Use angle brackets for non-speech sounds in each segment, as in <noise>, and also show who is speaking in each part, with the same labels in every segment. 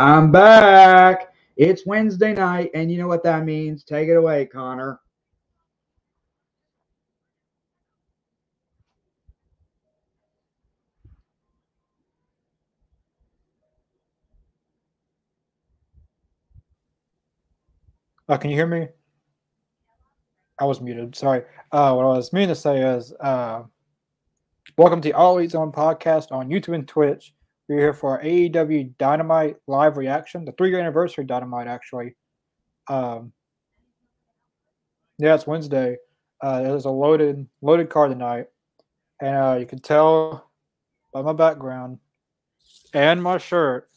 Speaker 1: I'm back. It's Wednesday night, and you know what that means. Take it away, Connor.
Speaker 2: Oh, can you hear me? I was muted. Sorry. Uh, what I was meaning to say is, uh, welcome to Elite Zone podcast on YouTube and Twitch. We're here for AEW Dynamite live reaction, the three year anniversary Dynamite, actually. Um, yeah, it's Wednesday. Uh, there's a loaded loaded card tonight, and uh, you can tell by my background and my shirt.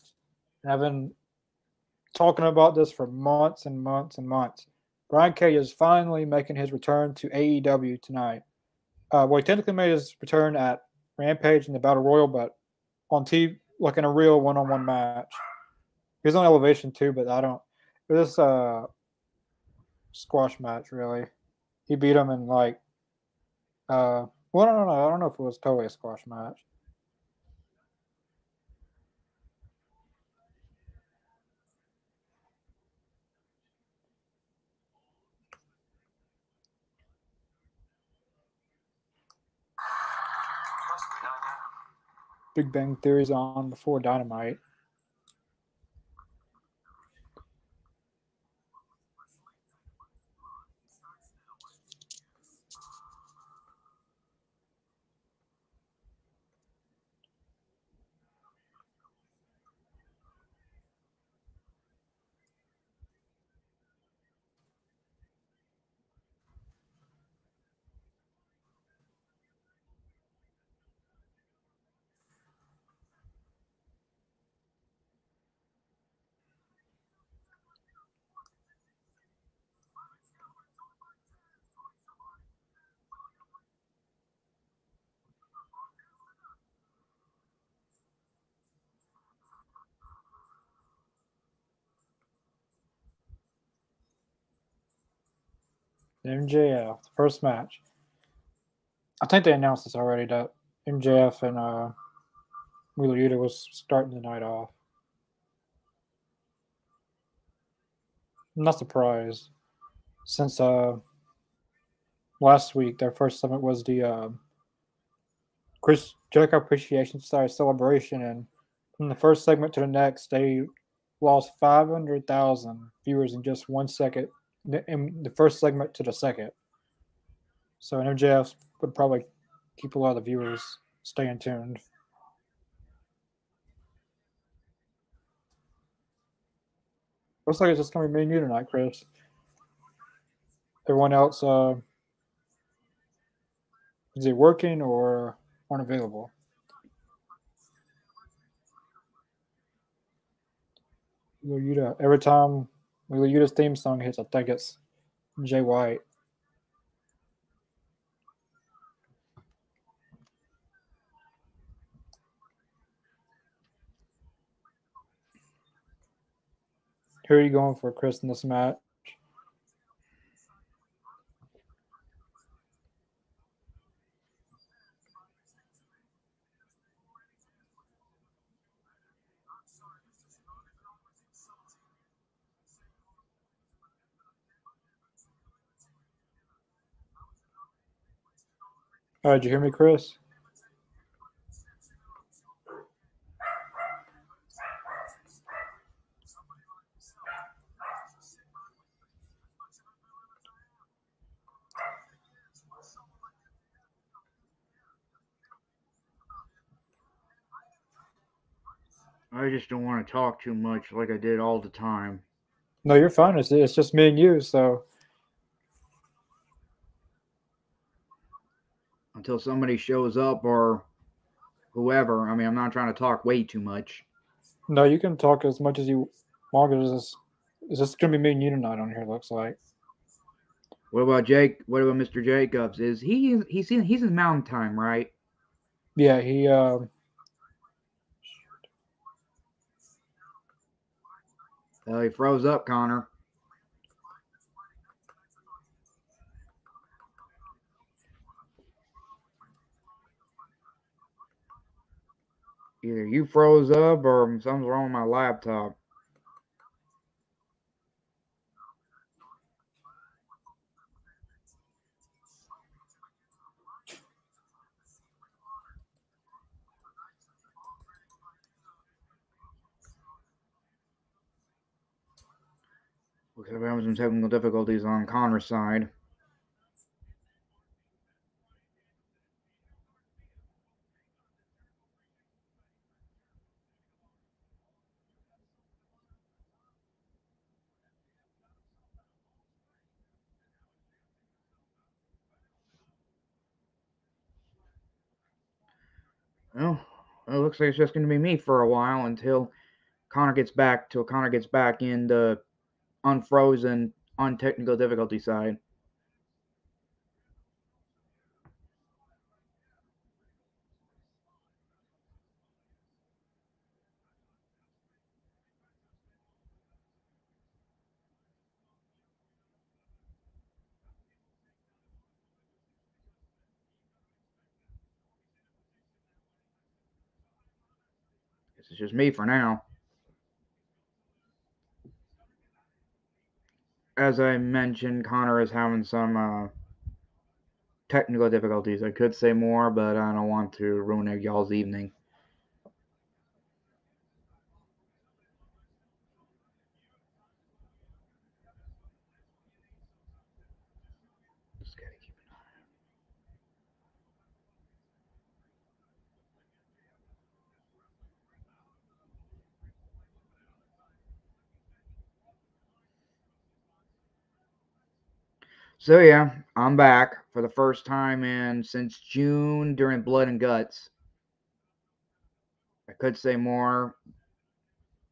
Speaker 2: I've been talking about this for months and months and months. Brian Cage is finally making his return to AEW tonight. Uh, well, he technically made his return at Rampage in the Battle Royal, but on TV, like in a real one-on-one match. He was on Elevation too, but I don't. It was a squash match, really. He beat him in like. Uh, well, I don't know. I don't know if it was totally a squash match. Big Bang Theories on before Dynamite. MJF, first match. I think they announced this already that MJF and uh, Wheeler Yuta was starting the night off. I'm not surprised since uh, last week their first summit was the uh, Chris Jericho Appreciation Society celebration, and from the first segment to the next, they lost 500,000 viewers in just one second in the first segment to the second. So an MJF would probably keep a lot of the viewers staying tuned. Looks like it's just gonna be me and you tonight, Chris. Everyone else, uh, is it working or unavailable? Every time Wheeler Yuta's theme song think it's Jay White. Who are you going for, Chris, in All right, did you hear me, Chris?
Speaker 1: I just don't want to talk too much like I did all the time.
Speaker 2: No, you're fine. It's, it's just me and you, so
Speaker 1: until somebody shows up or whoever. I mean, I'm not trying to talk way too much.
Speaker 2: No, you can talk as much as you want. Is this, is this going to be me and you tonight on here? Looks like.
Speaker 1: What about Jake? What about Mr. Jacobs? Is he he's in he's in Mountain Time, right?
Speaker 2: Yeah, he. Uh,
Speaker 1: uh, he froze up, Connor. Either you froze up or something's wrong with my laptop. Because I'm having some technical difficulties on Connor's side. It looks like it's just going to be me for a while until Connor gets back. Till Connor gets back in the unfrozen, on technical difficulty side. Me for now. As I mentioned, Connor is having some uh, technical difficulties. I could say more, but I don't want to ruin y'all's evening. So yeah, I'm back for the first time in since June during Blood and Guts. I could say more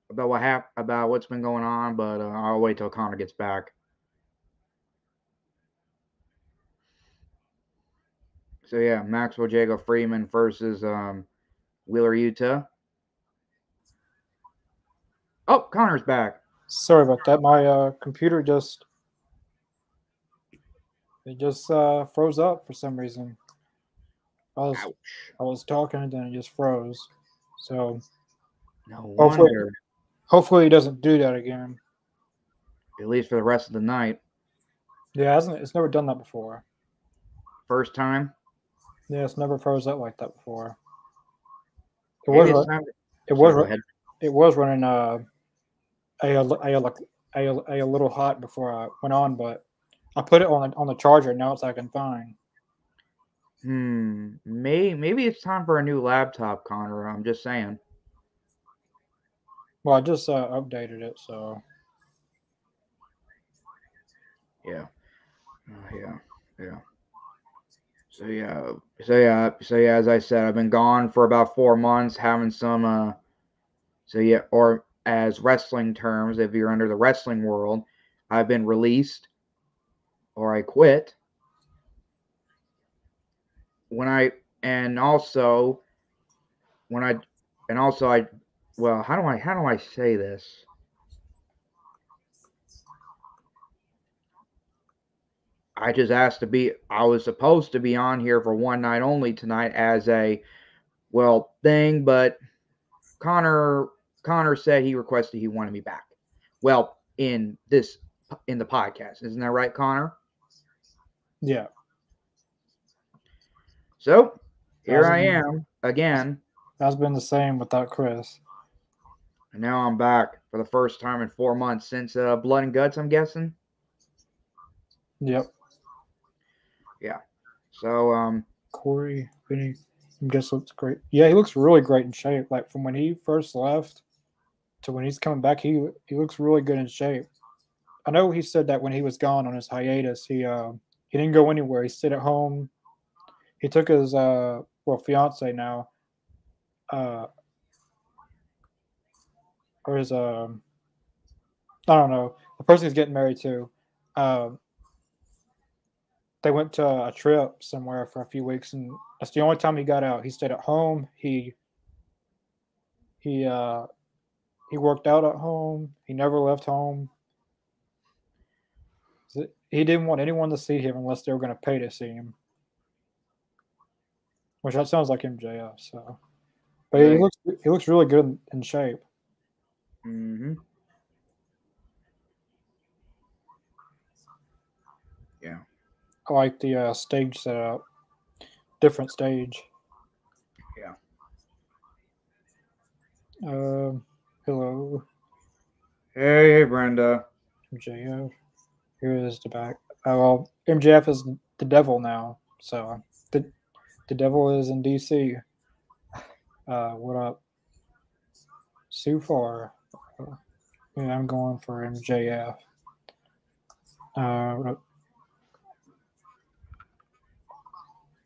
Speaker 1: about what hap- about what's been going on, but uh, I'll wait till Connor gets back. So yeah, Maxwell Jacob Friedman versus um, Wheeler Yuta. Oh, Connor's back.
Speaker 2: Sorry about that. My uh, computer just it just uh, froze up for some reason. I was
Speaker 1: Ouch.
Speaker 2: I was talking and then it just froze. So
Speaker 1: No
Speaker 2: Hopefully-
Speaker 1: wonder.
Speaker 2: hopefully he doesn't do that again.
Speaker 1: At least for the rest of the night.
Speaker 2: Yeah, hasn't it's never done that before.
Speaker 1: First time.
Speaker 2: Yeah, it's never froze up like that before. It was
Speaker 1: it's
Speaker 2: run-
Speaker 1: time-
Speaker 2: it was run- it was running uh a a, a, a, a little hot before I went on, but I put it on the, on the charger. Now it's acting fine.
Speaker 1: Hmm. May maybe it's time for a new laptop, Connor. I'm just saying.
Speaker 2: Well, I just uh, updated it, so
Speaker 1: Yeah. Oh, yeah. Yeah. So yeah. So yeah. So yeah. As I said, I've been gone for about four months, having some. uh So yeah, or as wrestling terms, if you're under the wrestling world, I've been released, or I quit. When I and also when I and also I well how do I how do I say this? I just asked to be I was supposed to be on here for one night only tonight as a well thing, but Connor Connor said he requested he wanted me back. Well, in this in the podcast. Isn't that right, Connor?
Speaker 2: Yeah.
Speaker 1: So here I
Speaker 2: Thousand-
Speaker 1: am again.
Speaker 2: That's been the same without Chris.
Speaker 1: And now I'm back for the first time in four months since uh, Blood and Guts, I'm guessing.
Speaker 2: Yep. Yeah.
Speaker 1: So um
Speaker 2: Corey, Vinny, he just looks great. Yeah, he looks really great in shape. Like from when he first left to when he's coming back, he he looks really good in shape. I know he said that when he was gone on his hiatus, he uh, he didn't go anywhere. He stayed at home. He took his uh well fiance now, uh, or his um, I don't know the person he's getting married to. Um, they went to a trip somewhere for a few weeks, and that's the only time he got out. He stayed at home. He he uh he worked out at home. He never left home. He didn't want anyone to see him unless they were going to pay to see him. Which that sounds like MJF. So, but he looks he looks really good in, in shape.
Speaker 1: hmm Yeah.
Speaker 2: I like the uh, stage setup. Different stage.
Speaker 1: Yeah.
Speaker 2: Um. Hello.
Speaker 1: Hey, hey Brenda.
Speaker 2: MJF. Here is the back. Oh, well, MJF is the devil now. So the the devil is in DC. Uh, what up? So far, yeah, I'm going for MJF. Uh,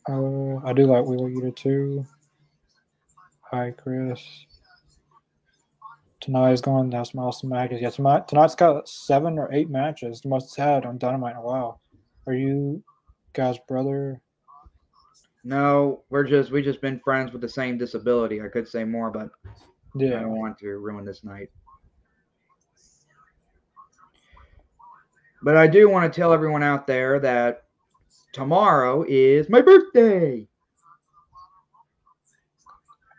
Speaker 2: uh, I do like Wheeler Yuta too. Hi, Chris. Tonight is going to have some awesome matches. Yeah, tonight, tonight's got seven or eight matches, the most it's had on Dynamite in a while. Are you guys brother?
Speaker 1: No, we're just we just been friends with the same disability. I could say more, but I don't want to ruin this night. But I do want to tell everyone out there that tomorrow is my birthday.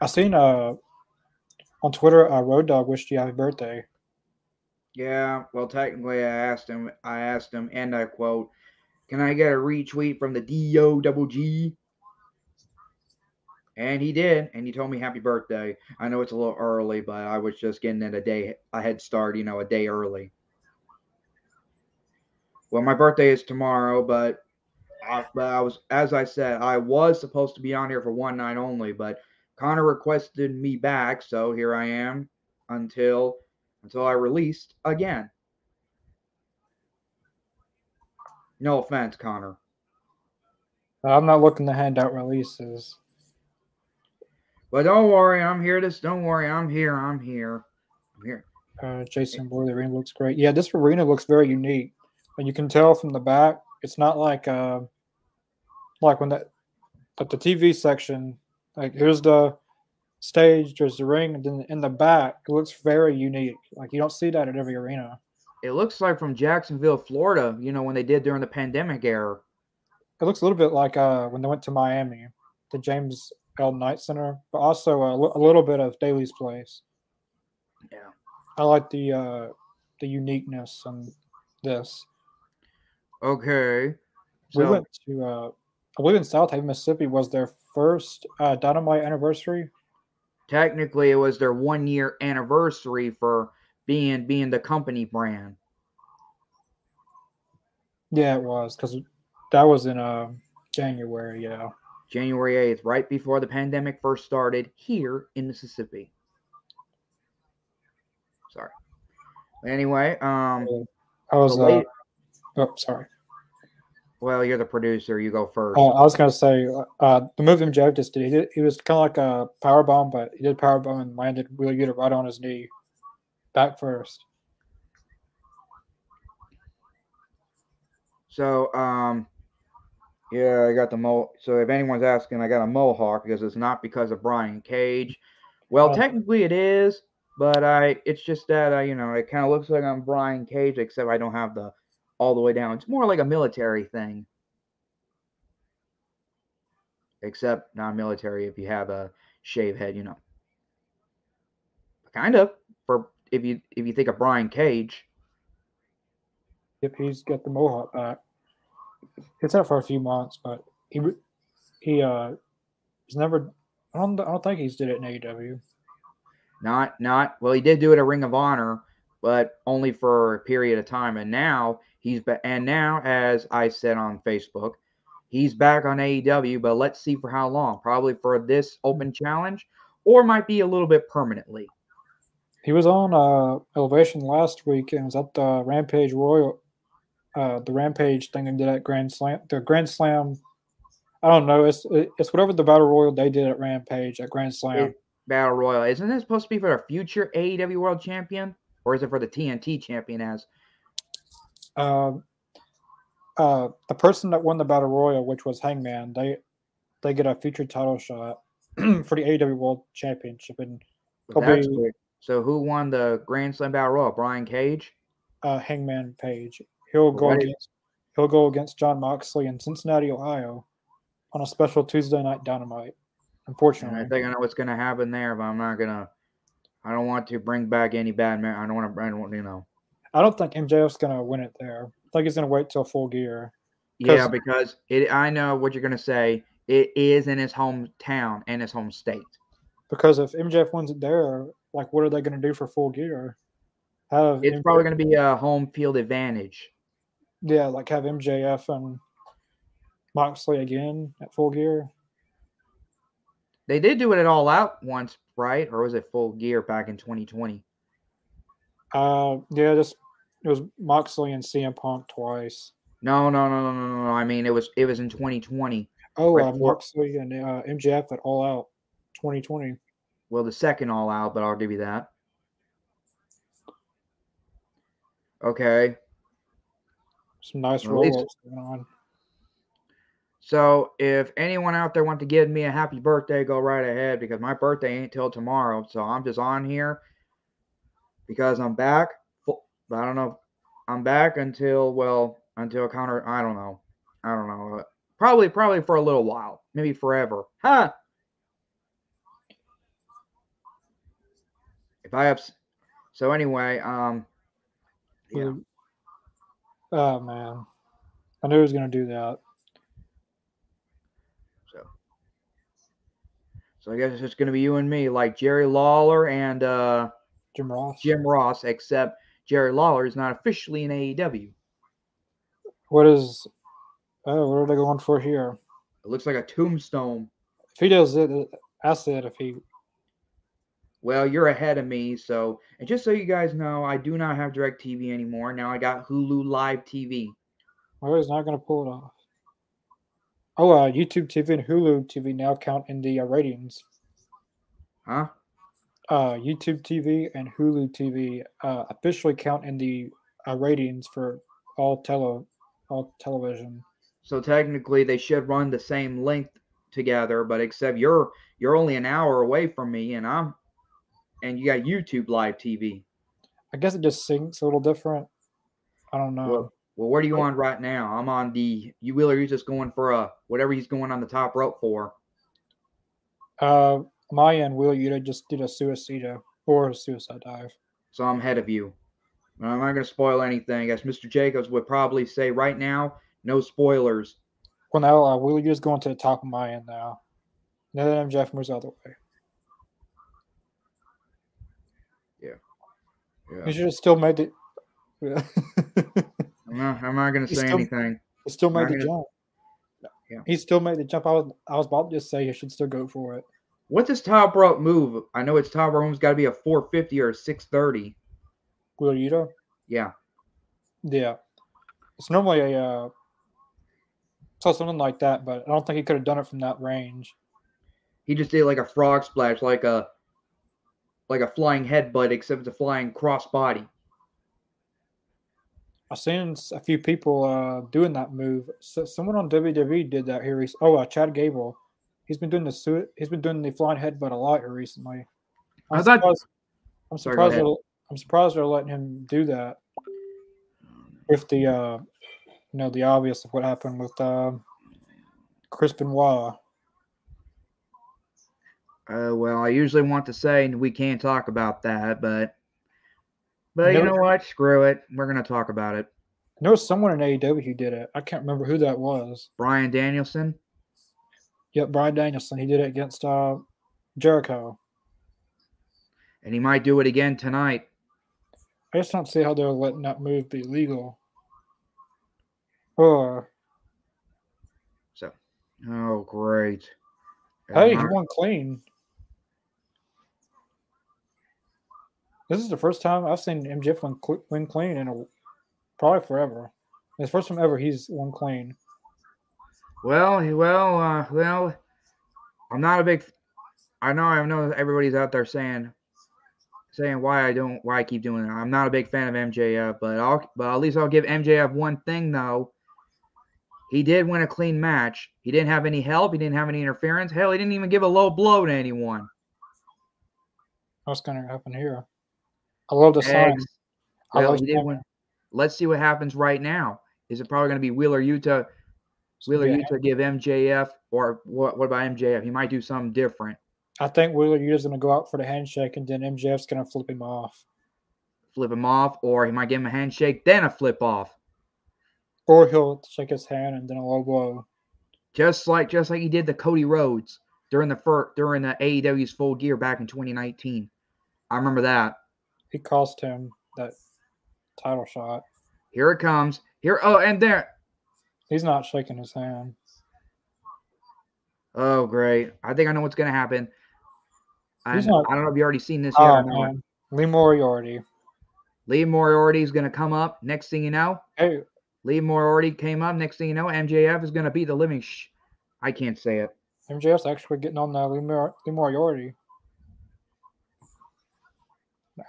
Speaker 2: I seen uh on Twitter uh Road Dog wished you happy birthday.
Speaker 1: Yeah, well, technically, I asked him. I asked him, and I quote, "Can I get a retweet from the Do Double G?" And he did, and he told me happy birthday. I know it's a little early, but I was just getting it a day a head start, you know, a day early. Well, my birthday is tomorrow, but I, but I was, as I said, I was supposed to be on here for one night only, but Connor requested me back, so here I am until until I released again. No offense, Connor.
Speaker 2: I'm not looking to hand out releases.
Speaker 1: But don't worry, I'm here to don't worry, I'm here, I'm here. I'm here.
Speaker 2: Uh, Jason Boy, the arena looks great. Yeah, this arena looks very unique, and you can tell from the back. It's not like uh, like when that at the TV section. Like here's the stage, there's the ring, and then in the back, it looks very unique. Like you don't see that at every arena.
Speaker 1: It looks like from Jacksonville, Florida, you know, when they did during the pandemic era.
Speaker 2: It looks a little bit like uh, when they went to Miami, the James L. Knight Center, but also a, little bit of Daly's Place.
Speaker 1: Yeah.
Speaker 2: I like the uh, the uniqueness and this.
Speaker 1: Okay.
Speaker 2: We went to, uh, I believe in Southaven, Mississippi, was their first uh, Dynamite anniversary.
Speaker 1: technically it was their one year anniversary for being being the company brand.
Speaker 2: Yeah, it was because that was in uh, January. Yeah,
Speaker 1: January 8th, right before the pandemic first started here in Mississippi. Sorry. Anyway, um
Speaker 2: I was. Uh, oh, sorry.
Speaker 1: Well, you're the producer, you go first.
Speaker 2: Uh, I was gonna say uh, the move MJF just did. He, did, he was kind of like a power bomb, but he did power bomb and landed Wheeler Yuta right on his knee, back first.
Speaker 1: So, um, yeah, I got the mo. So, if anyone's asking, I got a mohawk because it's not because of Brian Cage. Well,
Speaker 2: Oh.
Speaker 1: technically it is, but I. It's just that I, you know, it kind of looks like I'm Brian Cage, except I don't have the all the way down. It's more like a military thing. Except non-military if you have a shave head, you know. Kind of for if you if you think of Brian Cage.
Speaker 2: Yep, he's got the mohawk back. It's out for a few months, but he he uh he's never. I don't. I don't think he's did it in AEW.
Speaker 1: Not not well, he did do it at Ring of Honor, but only for a period of time. And now he's back. And now, as I said on Facebook, he's back on AEW. But let's see for how long. Probably for this Open Challenge, or might be a little bit permanently.
Speaker 2: He was on uh, Elevation last week and was at the Rampage Royal, uh, the Rampage thing they did at Grand Slam. The Grand Slam, I don't know. It's it's whatever the Battle Royal they did at Rampage at Grand Slam.
Speaker 1: Battle Royal isn't it supposed to be for the future AEW World Champion, or is it for the TNT Champion? As
Speaker 2: Um, uh, the person that won the Battle Royal, which was Hangman, they they get a featured title shot <clears throat> for the AEW World Championship, and
Speaker 1: that's
Speaker 2: be-
Speaker 1: So who won the Grand Slam Battle Royal? Brian Cage.
Speaker 2: uh, Hangman Page. He'll go
Speaker 1: Right.
Speaker 2: against he'll go against Jon Moxley in Cincinnati, Ohio, on a special Tuesday night Dynamite.
Speaker 1: And
Speaker 2: Unfortunately,
Speaker 1: I think I know what's going to happen there, but I'm not going to. I don't want to bring back any bad. I don't want to. I don't want you know.
Speaker 2: I don't think MJF's gonna win it there. I think he's gonna wait till full gear.
Speaker 1: Yeah,
Speaker 2: 'Cause-
Speaker 1: because it. I know what you're going to say. It is in his hometown and his home state.
Speaker 2: Because if MJF wins it there, like what are they gonna do for full gear? Have
Speaker 1: It's
Speaker 2: MJ
Speaker 1: probably going to be a home field advantage.
Speaker 2: yeah, like have MJF and Moxley again at full gear.
Speaker 1: They did do it at All Out once, right? Or was it Full Gear back in 2020?
Speaker 2: Uh, yeah, just it was Moxley and CM Punk twice.
Speaker 1: No, no, no, no, no, no. I mean, it was it was in 2020.
Speaker 2: Oh,
Speaker 1: Right,
Speaker 2: uh, Moxley and uh, MJF at All Out 2020.
Speaker 1: Well, the second All Out, but I'll give you that. Okay.
Speaker 2: Some nice
Speaker 1: Well, at
Speaker 2: roll ups going on.
Speaker 1: So if anyone out there want to give me a happy birthday, go right ahead because my birthday ain't till tomorrow. So I'm just on here because I'm back. But I don't know. I'm back until well until counter. I don't know. I don't know. Probably probably for a little while, maybe forever. Huh? If I have. So anyway, um. Yeah.
Speaker 2: Oh man, I knew he was gonna do that.
Speaker 1: So. So I guess it's just gonna be you and me, like Jerry Lawler and uh.
Speaker 2: Jim Ross.
Speaker 1: Jim Ross, except Jerry Lawler is not officially in AEW.
Speaker 2: What is? Oh, what are they going for here?
Speaker 1: It looks like a tombstone.
Speaker 2: If he does it, I said if he.
Speaker 1: Well, you're ahead of me, so and just so you guys know, I do not have DirecTV anymore. Now I got Hulu Live TV.
Speaker 2: Well, he's not gonna pull it off. Oh, uh, YouTube TV and Hulu TV now count in the uh, ratings.
Speaker 1: Huh?
Speaker 2: Uh, YouTube TV and Hulu TV uh, officially count in the uh, ratings for all tele, all television.
Speaker 1: So technically they should run the same length together, but except you're you're only an hour away from me and I'm and you got YouTube Live TV.
Speaker 2: I guess it just syncs a little different. I don't know.
Speaker 1: Well, well, what are you on right now? I'm on the you Wheeler. You're just going for a whatever he's going on the top rope for.
Speaker 2: Uh, my end, Will Yuta just did a suicide or a suicide dive.
Speaker 1: so I'm ahead of you. I'm not going to spoil anything. As Mr. Jacobs would probably say right now, no spoilers.
Speaker 2: Well, now uh, Will Yuta's going to the top of my end now. Now that MJF moves out of the way,
Speaker 1: Yeah.
Speaker 2: he should have still made it. Yeah. <laughs>
Speaker 1: I'm not, I'm not going to
Speaker 2: He's
Speaker 1: say
Speaker 2: still-
Speaker 1: anything.
Speaker 2: he still made the
Speaker 1: gonna-
Speaker 2: jump.
Speaker 1: Yeah.
Speaker 2: He still made the jump. I was I was about to just say he should still go for it.
Speaker 1: What's his top rope move? I know it's top rope's got to be a 450 or a 630.
Speaker 2: Will Yuta?
Speaker 1: Yeah.
Speaker 2: Yeah. It's normally a uh so something like that, but I don't think he could have done it from that range.
Speaker 1: He just did like a frog splash, like a like a flying headbutt, except it's a flying crossbody.
Speaker 2: I've seen a few people uh doing that move. So someone on WWE did that here. Oh, uh, Chad Gable. He's been doing the suit. he's been doing the flying headbutt a lot here recently. I'm
Speaker 1: I thought-
Speaker 2: surprised, I'm surprised they're, I'm surprised they're letting him do that with the uh you know the obvious of what happened with um Chris Benoit.
Speaker 1: Uh, well, I usually want to say we can't talk about that, but but you know what? Screw it. We're gonna talk about it.
Speaker 2: There was someone in AEW who did it. I can't remember who that was.
Speaker 1: Bryan Danielson.
Speaker 2: Yep, Bryan Danielson. He did it against uh, Jericho.
Speaker 1: and he might do it again tonight.
Speaker 2: I just don't see how they're letting that move be legal. Or
Speaker 1: So, oh great.
Speaker 2: hey, he won clean. This is the first time I've seen MJF win, win clean in a probably forever. It's the first time ever he's won clean.
Speaker 1: Well, well, uh, well. I'm not a big. I know, I know. Everybody's out there saying, saying why I don't, why I keep doing it. I'm not a big fan of MJF, but I'll, but at least I'll give MJF one thing though. He did win a clean match. He didn't have any help. He didn't have any interference. Hell, he didn't even give a low blow to anyone.
Speaker 2: What's going to happen here? I love the sign. I
Speaker 1: Well,
Speaker 2: love
Speaker 1: he did win. Let's see what happens right now. Is it probably going to be Wheeler Yuta? Wheeler
Speaker 2: Yeah,
Speaker 1: Utah give MJF or what? What about MJF? He might do something different.
Speaker 2: I think Wheeler Yuta's going to go out for the handshake, and then MJF's going to flip him off,
Speaker 1: Flip him off, or he might give him a handshake, then a flip off.
Speaker 2: or he'll shake his hand and then a low blow.
Speaker 1: Just like just like he did the Cody Rhodes during the fir- during the AEW's full gear back in 2019. I remember that.
Speaker 2: He cost him. that title shot.
Speaker 1: Here it comes. Here. Oh, and there.
Speaker 2: He's not shaking his hand.
Speaker 1: Oh, great. I think I know what's going to happen. I,
Speaker 2: not-
Speaker 1: I don't know if you've already seen this yet
Speaker 2: Oh
Speaker 1: or ah, not.
Speaker 2: man, Lee Moriarty.
Speaker 1: Lee Moriarty is going to come up. Next thing you know,
Speaker 2: Hey,
Speaker 1: Lee Moriarty came up. Next thing you know, MJF is going to beat the living sh. I can't say it.
Speaker 2: MJF's actually getting on the Lee, Mor- Lee Moriarty.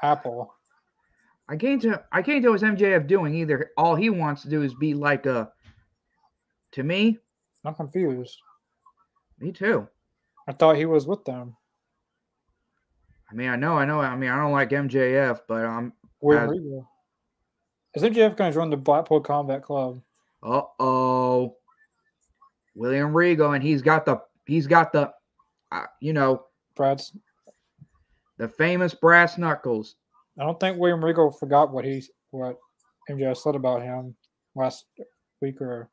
Speaker 2: Apple.
Speaker 1: I can't tell. I can't tell what's MJF doing either. All he wants to do is be like a. To me,
Speaker 2: I'm confused.
Speaker 1: me too.
Speaker 2: I thought he was with them.
Speaker 1: I mean, I know, I know. I mean, I don't like MJF, but I'm.
Speaker 2: William
Speaker 1: As-
Speaker 2: Regal. Is MJF going to join the Blackpool Combat Club?
Speaker 1: Uh oh. William Regal, and he's got the. He's got the. Uh, you know,
Speaker 2: Brad's.
Speaker 1: the famous brass knuckles.
Speaker 2: I don't think William Regal forgot what he what MJF said about him last week or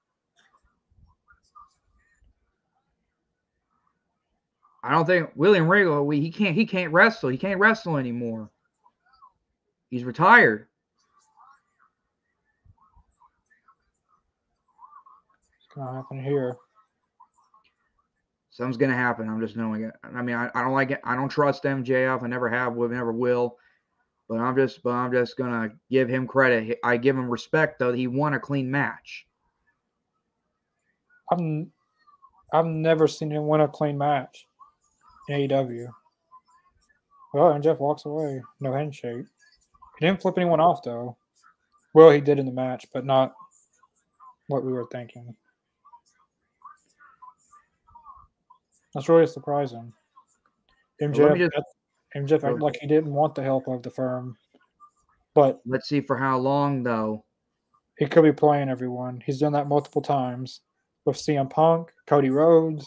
Speaker 1: I don't think William Regal. We, he can't. He can't wrestle. He can't wrestle anymore. He's retired.
Speaker 2: what's going to happen here.
Speaker 1: Something's gonna happen. I'm just knowing it. I mean, I, I don't like it. I don't trust MJF. I never have. Will never will. But I'm just. But I'm just gonna give him credit. I give him respect though. He won a clean match.
Speaker 2: I've n- I've never seen him win a clean match AEW. Well, MJF walks away, no handshake. He didn't flip anyone off though. Well, he did in the match, but not what we were thinking. That's really surprising. MJF,
Speaker 1: just-
Speaker 2: MJF acted like he didn't want the help of the firm, but
Speaker 1: Let's see for how long though.
Speaker 2: he could be playing everyone. He's done that multiple times with CM Punk, Cody Rhodes.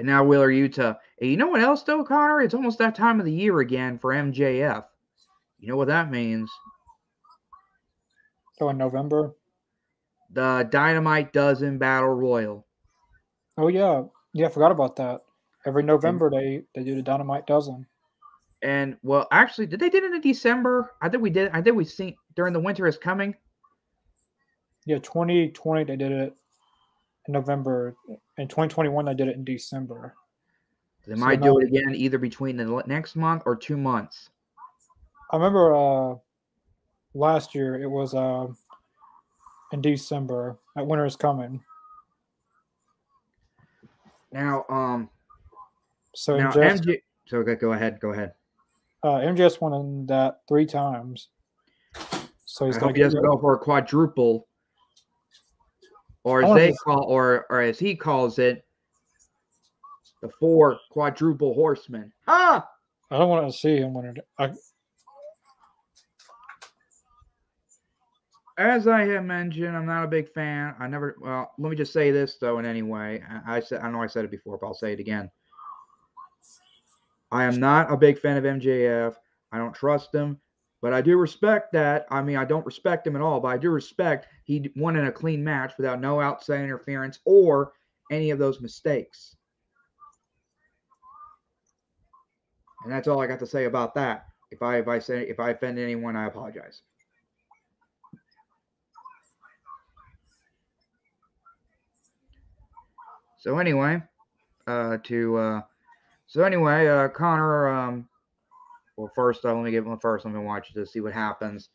Speaker 1: And now Wheeler Yuta. And you know what else though, Connor? It's almost that time of the year again for MJF. You know what that means?
Speaker 2: So in November.
Speaker 1: The Dynamite Dozen Battle Royal.
Speaker 2: Oh yeah, yeah. I forgot about that. Every November they they do the Dynamite Dozen.
Speaker 1: And well, actually, did they did it in December? I think we did. I think we seen during the winter is coming.
Speaker 2: Yeah, 2020 they did it in November. In 2021 I did it in December.
Speaker 1: They
Speaker 2: So
Speaker 1: might do it again either between the next month or two months.
Speaker 2: I remember uh last year it was uh in December. That winter is coming.
Speaker 1: Now, um,
Speaker 2: So
Speaker 1: now
Speaker 2: MJF,
Speaker 1: MJ. So okay, go ahead, go ahead.
Speaker 2: uh, MJS won that three times. So he's
Speaker 1: I he doesn't go for a quadruple, or as they call, or or as he calls it, the four quadruple horsemen. Ah,
Speaker 2: I don't want to see him win it. I,
Speaker 1: as I have mentioned, I'm not a big fan. I never. Well, let me just say this though. In any way, I, I said I know I said it before, but I'll say it again. I am not a big fan of MJF. I don't trust him, but I do respect that. I mean, I don't respect him at all, but I do respect he won in a clean match without no outside interference or any of those mistakes. And that's all I got to say about that. If I if I say if I offend anyone, I apologize. So anyway, uh, to uh, so anyway, uh, Connor. Um, well, first, let me get one first. Let me watch to see what happens.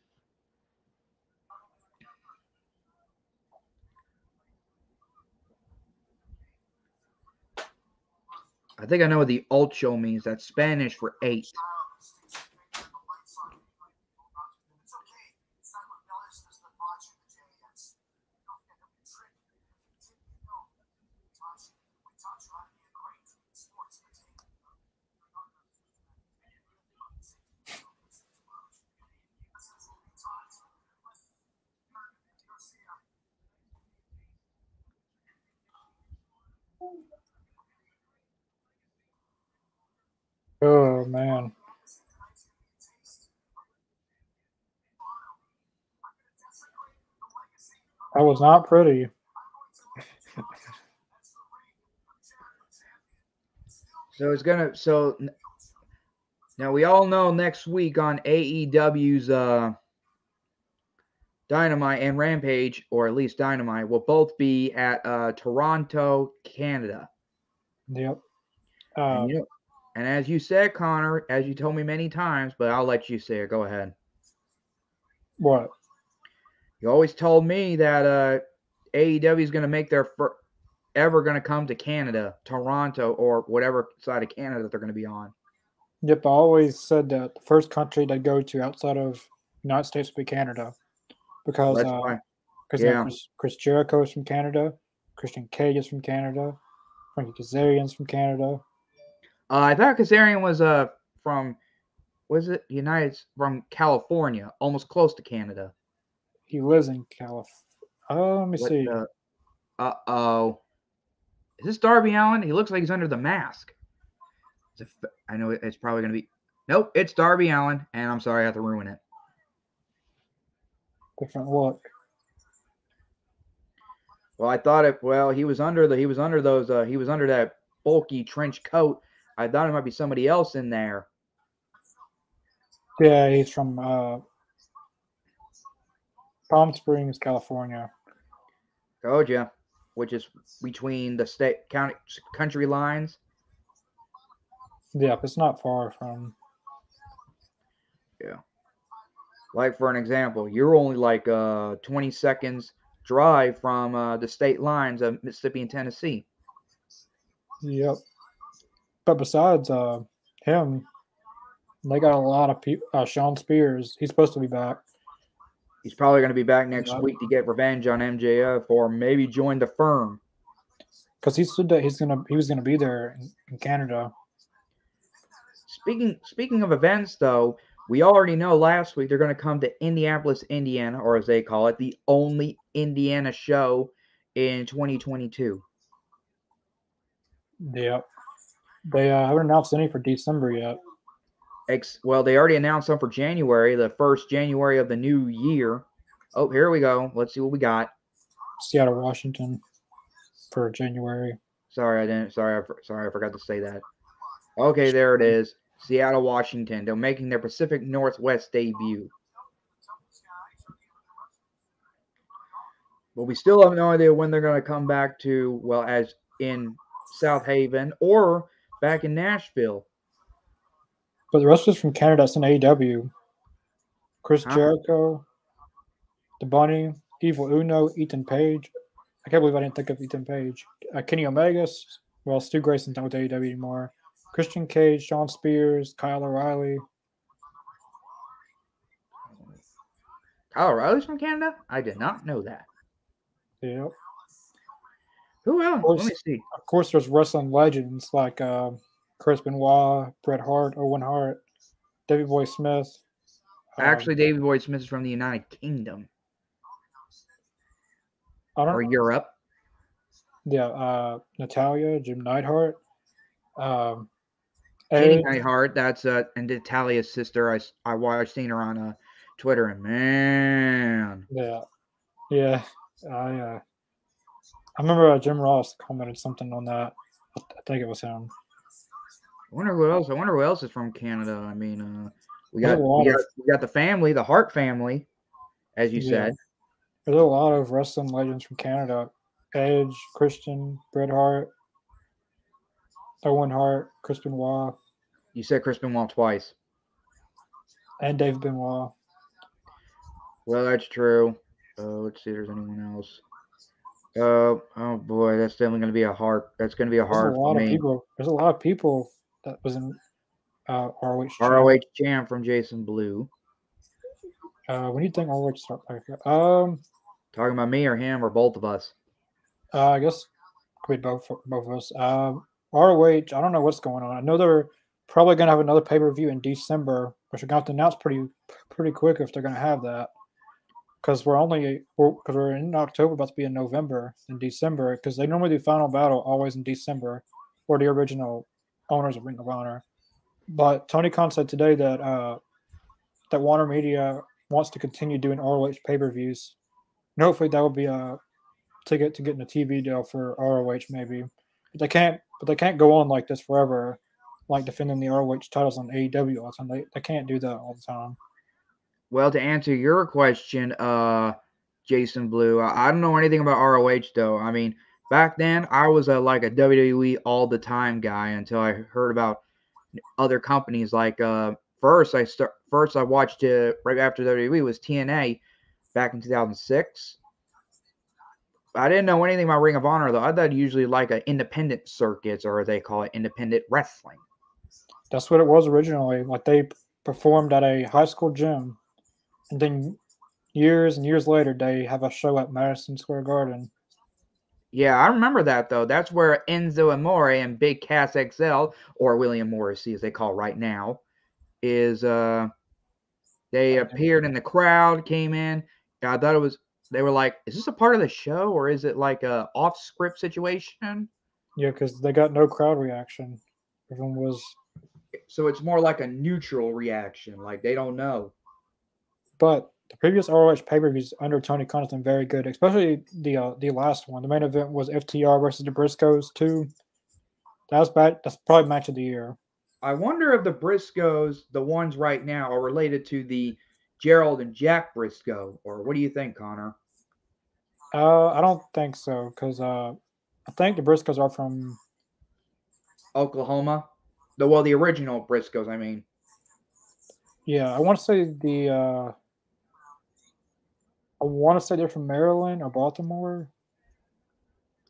Speaker 1: I think I know what the ocho means. That's Spanish for eight.
Speaker 2: Oh man. That was not pretty.
Speaker 1: So it's gonna. So Now we all know next week on AEW's uh, Dynamite and Rampage, or at least Dynamite, will both be at uh, Toronto, Canada.
Speaker 2: Yep. Um,
Speaker 1: you know- and as you said, Connor, as you told me many times, but I'll let you say it. Go ahead.
Speaker 2: what?
Speaker 1: You always told me that uh, AEW is going to make their fir- ever going to come to Canada, Toronto, or whatever side of Canada that they're going to be on.
Speaker 2: Yep. I always said that the first country they'd go to outside of United States would be Canada, because uh, because
Speaker 1: Yeah.
Speaker 2: Chris, Chris Jericho is from Canada, Christian Cage is from Canada, Frankie Kazarian's from Canada.
Speaker 1: Uh, I thought Kazarian was uh from was it United from California, almost close to Canada.
Speaker 2: He lives in California. Oh, let me
Speaker 1: What
Speaker 2: see.
Speaker 1: Uh-oh. Is this Darby Allin? He looks like he's under the mask. Is it f- I know it's probably going to be. Nope, it's Darby Allin, and I'm sorry I have to ruin it.
Speaker 2: Different look.
Speaker 1: Well, I thought it. Well, he was under the. He was under those. Uh, he was under that bulky trench coat. I thought it might be somebody else in there.
Speaker 2: Yeah, he's from uh, Palm Springs, California.
Speaker 1: Told ya, which is between the state county country lines.
Speaker 2: Yep, it's not far from. Yeah.
Speaker 1: Like for an example, you're only like uh 20 seconds drive from uh, the state lines of Mississippi and Tennessee.
Speaker 2: Yep. But besides uh, him, they got a lot of people. Uh, Shawn Spears, he's supposed to be back.
Speaker 1: He's probably going to be back next
Speaker 2: Yeah.
Speaker 1: week to get revenge on MJF or maybe join the firm.
Speaker 2: because he said that he's gonna he was gonna be there in, in Canada.
Speaker 1: Speaking speaking of events, though, we already know last week they're going to come to Indianapolis, Indiana, or as they call it, the only Indiana show in 2022.
Speaker 2: Yep. They uh, haven't announced any for December yet.
Speaker 1: Ex- well, they already announced some for January, the first January of the new year. Oh, here we go. Let's see what we got.
Speaker 2: Seattle, Washington, for January.
Speaker 1: Sorry, I didn't. Sorry, I, sorry, I forgot to say that. Okay, there it is. Seattle, Washington. They're making their Pacific Northwest debut. But we still have no idea when they're going to come back to, well, as in Southaven or back in Nashville.
Speaker 2: But the wrestlers from Canada that's in AEW. Chris
Speaker 1: Huh?
Speaker 2: Jericho, The Bunny, Evil Uno, Ethan Page. I can't believe I didn't think of Ethan Page. Uh, Kenny Omega. Well, Stu Grayson's not with AEW anymore. Christian Cage, Shawn Spears, Kyle O'Reilly.
Speaker 1: Kyle O'Reilly's from Canada? I did not know that.
Speaker 2: Yep.
Speaker 1: Who else?
Speaker 2: course.
Speaker 1: Let me see.
Speaker 2: Of course, there's wrestling legends like uh, Chris Benoit, Bret Hart, Owen Hart, Davey Boy Smith. Um,
Speaker 1: Actually, Davey Boy Smith is from the United Kingdom
Speaker 2: I don't
Speaker 1: or Europe.
Speaker 2: Yeah, uh, Natalya, Jim Neidhart, um,
Speaker 1: Katie Neidhart, that's uh, and Italia's sister. I, I watched seen her on uh, Twitter, and man,
Speaker 2: yeah, yeah. I uh, I remember uh, Jim Ross commented something on that. I think it was him.
Speaker 1: I wonder who else. I wonder who else is from Canada. I mean, uh, we got we got, we got the family, the Hart family, as you
Speaker 2: Yeah.
Speaker 1: said.
Speaker 2: There's a lot of wrestling legends from Canada: Edge, Christian, Bret Hart, Owen Hart, Chris Benoit,
Speaker 1: You said Chris Benoit twice.
Speaker 2: and Dave Benoit.
Speaker 1: Well, that's true. Uh, let's see if there's anyone else. Uh, oh boy, that's definitely going to be a hard. That's going to be a hard.
Speaker 2: There's a
Speaker 1: for
Speaker 2: lot of people. There's a lot of people that was in uh, ROH. champ.
Speaker 1: ROH champ from Jason Blue.
Speaker 2: Uh, when do you think ROH start up? Um,
Speaker 1: Talking about me or him or both of us.
Speaker 2: Uh, I guess could be both both of us. Um, ROH. I don't know what's going on. I know they're probably going to have another pay per view in December, which they're going to have to announce pretty pretty quick if they're going to have that. Because we're only because we're in October, about to be in November and December. Because they normally do Final Battle always in December for the original owners of Ring of Honor. But Tony Khan said today that uh, that Warner Media wants to continue doing ROH pay per views. Hopefully that will be a ticket to getting a TV deal for ROH maybe. But they can't but they can't go on like this forever like defending the ROH titles on AEW all the time. They, they can't do that all the time.
Speaker 1: Well, to answer your question, uh, Jason Blue, I, I don't know anything about ROH though. I mean, back then I was a like a WWE all the time guy until I heard about other companies. Like uh, first I start first I watched it right after WWE was TNA back in 2006. I didn't know anything about Ring of Honor though. I thought usually like a independent circuits or they call it independent wrestling.
Speaker 2: That's what it was originally. Like they performed at a high school gym, and then years and years later they have a show at Madison Square Garden.
Speaker 1: Yeah, I remember that though. That's where Enzo Amore and Big Cass XL, or William Morrissey as they call right now, is uh they appeared in the crowd, came in. I thought it was they were like, is this a part of the show or is it like a off script situation?
Speaker 2: Yeah, because they got no crowd reaction. Everyone was
Speaker 1: So it's more like a neutral reaction, like they don't know.
Speaker 2: But the previous ROH pay per views under Tony Khan has been very good, especially the uh, the last one. The main event was FTR versus the Briscoes too. That was bad. That's probably match of the year.
Speaker 1: I wonder if the Briscoes, the ones right now, are related to the Gerald and Jack Briscoe, or what do you think, Connor?
Speaker 2: Uh, I don't think so because uh, I think the Briscoes are from
Speaker 1: Oklahoma? The well, the original Briscoes, I mean.
Speaker 2: yeah. I want to say the uh, I want to say they're from Maryland or Baltimore.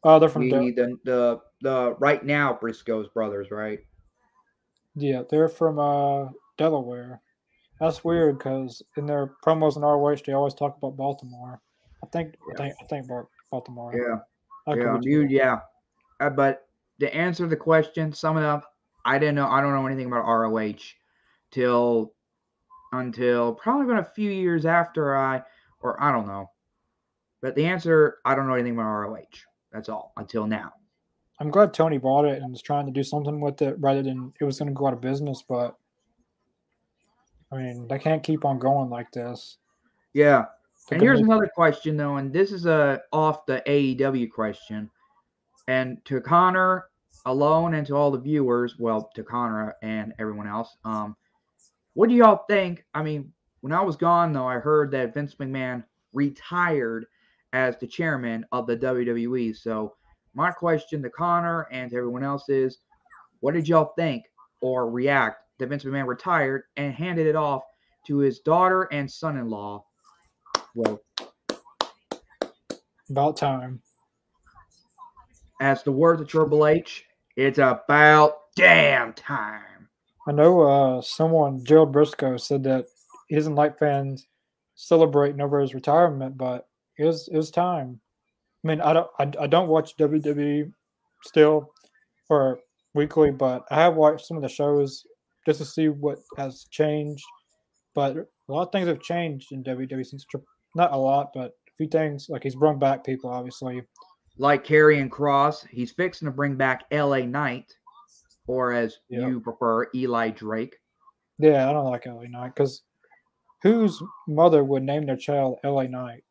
Speaker 2: Oh, they're from
Speaker 1: The, the the the right now Briscoes brothers, right?
Speaker 2: yeah, they're from uh Delaware. That's weird because in their promos in ROH they always talk about Baltimore. I think I think I think Baltimore.
Speaker 1: Yeah. Yeah, you, yeah. Uh, but to answer the question, sum it up, I didn't know. I don't know anything about ROH till until probably about a few years after I, or I don't know. But the answer, I don't know anything about ROH. That's all until now.
Speaker 2: I'm glad Tony bought it and is trying to do something with it rather than it was going to go out of business. But I mean, they can't keep on going like this.
Speaker 1: Yeah.
Speaker 2: They
Speaker 1: And here's
Speaker 2: make-
Speaker 1: another question though, and this is a off the AEW question. And to Connor alone and to all the viewers, well, to Connor and everyone else, um, what do y'all think? I mean, when I was gone though, I heard that Vince McMahon retired as the chairman of the WWE. So my question to Connor and to everyone else is, what did y'all think or react that Vince McMahon retired and handed it off to his daughter and son-in-law? Well,
Speaker 2: about time.
Speaker 1: as the words of Triple H, it's about damn time.
Speaker 2: I know uh, someone, Gerald Briscoe, said that he doesn't like fans celebrating over his retirement, but it was it was time. I mean, I don't I, I don't watch WWE still or weekly, but I have watched some of the shows just to see what has changed. But a lot of things have changed in WWE since not a lot, but a few things like he's brought back people, obviously.
Speaker 1: Like Karrion Kross, he's fixing to bring back LA Knight, or as
Speaker 2: Yeah.
Speaker 1: you prefer, Eli Drake.
Speaker 2: Yeah, I don't like LA Knight because whose mother would name their child LA Knight?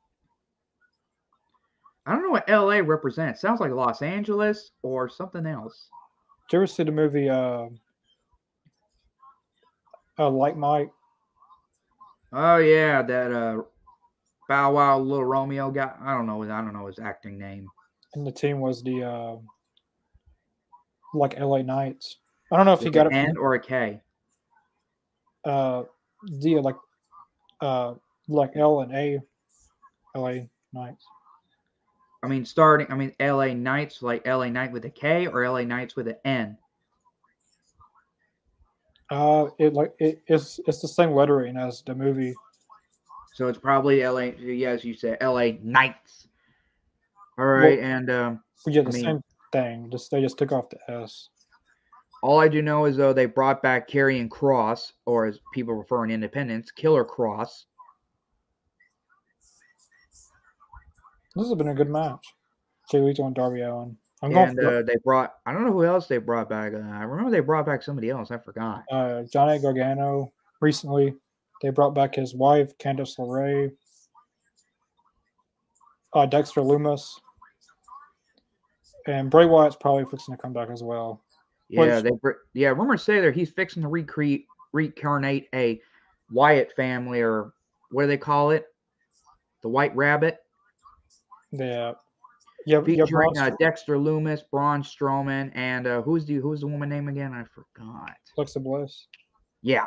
Speaker 1: I don't know what LA represents. Sounds like Los Angeles or something else.
Speaker 2: Did you ever see the movie uh, uh Like Mike?
Speaker 1: Oh yeah, that uh Bow Wow Little Romeo guy. I don't know. I don't know his acting name.
Speaker 2: And the team was the uh like LA Knights. I don't know if he got
Speaker 1: an
Speaker 2: it
Speaker 1: N or a K.
Speaker 2: uh the like uh like L and A LA Knights.
Speaker 1: I mean, starting. I mean, LA Knights, like LA Knight with a K or LA Knights with an N.
Speaker 2: Uh it like it, it's it's the same lettering as the movie.
Speaker 1: So it's probably LA. Yes, you said LA Knights. All right, and um,
Speaker 2: Yeah, the
Speaker 1: I mean-
Speaker 2: same thing. Just they just took off the S.
Speaker 1: all I do know is though they brought back Karrion Kross, or as people refer in Independence, Killer Kross.
Speaker 2: This has been a good match. Jay Lethal and Darby Allin. I'm going
Speaker 1: and
Speaker 2: for
Speaker 1: uh, they brought. I don't know who else they brought back. Uh, I remember they brought back somebody else. I forgot.
Speaker 2: uh, Johnny Gargano recently. They brought back his wife, Candice LeRae, uh, Dexter Lumis, and Bray Wyatt's probably fixing to come back as well.
Speaker 1: Yeah, they yeah. Rumors say that he's fixing to recreate reincarnate a Wyatt family or what do they call it? The White Rabbit,
Speaker 2: Yeah. Yeah, yeah
Speaker 1: featuring
Speaker 2: Braun
Speaker 1: uh, Dexter Lumis, Braun Strowman, and uh, who's the who's the woman name again? I forgot.
Speaker 2: Alexa Bliss.
Speaker 1: Yeah,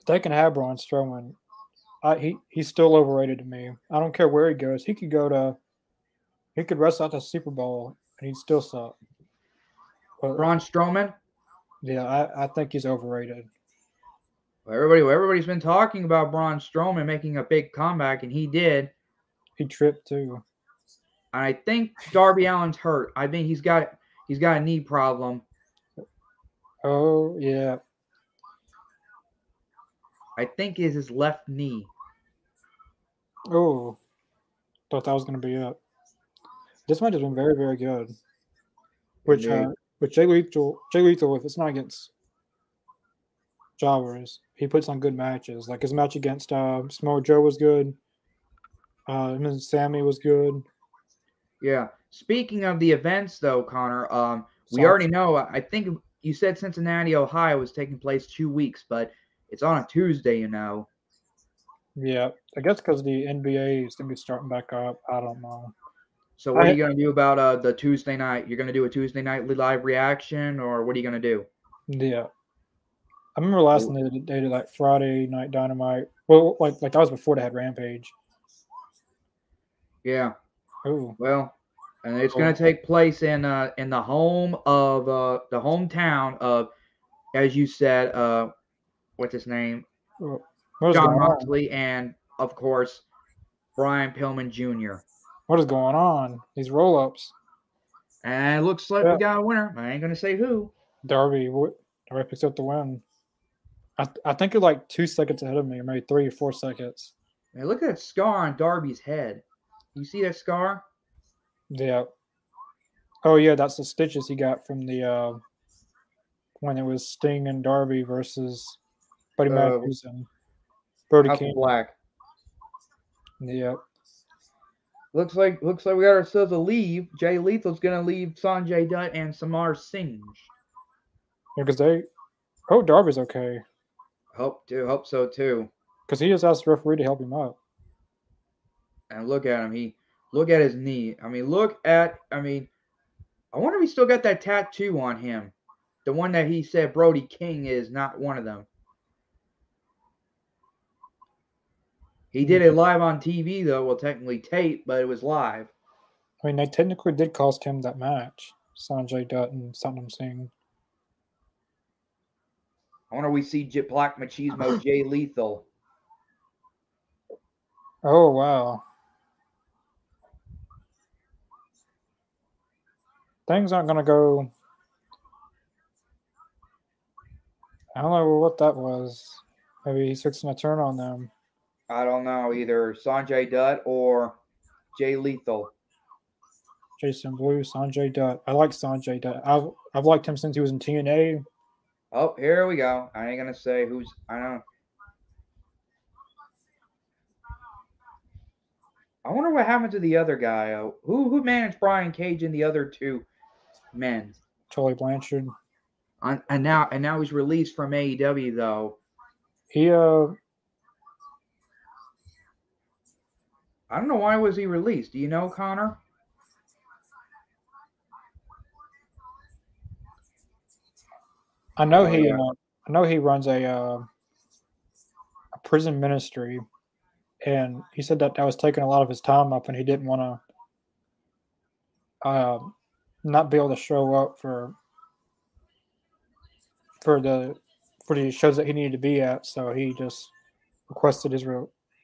Speaker 2: If they can have Braun Strowman. I, he he's still overrated to me. I don't care where he goes. He could go to he could wrestle at the Super Bowl and he'd still suck. But
Speaker 1: Braun Strowman.
Speaker 2: yeah, I, I think he's overrated.
Speaker 1: Everybody, everybody's been talking about Braun Strowman making a big comeback, and he did.
Speaker 2: He tripped too.
Speaker 1: And I think Darby Allin's hurt. I think he's got he's got a knee problem.
Speaker 2: Oh yeah.
Speaker 1: I think is his left knee.
Speaker 2: Oh, thought that was gonna be it. This match has been very, very good. Which, uh, with Jay Lethal, Jay Lethal, if it's not against Jobbers, he puts on good matches. Like his match against uh, Samoa Joe was good. Uh, him and Sammy was good.
Speaker 1: Yeah. Speaking of the events, though, Connor, um, we already know. I think you said Cincinnati, Ohio, was taking place two weeks, but it's on a Tuesday. You know.
Speaker 2: Yeah, I guess because the NBA is gonna be starting back up. I don't know.
Speaker 1: So what
Speaker 2: I-
Speaker 1: are you gonna do about uh the Tuesday night? You're gonna do a Tuesday night live reaction, or what are you gonna do?
Speaker 2: Yeah, I remember last night they did, they did like Friday Night Dynamite. Well, like like that was before they had Rampage.
Speaker 1: Yeah.
Speaker 2: Oh,
Speaker 1: Well, and it's going to take place in uh in the home of uh the hometown of, as you said, uh, what's his name, John
Speaker 2: going?
Speaker 1: Moxley, and of course, Brian Pillman Jr.
Speaker 2: What is going on? These roll ups.
Speaker 1: And it looks like
Speaker 2: Yeah.
Speaker 1: we got a winner. I ain't gonna say who.
Speaker 2: Darby, what? Darby picks up the win. I, I think you're like two seconds ahead of me, or maybe three or four seconds.
Speaker 1: Man, look at that scar on Darby's head. You see that scar?
Speaker 2: Yeah. Oh yeah, that's the stitches he got from the uh, when it was Sting and Darby versus Buddy
Speaker 1: Uh,
Speaker 2: Matthews and Brody King.
Speaker 1: Black.
Speaker 2: Yeah.
Speaker 1: Looks like looks like we got ourselves a leave. Jay Lethal's gonna leave Sanjay Dutt and Satnam Singh.
Speaker 2: Because they, oh, Darby's okay.
Speaker 1: Hope to hope so too.
Speaker 2: Because he just asked the referee to help him out.
Speaker 1: And look at him. He look at his knee. I mean, look at. I mean, I wonder if he still got that tattoo on him. The one that he said Brody King is not one of them. He did it mm-hmm. live on TV though. Well, technically tape, but it was live.
Speaker 2: I mean, they technically did cost him that match. Sanjay Dutt and Satnam Singh.
Speaker 1: I wonder if we see J- Black Machismo <laughs> Jay Lethal.
Speaker 2: Oh wow. Things aren't gonna go. I don't know what that was. Maybe he's fixing a turn on them.
Speaker 1: I don't know either Sanjay Dutt or Jay Lethal.
Speaker 2: Jason Blue, Sanjay Dutt. I like Sanjay Dutt. I've I've liked him since he was in TNA.
Speaker 1: Oh, here we go. I ain't gonna say who's. I don't. I wonder what happened to the other guy. Uh, who who managed Brian Cage and the other two men?
Speaker 2: Tully Blanchard.
Speaker 1: On, and now and now he's released from AEW though.
Speaker 2: He uh
Speaker 1: I don't know why was he released. Do you know, Connor?
Speaker 2: I know
Speaker 1: Oh,
Speaker 2: he
Speaker 1: yeah.
Speaker 2: uh, I know he runs a uh, a prison ministry, and he said that that was taking a lot of his time up, and he didn't want to uh, not be able to show up for for the for the shows that he needed to be at. So he just requested his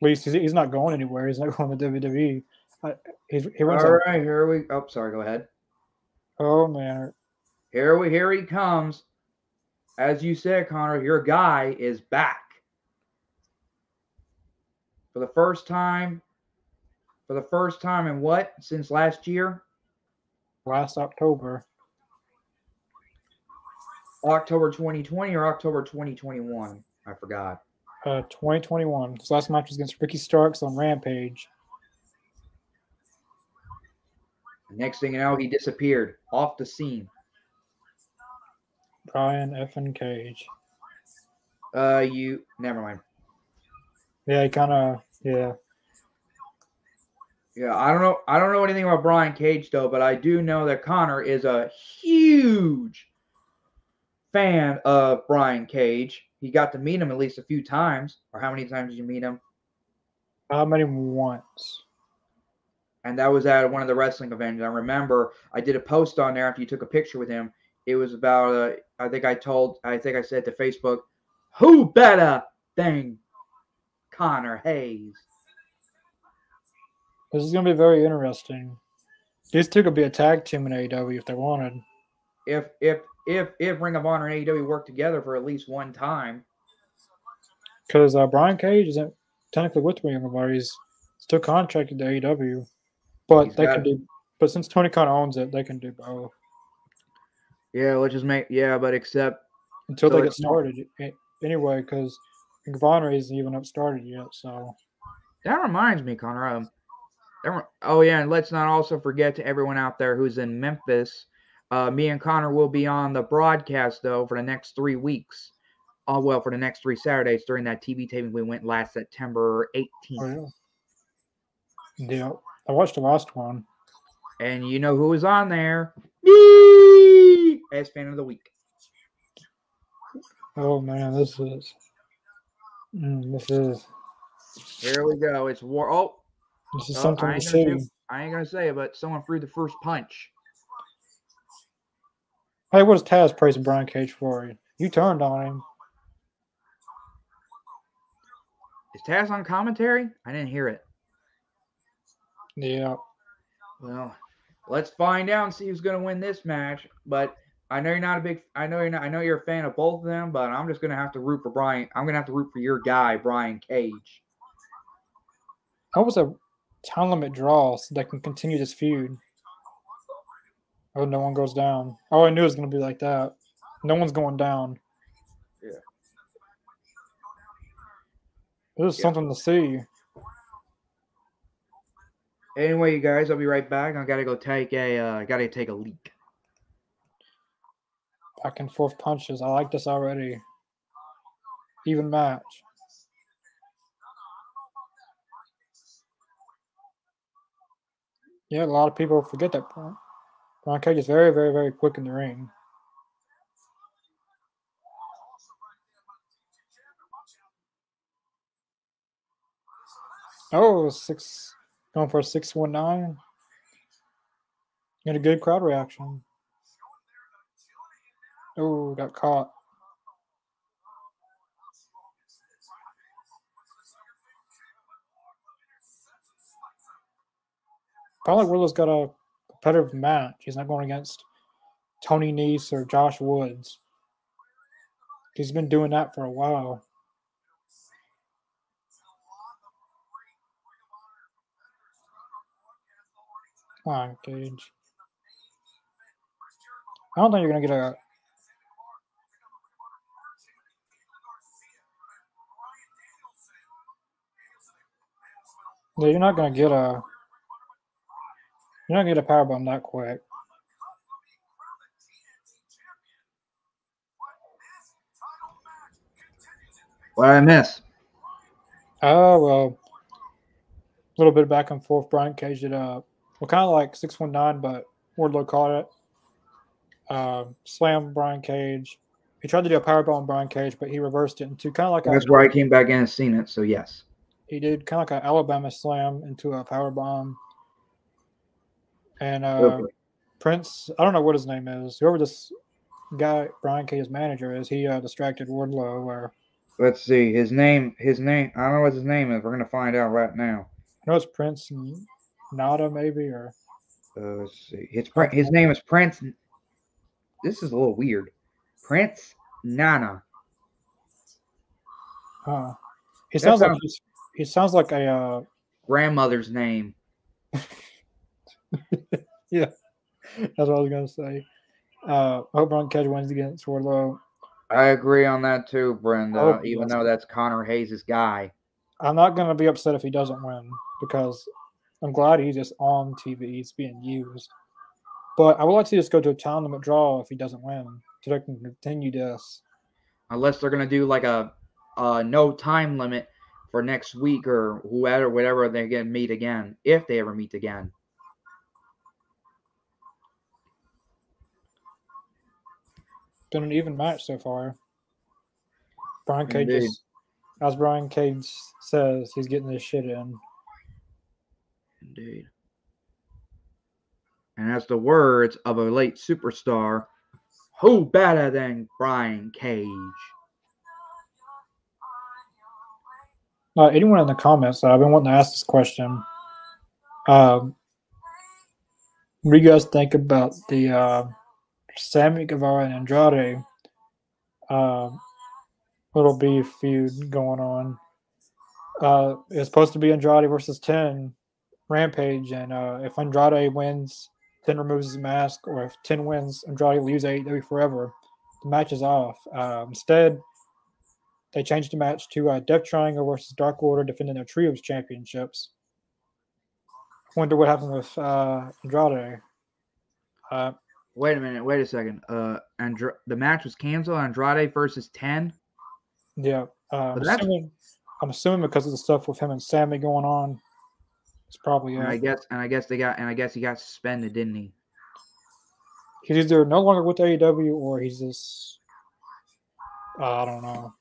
Speaker 2: release. He's, he's not going anywhere. He's not <laughs> going to WWE. Uh, he's, he runs.
Speaker 1: All right, here we. Oh, sorry. Go ahead.
Speaker 2: oh man,
Speaker 1: Here we. Here he comes. As you said, Connor, your guy is back for the first time. For the first time in what since last year?
Speaker 2: last October.
Speaker 1: October 2020 or October 2021? I forgot.
Speaker 2: Uh, 2021. His last match was against Ricky Starks on Rampage.
Speaker 1: Next thing you know, he disappeared off the scene.
Speaker 2: Brian F. and Cage.
Speaker 1: Uh, you never mind.
Speaker 2: Yeah, he kind of yeah.
Speaker 1: Yeah, I don't know. I don't know anything about Brian Cage though, but I do know that Connor is a huge fan of Brian Cage. He got to meet him at least a few times. Or how many times did you meet him?
Speaker 2: How many once.
Speaker 1: And that was at one of the wrestling events. I remember I did a post on there after you took a picture with him. It was about uh, I think I told I think I said to Facebook, who better than Connor Hayes?
Speaker 2: This is gonna be very interesting. These two could be a tag team in AEW if they wanted.
Speaker 1: If if if if Ring of Honor and AEW work together for at least one time.
Speaker 2: Because uh, Brian Cage isn't technically with Ring of Honor; he's still contracted to AEW, but
Speaker 1: He's
Speaker 2: they can do. But since Tony Khan owns it, they can do both
Speaker 1: Yeah, let's just make yeah, but except
Speaker 2: until
Speaker 1: So
Speaker 2: they get
Speaker 1: not-
Speaker 2: started. Anyway, because Ring of Honor isn't even up started yet, so
Speaker 1: that reminds me, Connor. Um, oh yeah, and let's not also forget to everyone out there who's in Memphis. Uh, me and Connor will be on the broadcast though for the next three weeks. Oh well, for the next three Saturdays during that TV taping we went last September 18th.
Speaker 2: oh, yeah. Yeah, I watched the last one.
Speaker 1: And you know who was on there? Me as fan of the week.
Speaker 2: Oh man, this is mm, this is
Speaker 1: Here we go. It's war. Oh,
Speaker 2: this is
Speaker 1: Oh,
Speaker 2: something
Speaker 1: I ain't
Speaker 2: see.
Speaker 1: gonna say- I ain't gonna say it, but someone threw the first punch.
Speaker 2: Hey, what is Taz praising Brian Cage for? You turned on him.
Speaker 1: Is Taz on commentary? I didn't hear it.
Speaker 2: Yeah.
Speaker 1: Well, let's find out and see who's gonna win this match. But I know you're not a big. I know you're not. I know you're a fan of both of them, but I'm just gonna have to root for Brian. I'm gonna have to root for your guy, Brian Cage.
Speaker 2: That was a time limit draw so they can continue this feud. Oh, no one goes down. Oh, I knew it was going to be like that. No one's going down.
Speaker 1: Yeah.
Speaker 2: This is
Speaker 1: Yeah.
Speaker 2: something to see.
Speaker 1: Anyway, you guys, I'll be right back. I gotta go take a. Uh, gotta take a leak.
Speaker 2: Back and forth punches. I like this already. Even match. Yeah, a lot of people forget that point. Cage is very, very, very quick in the ring. Oh, six going for six one nine. Got a good crowd reaction. Oh, got caught. Probably Wardlow's got a competitive match. He's not going against Tony Nese or Josh Woods. He's been doing that for a while. Come on, Cage. I don't think you're gonna get a. Yeah, you're not gonna get a. You're not gonna get a power bomb that quick.
Speaker 1: What I miss?
Speaker 2: Oh well, a little bit of back and forth. Brian Cage did uh, well, kind of like six one nine, but Wardlow caught it. Uh, slam Brian Cage. He tried to do a power bomb Brian Cage, but he reversed it into kind of like a
Speaker 1: That's where I came back in and seen it. So yes.
Speaker 2: he did kind of like an Alabama slam into a power bomb. And uh,
Speaker 1: Okay.
Speaker 2: Prince, I don't know what his name is. Whoever this guy Brian Cage's manager is, he uh, distracted Wardlow. Or
Speaker 1: Let's see his name. His name. I don't know what his name is. We're gonna find out right now.
Speaker 2: I know it's Prince Nada maybe or
Speaker 1: Uh, let's see. His his name is Prince. This is a little weird. Prince Nana.
Speaker 2: huh. He
Speaker 1: That
Speaker 2: sounds like he sounds like a uh,
Speaker 1: Grandmother's name. <laughs> <laughs>
Speaker 2: that's what I was gonna say. Uh, I hope Brian Cage wins against Wardlow.
Speaker 1: I agree on that too, Brenda.
Speaker 2: Oh,
Speaker 1: even though that's Connor Hayes' guy.
Speaker 2: I'm not gonna be upset if he doesn't win because I'm glad he's just on TV. He's being used. But I would like to just go to a time limit draw if he doesn't win, so they can continue this.
Speaker 1: Unless they're gonna do like a, a no time limit for next week or whoever, whatever they get meet again, if they ever meet again.
Speaker 2: Been an even match so far. Brian Cage, is, as Brian Cage says, he's getting this shit in.
Speaker 1: Indeed. And that's the words of a late superstar, who better than Brian Cage?
Speaker 2: Uh, anyone in the comments, I've been wanting to ask this question. Um, what do you guys think about the uh, Sammy Guevara and Andrade uh, little beef feud going on? Uh, it's supposed to be Andrade versus 10 Rampage, and uh, if Andrade wins, 10 removes his mask, or if 10 wins, Andrade leaves AEW forever. The match is off. Uh, instead, they changed the match to uh, Death Triangle versus Dark Order defending their trios championships. Wonder what happened with uh, Andrade. Uh,
Speaker 1: Wait a minute. Wait a second. Uh, Andra- the match was canceled. Andrade versus ten.
Speaker 2: yeah, uh, I'm, assuming, I'm assuming because of the stuff with him and Sammy going on. It's probably
Speaker 1: And I guess, and I guess they got, and I guess he got suspended, didn't he?
Speaker 2: He's either no longer with AEW or he's just uh, I don't know.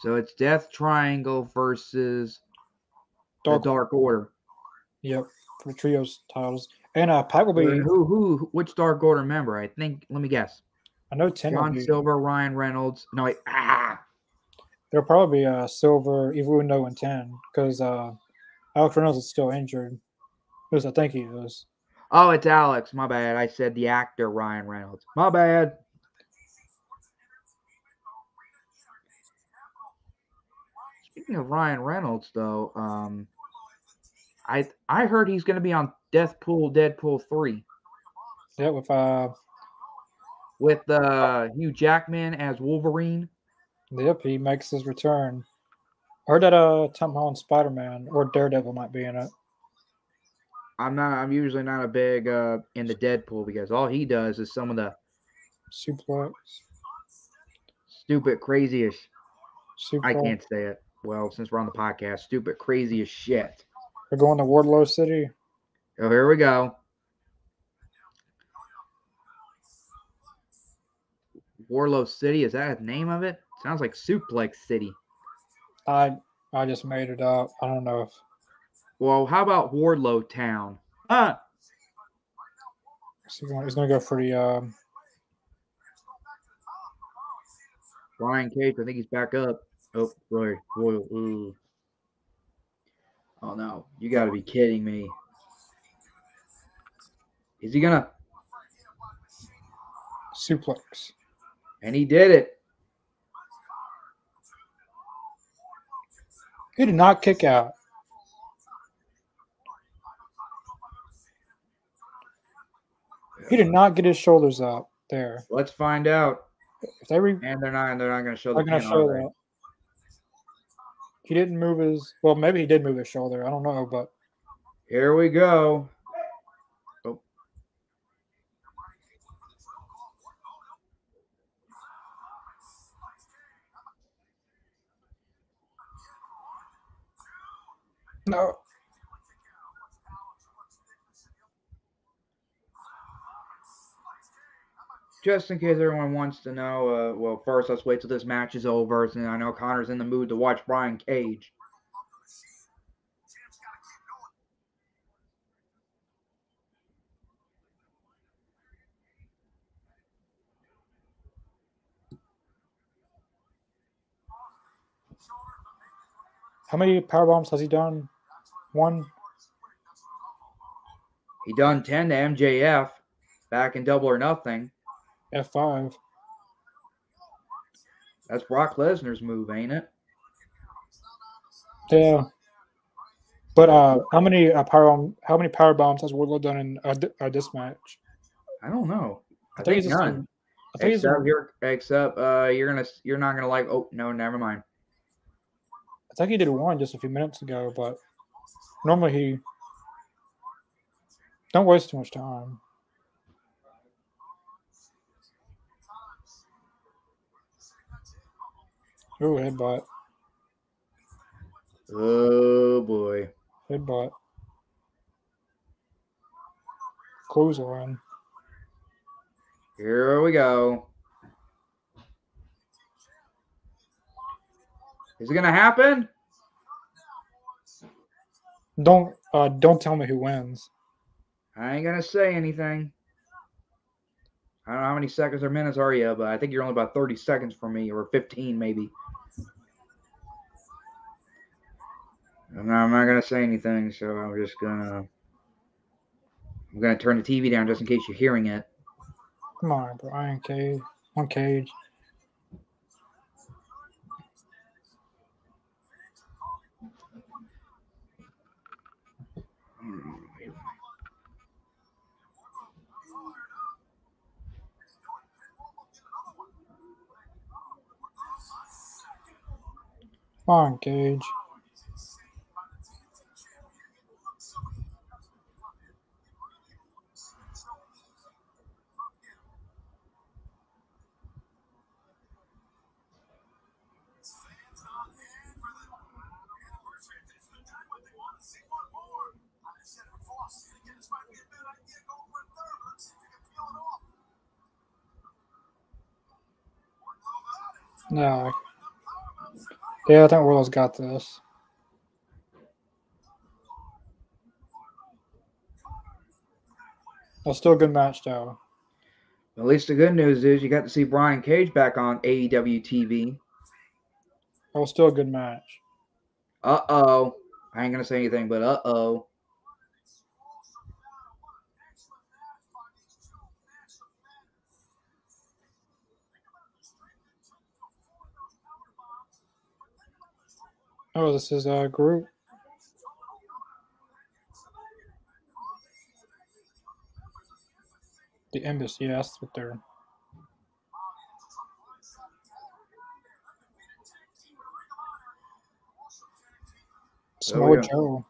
Speaker 1: So it's Death Triangle versus
Speaker 2: Dark,
Speaker 1: the Dark Order.
Speaker 2: Yep, for trios titles. And uh, Pac will be.
Speaker 1: Who, who, which Dark Order member? I think. Let me guess.
Speaker 2: I know ten.
Speaker 1: John Silver, Ryan Reynolds. No, wait. Ah,
Speaker 2: There'll probably be uh, Silver, Evil Window, and 10 because uh, Alex Reynolds is still injured. Least I think he is.
Speaker 1: oh, it's Alex. My bad. I said the actor Ryan Reynolds. My bad. Speaking of Ryan Reynolds, though, um, I I heard he's going to be on Deathpool, Deadpool three
Speaker 2: Yeah, with uh,
Speaker 1: with uh, Hugh Jackman as Wolverine.
Speaker 2: yep, he makes his return. I heard that uh, Tom Holland Spider Man or Daredevil might be in it.
Speaker 1: I'm not. I'm usually not a big uh in the Deadpool because all he does is some of the
Speaker 2: Suplex,
Speaker 1: stupid, craziest.
Speaker 2: Super.
Speaker 1: I can't say it. Well, since we're on the podcast, stupid, craziest shit.
Speaker 2: We're going to Wardlow City.
Speaker 1: Oh, here we go. Wardlow City, is that the name of it? Sounds like Suplex City.
Speaker 2: I I just made it up. I don't know if
Speaker 1: Well, how about Wardlow Town? Ah,
Speaker 2: he's going, he's going to go for the. Um,
Speaker 1: Ryan Cage, I think he's back up. Oh, Roy, Roy, ooh. Oh no, you got to be kidding me. Is he gonna?
Speaker 2: suplex.
Speaker 1: And he did it.
Speaker 2: He did not kick out. He did not get his shoulders up there.
Speaker 1: Let's find out.
Speaker 2: If they re-
Speaker 1: And they're not. They're not going to show They're
Speaker 2: the gonna show that. He didn't move his. Well, maybe he did move his shoulder. I don't know, but
Speaker 1: Here we go.
Speaker 2: No.
Speaker 1: Just in case everyone wants to know, uh, well, first let's wait till this match is over. And I know Connor's in the mood to watch Brian Cage.
Speaker 2: How many power bombs has he done? One.
Speaker 1: He done 10 to MJF back in Double or Nothing.
Speaker 2: F five.
Speaker 1: That's Brock Lesnar's move, ain't it?
Speaker 2: Yeah. But uh, how many uh, power bomb, how many power bombs has Wardlow done in uh, th- uh, this match?
Speaker 1: I don't know. I,
Speaker 2: I
Speaker 1: think,
Speaker 2: he's just
Speaker 1: none.
Speaker 2: I think he's.
Speaker 1: Except you're, except uh, you're gonna, you're not gonna like. Oh no, never mind.
Speaker 2: I think he did one just a few minutes ago, but Normally he don't waste too much time. Oh headbutt.
Speaker 1: Oh boy.
Speaker 2: Headbutt. Clothesline.
Speaker 1: Here we go. Is it gonna happen?
Speaker 2: Don't uh don't tell me who wins.
Speaker 1: I ain't gonna say anything. I don't know how many seconds or minutes are you, but I think you're only about 30 seconds from me, or 15 maybe. I'm not, I'm not gonna say anything, so I'm just gonna I'm gonna turn the TV down just in case you're hearing it.
Speaker 2: Come on, Brian Cage. On Cage. Come on, Cage. No. Yeah, I think Wardlow's got this. That's still a good match, though.
Speaker 1: At least the good news is you got to see Brian Cage back on AEW TV.
Speaker 2: That was still a good match.
Speaker 1: Uh oh. I ain't gonna say anything, but uh oh.
Speaker 2: Oh, this is a group. The embassy, yeah, that's what they're. Samoa. Joe.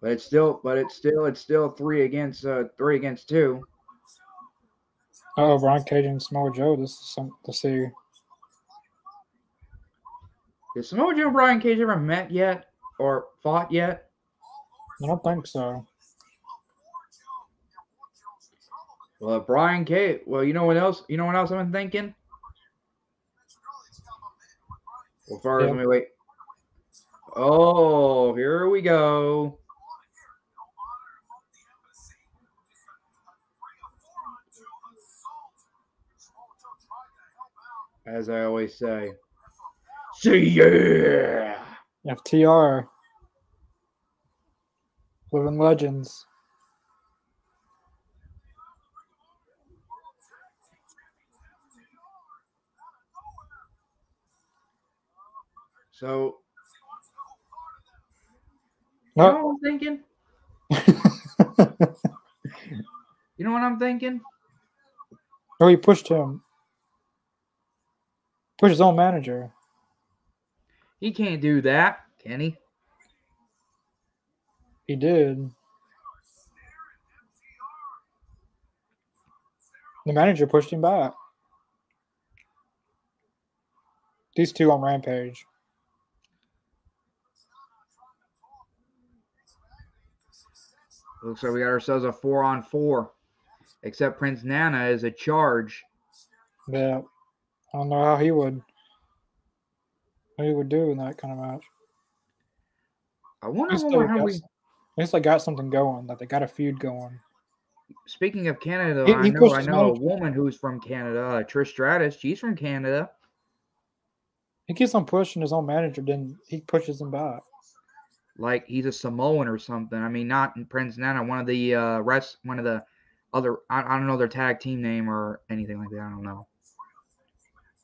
Speaker 1: But it's still, but it's still, it's still three against uh three against two.
Speaker 2: Oh, Brian Cage and Samoa Joe. This is some to see.
Speaker 1: Did Samoa Joe and Brian Cage ever met yet or fought yet?
Speaker 2: I don't think so.
Speaker 1: Well, Brian Cage. Well, you know what else? You know what else I've been thinking? Well, first, let me wait. Oh, here we go. As I always say. See ya!
Speaker 2: FTR. Living Legends.
Speaker 1: So, you know what I'm thinking? <laughs> You know what I'm thinking?
Speaker 2: oh, he pushed him. Pushed his own manager.
Speaker 1: He can't do that, can he?
Speaker 2: He did. The manager pushed him back. These two on Rampage.
Speaker 1: Looks like we got ourselves a four on four. Except Prince Nana is a charge.
Speaker 2: Yeah. I don't know how he would he would do in that kind of match.
Speaker 1: I wonder
Speaker 2: least,
Speaker 1: when
Speaker 2: they
Speaker 1: we're
Speaker 2: got,
Speaker 1: hungry.
Speaker 2: at least they got something going, that they got a feud going.
Speaker 1: Speaking of Canada,
Speaker 2: He-
Speaker 1: I
Speaker 2: he
Speaker 1: know I know a woman who's from Canada, Trish Stratus. She's from Canada.
Speaker 2: He keeps on pushing his own manager, then he pushes him back.
Speaker 1: Like he's a Samoan or something. I mean, not Prince Nana. One of the uh, rest, one of the other. I, I don't know their tag team name or anything like that. I don't know.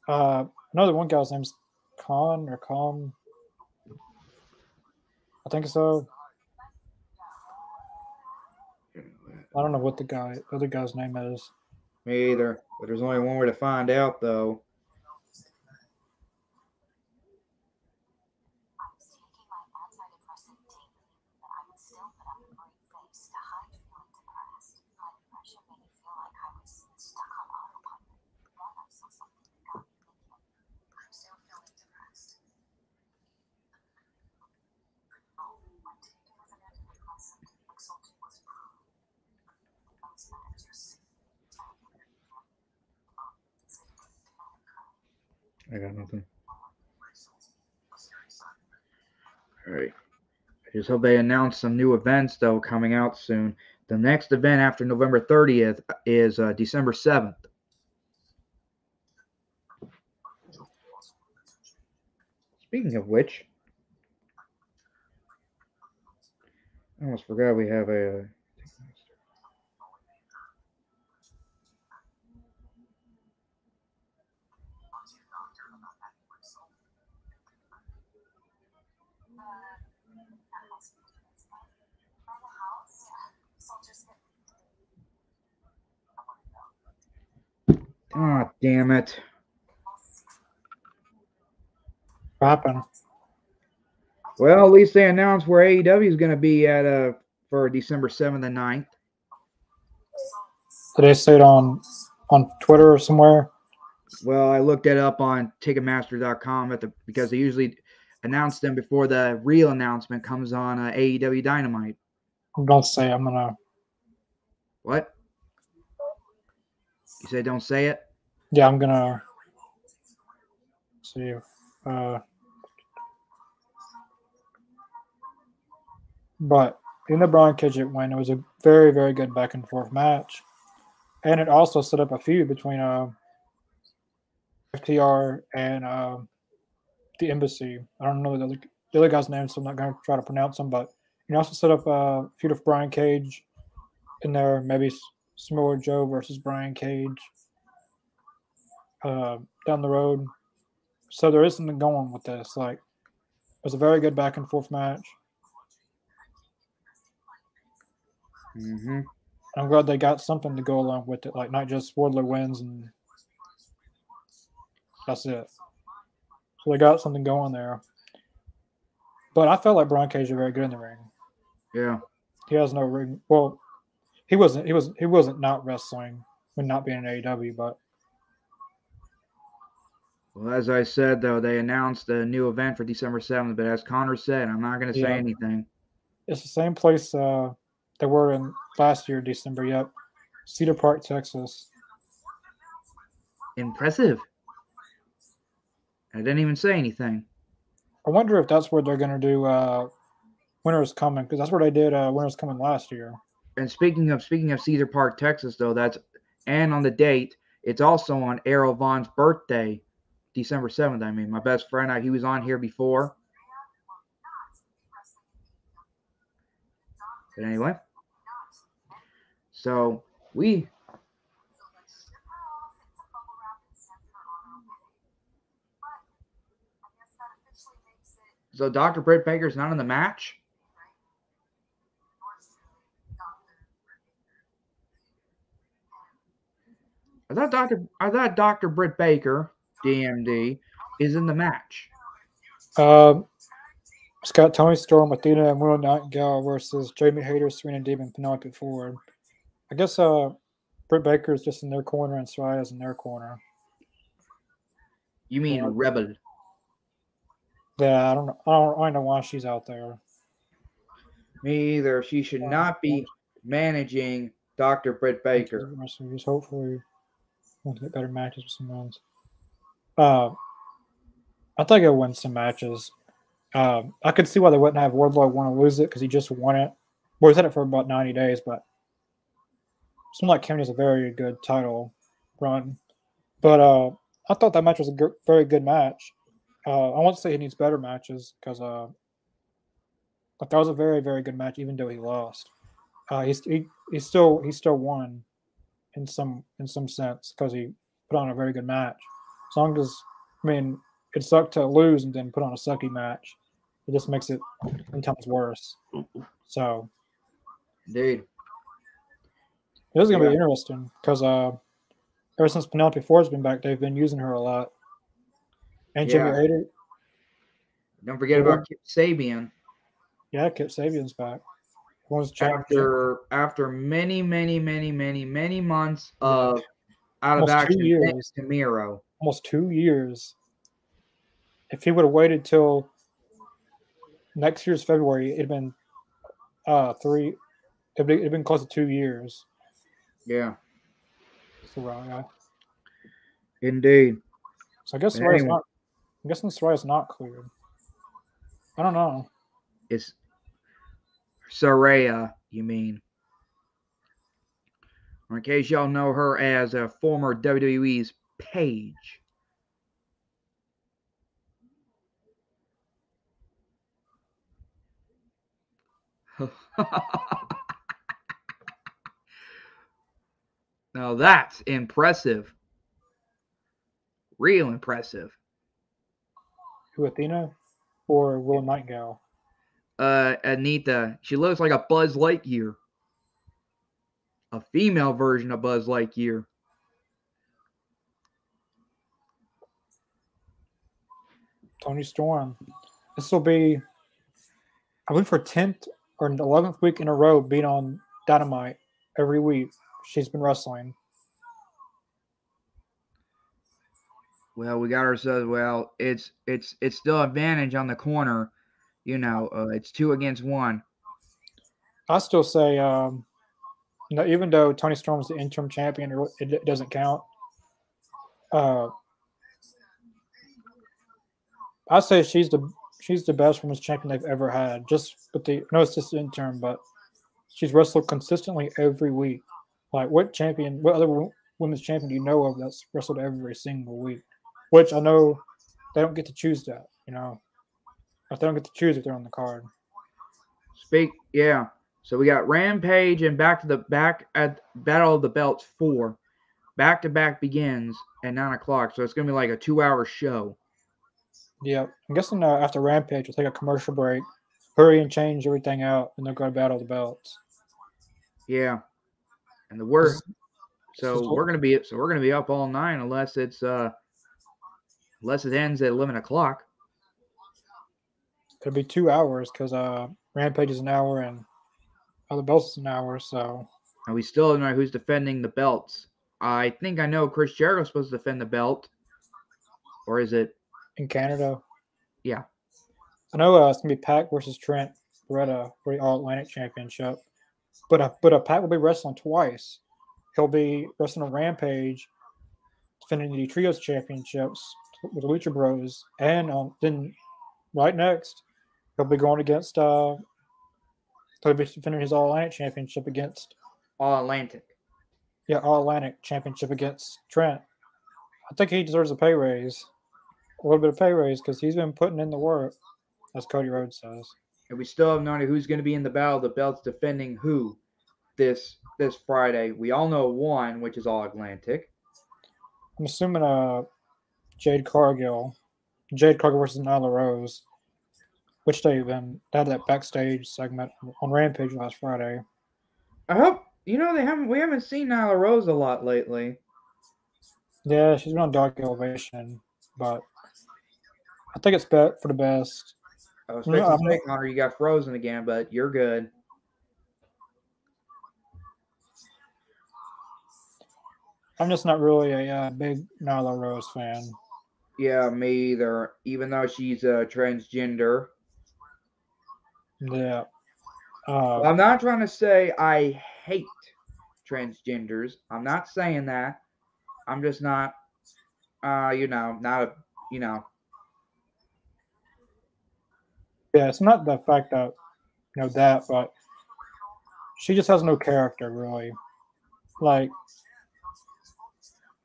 Speaker 2: Uh another one guy's name's Khan or Khan. I think so. I don't know what the guy other guy's name is.
Speaker 1: Me either. But there's only one way to find out, though.
Speaker 3: I was taking my antidepressant daily, but I would still put up a brave face to hide feeling depressed. My depression made me feel like I was stuck on autopilot. Then I saw something that got me thinking. I'm still feeling depressed.
Speaker 1: I got nothing. All right. I just hope they announce some new events though coming out soon. The next event after November 30th is uh, December 7th. Speaking of which, I almost forgot we have a. Oh, damn it.
Speaker 2: What?
Speaker 1: Well, at least they announced where AEW is going to be at uh, for December 7th and 9th.
Speaker 2: Did they say it on on Twitter or somewhere?
Speaker 1: Well, I looked it up on Ticketmaster.com at the because they usually announce them before the real announcement comes on uh, AEW Dynamite.
Speaker 2: Don't say. I'm gonna.
Speaker 1: What? You say don't say it?
Speaker 2: Yeah, I'm gonna. See. Uh, but in the Brian Kidget win, it was a very, very good back and forth match, and it also set up a feud between uh, FTR and uh, the Embassy. I don't know the other, the other guy's name, so I'm not gonna try to pronounce them. But you also set up a feud of Brian Cage in there, maybe Samoa Joe versus Brian Cage uh, down the road. So there is something going with this. Like, it was a very good back and forth match.
Speaker 1: Mm-hmm.
Speaker 2: I'm glad they got something to go along with it, like not just Wardlow wins and that's it. So they got something going there. But I felt like Brian Cage is very good in the ring.
Speaker 1: Yeah.
Speaker 2: He has no ring. Well, he wasn't. He was. He wasn't not wrestling when not being in AEW, but
Speaker 1: Well, as I said, though, they announced a new event for December 7th, but as Connor said, I'm not going to say anything.
Speaker 2: it's the same place uh, they were in last year, December. Yep, Cedar Park, Texas.
Speaker 1: Impressive. I didn't even say anything.
Speaker 2: I wonder if that's where they're going to do uh, Winter's Coming because that's where they did uh, Winter's Coming last year.
Speaker 1: And speaking of speaking of Cedar Park, Texas, though, that's and on the date, it's also on Errol Vaughn's birthday, December 7th. I mean, my best friend, I, he was on here before. But anyway, so we so Dr. Britt Baker's not in the match. I thought Dr. I thought Dr. Britt Baker, DMD, is in the match.
Speaker 2: Um, Scott Toni Storm, Athena, and Willow Nightingale versus Jamie Hayter, Serena Deeb, and Penelope Ford. I guess uh, Britt Baker is just in their corner and Saraya's in their corner.
Speaker 1: You mean
Speaker 2: Yeah.
Speaker 1: Rebel?
Speaker 2: Yeah, I don't know. I don't, I don't know why she's out there.
Speaker 1: Me either. She should not be managing Dr. Britt Baker.
Speaker 2: Wrestlers, hopefully, we'll get better matches with some runs. Uh, I think he'll win some matches. Um, I could see why they wouldn't have Wardlow want to lose it because he just won it. Well, he's had it for about 90 days, but someone like Kevin is a very good title run. But uh, I thought that match was a very good match. Uh, I won't say he needs better matches because uh, but that was a very, very good match, even though he lost. Uh, he's he, he still he still won in some in some sense because he put on a very good match. As long as I mean, it sucked to lose and then put on a sucky match. It just makes it ten times worse. So
Speaker 1: dude,
Speaker 2: this is gonna
Speaker 1: Yeah.
Speaker 2: be interesting because uh, ever since Penelope Ford's been back, they've been using her a lot. And Jimmy
Speaker 1: Yeah. Don't forget about Kip Sabian.
Speaker 2: yeah, Kip Sabian's back. Championship.
Speaker 1: After after many, many, many, many, many months of out of
Speaker 2: Almost two
Speaker 1: action
Speaker 2: years.
Speaker 1: to Miro.
Speaker 2: almost two years. If he would have waited till next year's February, it'd been uh three. It'd been, it'd been close to two years.
Speaker 1: Yeah.
Speaker 2: So, uh.
Speaker 1: Indeed.
Speaker 2: So I guess Soraya's
Speaker 1: anyway.
Speaker 2: not. I'm guessing Soraya's not cleared. I don't know.
Speaker 1: It's Saraya, you mean. Or In case y'all know her as a former WWE's Paige. <laughs> now that's impressive. Real impressive.
Speaker 2: Who Athena or Willow Nightingale?
Speaker 1: Uh Anita. She looks like a Buzz Lightyear. A female version of Buzz Lightyear.
Speaker 2: Toni Storm. This will be, I believe, her tenth or eleventh week in a row being on Dynamite every week. She's been wrestling.
Speaker 1: Well, we got ourselves. Well, it's it's it's still advantage on the corner. You know, uh, it's two against one.
Speaker 2: I still say, um, you know, even though Toni Storm's the interim champion, it, doesn't count. Uh, I say she's the she's the best women's champion they've ever had. Just but the no, it's just interim, but she's wrestled consistently every week. Like what champion? What other women's champion do you know of that's wrestled every single week? Which I know they don't get to choose that. You know, if they don't get to choose if they're on the card.
Speaker 1: Speak, yeah. So we got Rampage and back to the back at Battle of the Belts four. Back to back begins at nine o'clock, so it's gonna be like a two-hour show.
Speaker 2: Yeah, I'm guessing uh, after Rampage, we'll take a commercial break, hurry and change everything out, and they'll go to Battle of the Belts.
Speaker 1: Yeah, and the
Speaker 2: worst.
Speaker 1: So we're gonna be so we're gonna be up all night unless it's uh unless it ends at eleven o'clock.
Speaker 2: It'll be two hours because uh, Rampage is an hour and Other Belts is an hour. So
Speaker 1: And we still don't know who's defending the belts. I think I know Chris Jericho's supposed to defend the belt. Or is it
Speaker 2: in Canada,
Speaker 1: Yeah.
Speaker 2: I know uh, it's gonna be Pac versus Trent Beretta for the All Atlantic Championship, but uh, but uh, Pac will be wrestling twice. He'll be wrestling on Rampage, defending the Trios Championships with the Lucha Bros, and um, then right next he'll be going against uh, he'll be defending his All Atlantic Championship against
Speaker 1: All Atlantic?
Speaker 2: yeah All Atlantic Championship against Trent. I think he deserves a pay raise, a little bit of pay raise because he's been putting in the work, as Cody Rhodes says.
Speaker 1: And we still have no idea who's going to be in the battle the belts defending who this this Friday. We all know one, which is All Atlantic.
Speaker 2: I'm assuming uh Jade Cargill, Jade Cargill versus Nyla Rose, which they then they had that backstage segment on Rampage last Friday.
Speaker 1: I hope you know they haven't we haven't seen Nyla Rose a lot lately.
Speaker 2: Yeah, she's been on Dark Elevation, but I think it's bet for the best.
Speaker 1: I was
Speaker 2: No, I'm
Speaker 1: to Connor, you got frozen again, but you're good.
Speaker 2: I'm just not really a uh, big Nyla Rose fan.
Speaker 1: Yeah, me either. Even though she's a transgender.
Speaker 2: Yeah. Uh,
Speaker 1: I'm not trying to say I hate transgenders. I'm not saying that. I'm just not, uh, you know, not a, you know,
Speaker 2: yeah, it's not the fact that you know that, but she just has no character really. Like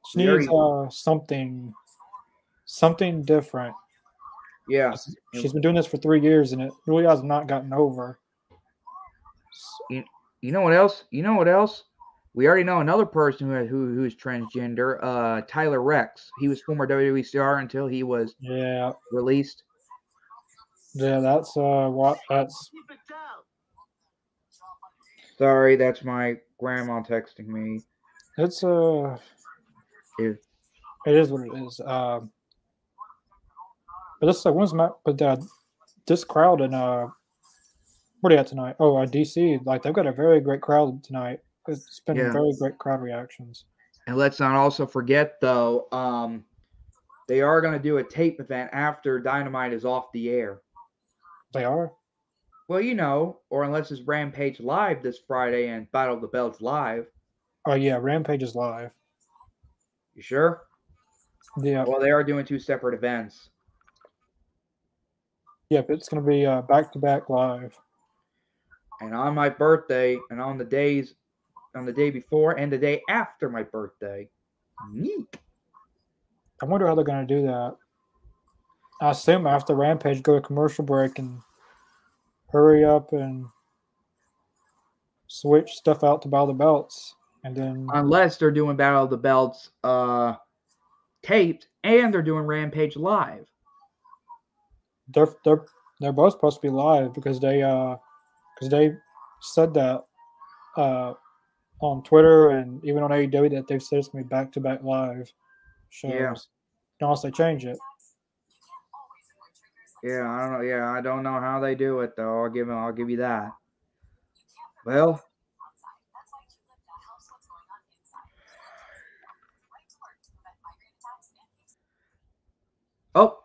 Speaker 2: she needs uh, something, something different.
Speaker 1: Yeah.
Speaker 2: She's been doing this for three years, and it really has not gotten over.
Speaker 1: You know what else? You know what else? We already know another person who who who's transgender. Uh, Tyler Reks. He was former WWE star until he was
Speaker 2: Yeah,
Speaker 1: released.
Speaker 2: yeah, that's uh, what that's
Speaker 1: Sorry, that's my grandma texting me.
Speaker 2: it's uh,
Speaker 1: If
Speaker 2: it is what it is. Um, but this uh, when's my but uh, this crowd in uh, what are you at tonight? Oh, uh, DC, like they've got a very great crowd tonight. It's been
Speaker 1: Yeah.
Speaker 2: very great crowd reactions.
Speaker 1: And let's not also forget, though, um, they are going to do a tape event after Dynamite is off the air.
Speaker 2: They are.
Speaker 1: Well, you know, or unless it's Rampage live this Friday and Battle of the Belts live.
Speaker 2: Oh yeah, Rampage is live.
Speaker 1: You sure?
Speaker 2: Yeah,
Speaker 1: Well, they are doing two separate events.
Speaker 2: Yep. It's gonna be uh, back to back live.
Speaker 1: And on my birthday, and on the days, on the day before and the day after my birthday. Neat.
Speaker 2: I wonder how they're gonna do that. I assume after Rampage, go to commercial break and hurry up and switch stuff out to Battle of the Belts, and then
Speaker 1: Unless they're doing Battle of the Belts uh taped and they're doing Rampage live.
Speaker 2: They're they're they're both supposed to be live because they uh because they said that uh on Twitter and even on AEW that they've said it's gonna be back to back live shows.
Speaker 1: Yeah.
Speaker 2: Unless they change it.
Speaker 1: Yeah, I don't know. Yeah, I don't know how they do it though. I'll give I'll give you that. Well, oh,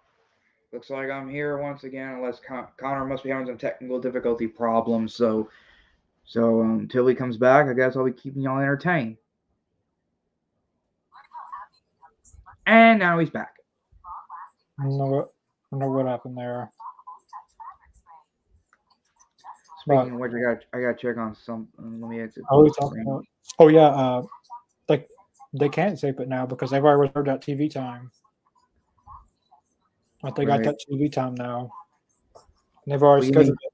Speaker 1: looks like I'm here once again. Unless Con- Connor must be having some technical difficulty problems. So, so um, until he comes back, I guess I'll be keeping y'all entertained. And now he's back.
Speaker 2: I don't know what I don't know what happened there.
Speaker 1: Speaking of which, I got I got to check on some. uh, Let me exit.
Speaker 2: Oh, we
Speaker 1: the
Speaker 2: talking
Speaker 1: screen.
Speaker 2: about Oh yeah, uh like they can't tape it now because they've already reserved that TV time. They got
Speaker 1: Right.
Speaker 2: that TV time now. And they've already scheduled it.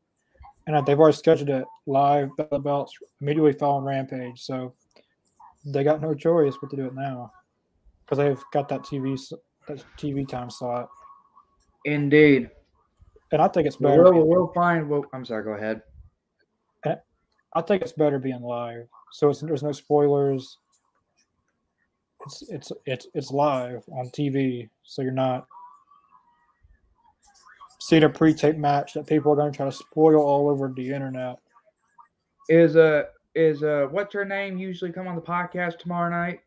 Speaker 2: And they've already scheduled it live the Belts immediately following Rampage. So they got no choice but to do it now. Because they've got that TV that TV time slot.
Speaker 1: Indeed.
Speaker 2: And I think it's better.
Speaker 1: we'll,
Speaker 2: being-
Speaker 1: we'll find. Well, I'm sorry. Go ahead.
Speaker 2: I think it's better being live. So it's there's no spoilers. It's it's it's it's live on TV, so you're not seeing a pre-tape match that people are going to try to spoil all over the internet.
Speaker 1: Is uh is uh what's her name usually come on the podcast tomorrow night?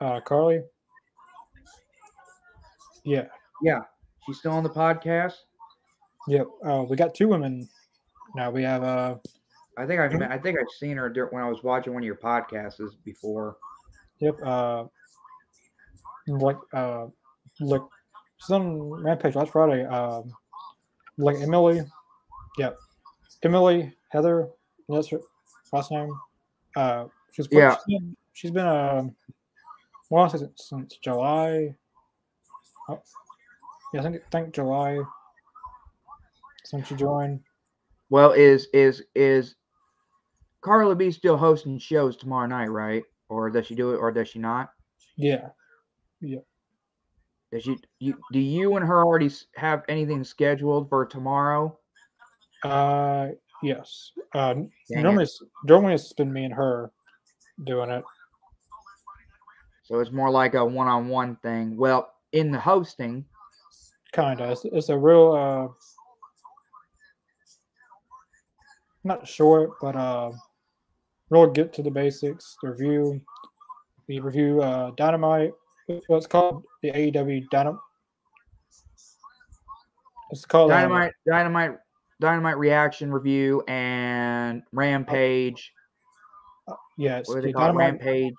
Speaker 2: Uh, Carly, yeah,
Speaker 1: Yeah, she's still on the podcast.
Speaker 2: yep. Uh, we got two women now. We have uh,
Speaker 1: I think I've met, I think I've seen her when I was watching one of your podcasts before.
Speaker 2: yep. Uh, like uh, like she's on Rampage last Friday. Um, like Emily, yeah, Emily Heather, that's her last name. Uh, she's
Speaker 1: Yeah.
Speaker 2: she's been, she's been um, well since, since July. Oh, yeah, I think I think July since she joined.
Speaker 1: Well, is is is Carla B still hosting shows tomorrow night, right? Or does she do it, or does she not?
Speaker 2: Yeah, yeah,
Speaker 1: Does she? You, do you and her already have anything scheduled for tomorrow?
Speaker 2: uh, yes. Uh,
Speaker 1: Dang it.
Speaker 2: normally, it's, normally it's been me and her doing it.
Speaker 1: So it's more like a one-on-one thing. Well, in the hosting,
Speaker 2: Kind of. It's, it's a real, uh, not short, but uh, real get to the basics review. We review uh, Dynamite. What's called the AEW Dynamite. It's called uh,
Speaker 1: dynamite, dynamite, dynamite reaction review, and Rampage.
Speaker 2: yeah, it's
Speaker 1: What
Speaker 2: the? Dynamite.
Speaker 1: Rampage.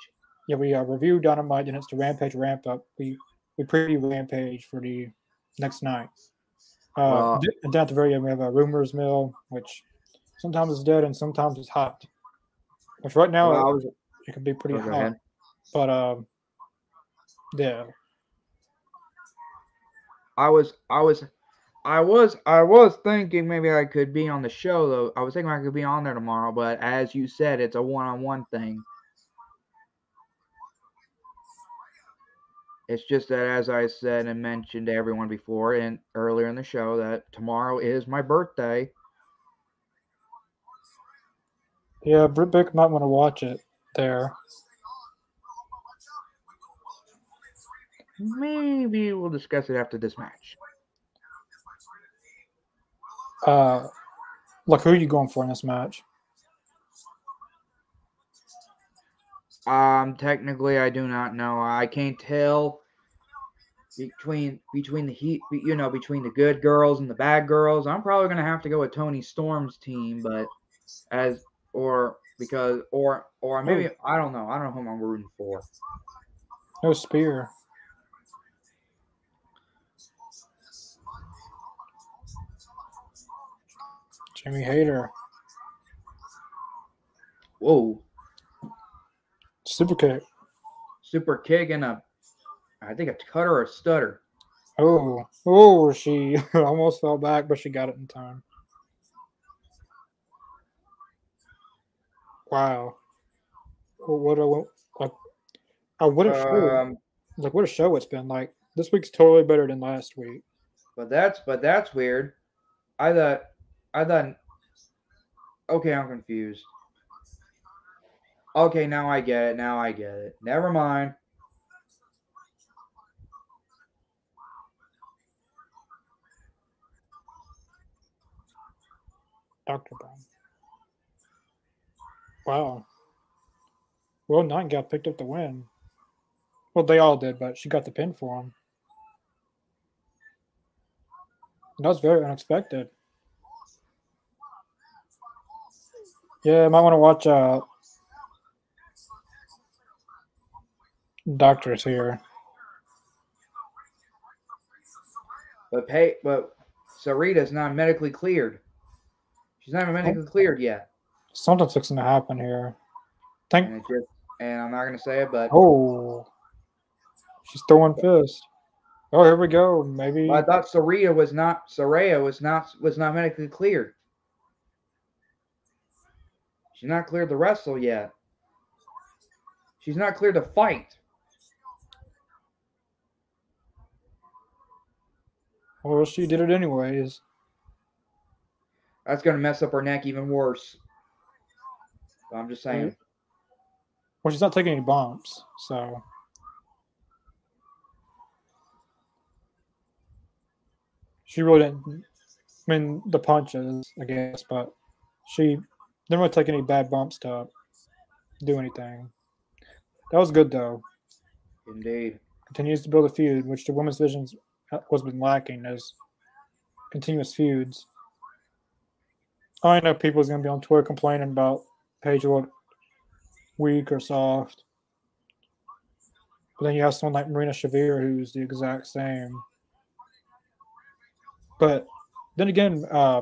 Speaker 2: Yeah, we uh, review Dynamite, and it's the Rampage ramp up. We we preview Rampage for the next night. Uh, d- and down at the very end, we have a rumors mill, which sometimes is dead and sometimes it's hot. Which right now
Speaker 1: Well, I was,
Speaker 2: it could be pretty hot,
Speaker 1: ahead.
Speaker 2: but um, yeah,
Speaker 1: I was, I was, I was, I was thinking maybe I could be on the show though. I was thinking I could be on there tomorrow, but as you said, it's a one-on-one thing. It's just that, as I said and mentioned to everyone before and earlier in the show, that tomorrow is my birthday.
Speaker 2: yeah. Britt Baker might want to watch it there.
Speaker 1: Maybe we'll discuss it after this match.
Speaker 2: Uh, look, who are you going for in this match?
Speaker 1: Um, technically, I do not know. I can't tell between between the heat, you know, between the good girls and the bad girls. I'm probably gonna have to go with Toni Storm's team, but as or because or or maybe I don't know. I don't know who I'm rooting for.
Speaker 2: No spear. Jamie Hayter.
Speaker 1: Whoa.
Speaker 2: Super kick.
Speaker 1: Super kick and a, I think a cutter or a stutter.
Speaker 2: Oh, oh, she <laughs> almost fell back, but she got it in time. Wow. What a like, I would have show.
Speaker 1: Um,
Speaker 2: Like what a show it's been. Like this week's totally better than last week.
Speaker 1: but that's but that's weird. I thought I thought. Okay, I'm confused. Okay, now I get it. Now I get it. Never mind.
Speaker 2: Doctor Brown. Wow. Well, Nightingale picked up the win. Well, they all did, but she got the pin for him. That was very unexpected. Yeah, I might want to watch uh Doctors here.
Speaker 1: But pay, but Sarita's not medically cleared. She's not medically cleared yet.
Speaker 2: Something's fixing to happen here. Thank.
Speaker 1: And just, and I'm not gonna say it, but
Speaker 2: oh she's throwing fist. Oh, here we go. Maybe
Speaker 1: I thought Sarita was not Saraya was not was not medically cleared. She's not cleared to wrestle yet. She's not cleared to fight.
Speaker 2: well she did it anyways.
Speaker 1: That's gonna mess up her neck even worse. I'm just saying.
Speaker 2: Well, she's not taking any bumps, so. She really didn't. I mean, the punches, I guess, but she didn't really take any bad bumps to do anything. That was good, though.
Speaker 1: Indeed.
Speaker 2: Continues to build a feud, which the women's division's was been lacking as continuous feuds. I know people's going to be on Twitter complaining about Paige look weak or soft. But then you have someone like Marina Shafir who's the exact same. But then again, uh,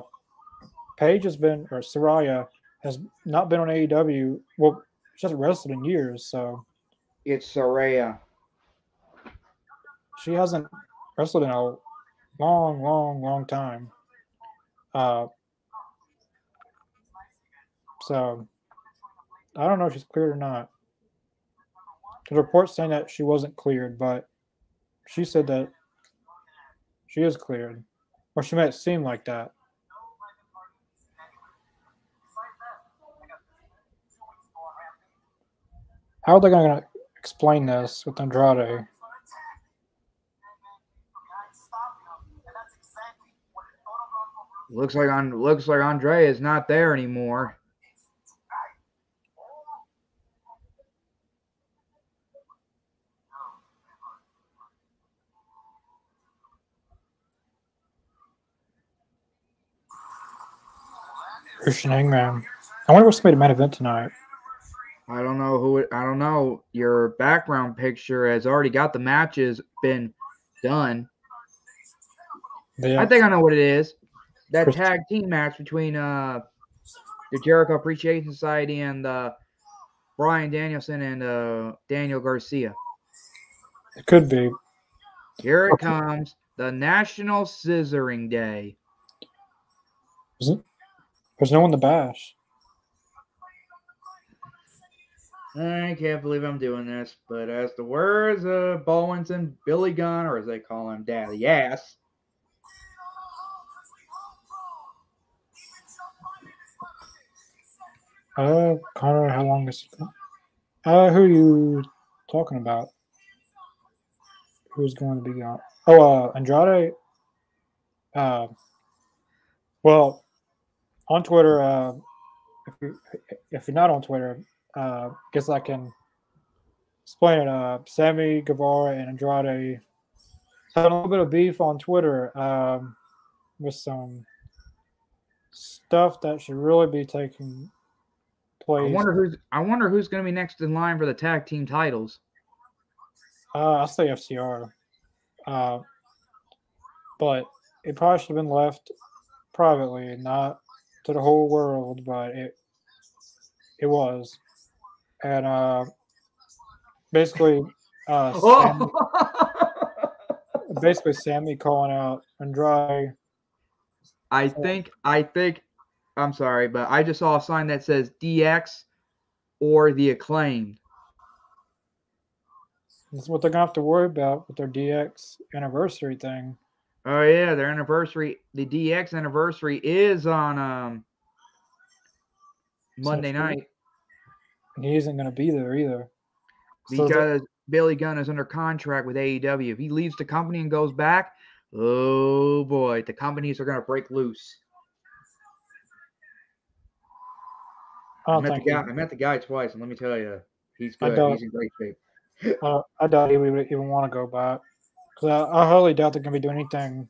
Speaker 2: Paige has been, or Soraya has not been on AEW. Well, she hasn't wrestled in years, so
Speaker 1: It's Saraya.
Speaker 2: she hasn't wrestled in a long, long, long time. Uh, so I don't know if she's cleared or not. The report's saying that she wasn't cleared, but she said that she is cleared, or she made it seem like that. How are they going to explain this with Andrade?
Speaker 1: Looks like on looks like Andre is not there anymore.
Speaker 2: Christian Hangman. I wonder what's made a main event tonight.
Speaker 1: I don't know who it, I don't know. Your background picture has already got the matches been done.
Speaker 2: Yeah.
Speaker 1: I think I know what it is. That tag team match between uh the Jericho Appreciation Society and uh Bryan Danielson and uh Daniel Garcia.
Speaker 2: It could be.
Speaker 1: Here it
Speaker 2: Okay.
Speaker 1: comes. The National Scissoring Day. Is it?
Speaker 2: There's no one to bash.
Speaker 1: I can't believe I'm doing this, but as the words of Bowens and Billy Gunn, or as they call him, Daddy Ass,
Speaker 2: Uh, Connor, how long is it? Uh, who are you talking about? Who's going to be on? Oh, uh, Andrade. Uh, well, on Twitter, uh, if you if you're not on Twitter, uh, guess I can explain it. Uh, Sammy Guevara and Andrade had a little bit of beef on Twitter um, with some stuff that should really be taking place.
Speaker 1: I wonder who's I wonder who's going to be next in line for the tag team titles.
Speaker 2: Uh, I'll say FTR. Uh, but it probably should have been left privately not to the whole world, but it it was, and uh, basically, uh, <laughs> Sammy,
Speaker 1: Oh!
Speaker 2: basically Sammy calling out Andrade.
Speaker 1: I think I think I'm sorry, but I just saw a sign that says DX or the acclaimed.
Speaker 2: This is what they're gonna have to worry about with their DX anniversary thing.
Speaker 1: Oh yeah, their anniversary, the DX anniversary is on um Monday night
Speaker 2: he isn't gonna be there either. So
Speaker 1: because Billy Gunn is under contract with AEW. If he leaves the company and goes back, oh boy, the companies are gonna break loose.
Speaker 2: I
Speaker 1: I met the guy. I met the guy twice, and let me tell you, he's good. He's in great shape. <laughs>
Speaker 2: Uh, I doubt he would even want to go back. Cause I, I highly doubt they're gonna be doing anything.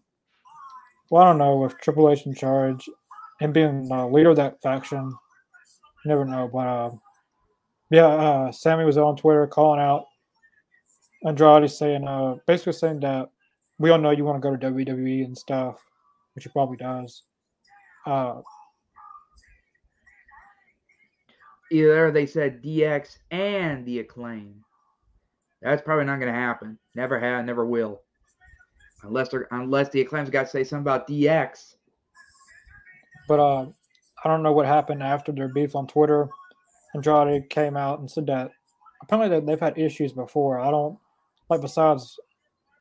Speaker 2: Well, I don't know with Triple H in charge and being the leader of that faction. Never know, but uh, yeah, uh, Sammy was on Twitter calling out Andrade, saying uh, basically saying that we all know you want to go to WWE and stuff, which he probably does. Uh,
Speaker 1: Either they said DX and the acclaim. That's probably not going to happen. Never had, never will. Unless they're unless the acclaim's got to say something about DX.
Speaker 2: But uh, I don't know what happened after their beef on Twitter. Andrade came out and said that apparently they- they've had issues before. I don't like besides.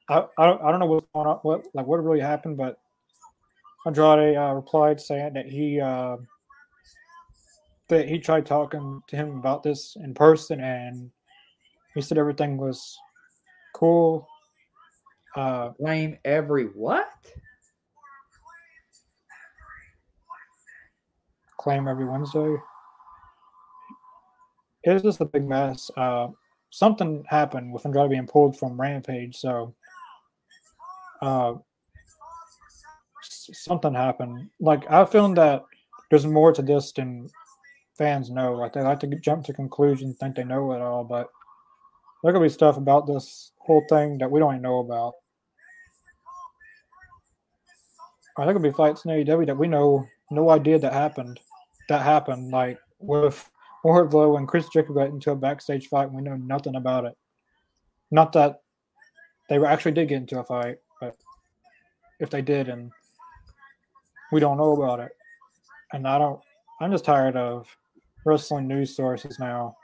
Speaker 2: I, I don't I don't know what's going on, what like what really happened, but Andrade uh, replied saying that he uh, that he tried talking to him about this in person, and he said everything was cool. Uh,
Speaker 1: Claim every what?
Speaker 2: claim every Wednesday. Was just a big mess. Uh, something happened with Andrade being pulled from Rampage, so uh, something happened. Like I feel that there's more to this than fans know. Like they like to jump to conclusions, think they know it all, but there could be stuff about this whole thing that we don't even know about. Or there could be fights in AEW that we know no idea that happened. That happened, like with Wardlow and Chris Jericho got into a backstage fight, and we know nothing about it. Not that they actually did get into a fight, but if they did, and we don't know about it, and I don't, I'm just tired of wrestling news sources now.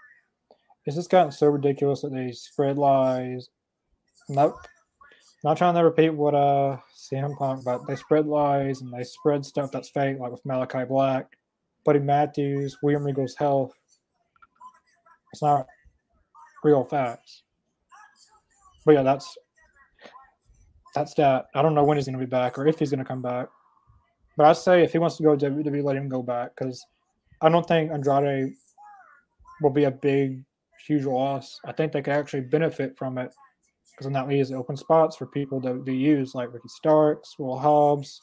Speaker 2: It's just gotten so ridiculous that they spread lies. Nope. Not trying to repeat what uh CM Punk, but they spread lies and they spread stuff that's fake, like with Malachi Black, Buddy Matthews, William Regal's health. It's not real facts. But yeah, that's that's that. I don't know when he's gonna be back or if he's gonna come back. But I say if he wants to go to WWE, let him go back because I don't think Andrade will be a big, huge loss. I think they could actually benefit from it because then that leaves open spots for people to, to use, like Ricky Starks, Will Hobbs,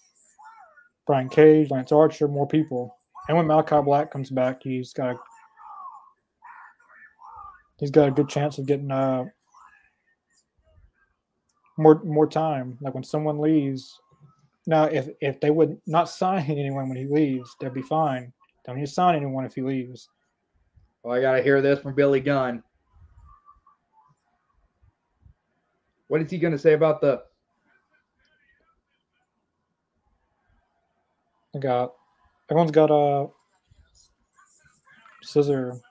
Speaker 2: Brian Cage, Lance Archer, more people. And when Malachi Black comes back, he's got a he's got a good chance of getting uh more more time. Like when someone leaves. Now, if if they would not sign <laughs> anyone when he leaves, they'd be fine. Don't need to sign anyone if he leaves.
Speaker 1: Well, I gotta hear this from Billy Gunn. What is he gonna say about the?
Speaker 2: I got everyone's got a scissor.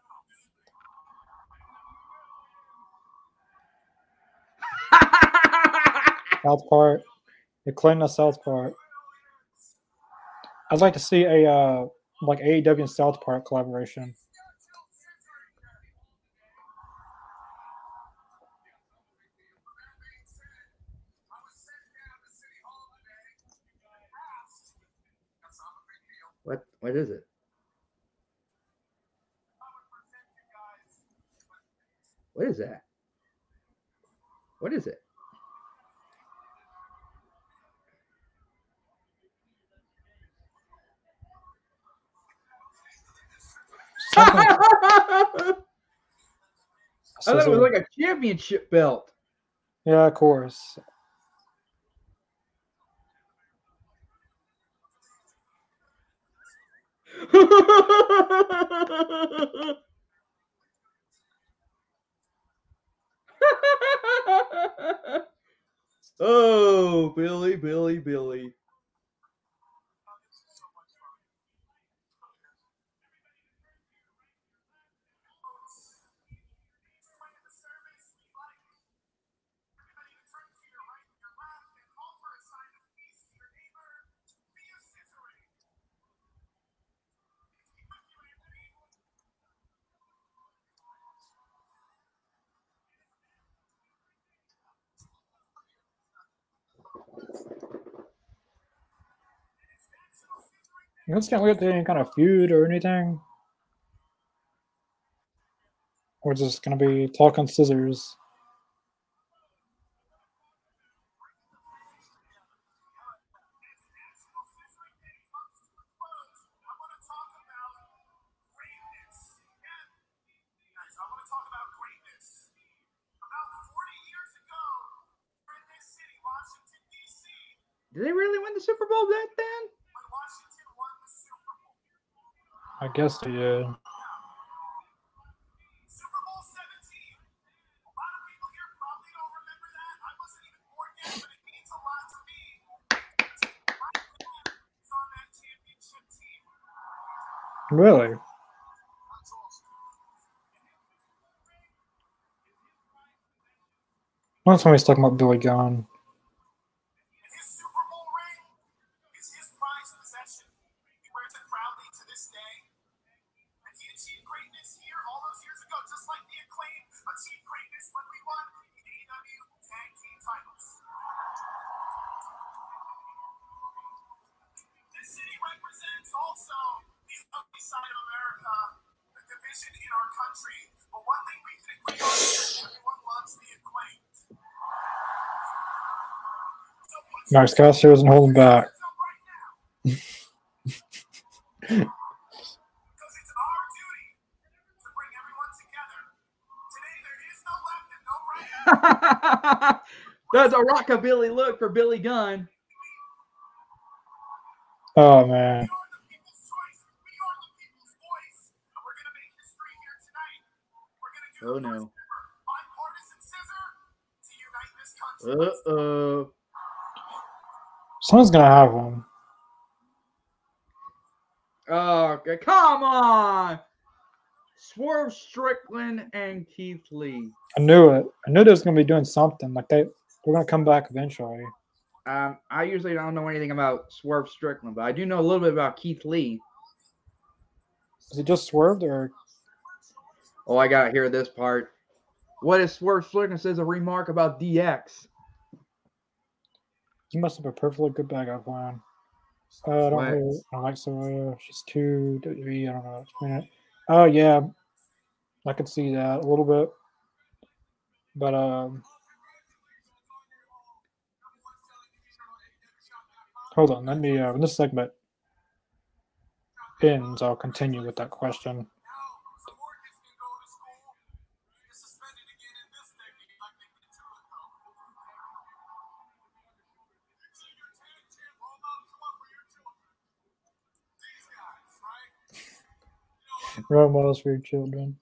Speaker 2: South Park, the Clinton the South Park. I'd like to see a uh, like AEW and South Park collaboration.
Speaker 1: what? What is it? What is that? What is it? <laughs> I thought it was like a championship belt.
Speaker 2: Yeah, of course. <laughs> oh, Billy, Billy, Billy. You guys can't look at any kind of feud or anything. We're just gonna be talking scissors.
Speaker 1: Did they really win the Super Bowl back then?
Speaker 2: I guess they did.
Speaker 4: Uh, Super Bowl 17. A lot of people here probably don't remember that. I wasn't even born yet, but it means a lot to me. My dad is on that championship team.
Speaker 2: Really? Last time we talking about Billy Gunn. Max Caster isn't holding back. <laughs>
Speaker 4: Because it's our duty to bring everyone together. Today there is no left and no right.
Speaker 1: That's a rockabilly look for Billy Gunn.
Speaker 2: Oh man.
Speaker 4: This country.
Speaker 1: Uh oh.
Speaker 2: Someone's gonna have one.
Speaker 1: Oh, okay, come on. Swerve Strickland and Keith Lee.
Speaker 2: I knew it. I knew they was gonna be doing something. Like they they're gonna come back eventually.
Speaker 1: Um, I usually don't know anything about Swerve Strickland, but I do know a little bit about Keith Lee.
Speaker 2: Is it just swerved or
Speaker 1: Oh, I gotta hear this part. What if Swerve Strickland says a remark about DX?
Speaker 2: he must have a perfectly good backup plan? Uh, I don't
Speaker 1: What?
Speaker 2: really, I don't like Soraya. She's too WWE. I don't know. Explain it. Oh yeah, I could see that a little bit. But um, hold on. Let me. Uh, when this segment ends, I'll continue with that question. Role models for your children.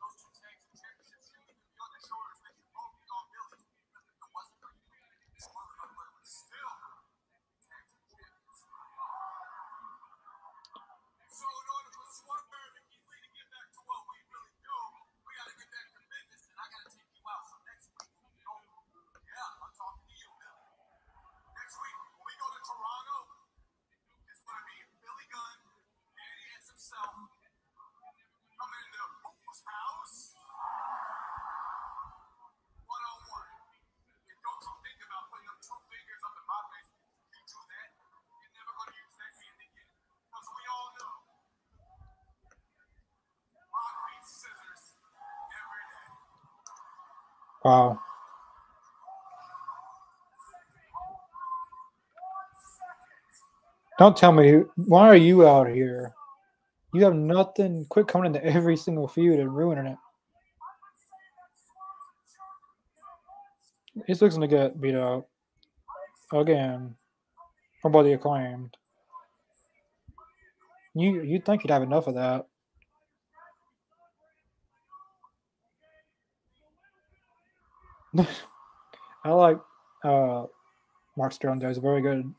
Speaker 2: Wow. Don't tell me why are you out here? You have nothing. Quit coming into every single feud and ruining it. He's looking to get beat up again or by the acclaimed. You you'd think you'd have enough of that. <laughs> I like uh Mark Sterling. He's a very good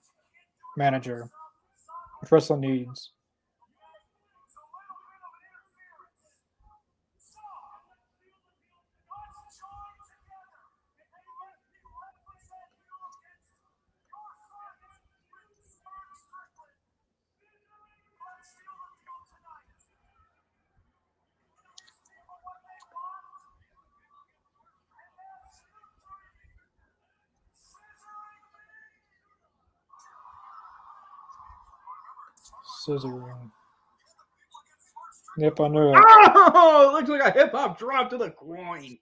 Speaker 2: manager. Which wrestling needs. Scissoring. Yep, I knew it.
Speaker 1: Oh, it <laughs> looks like a hip hop drop to the groin.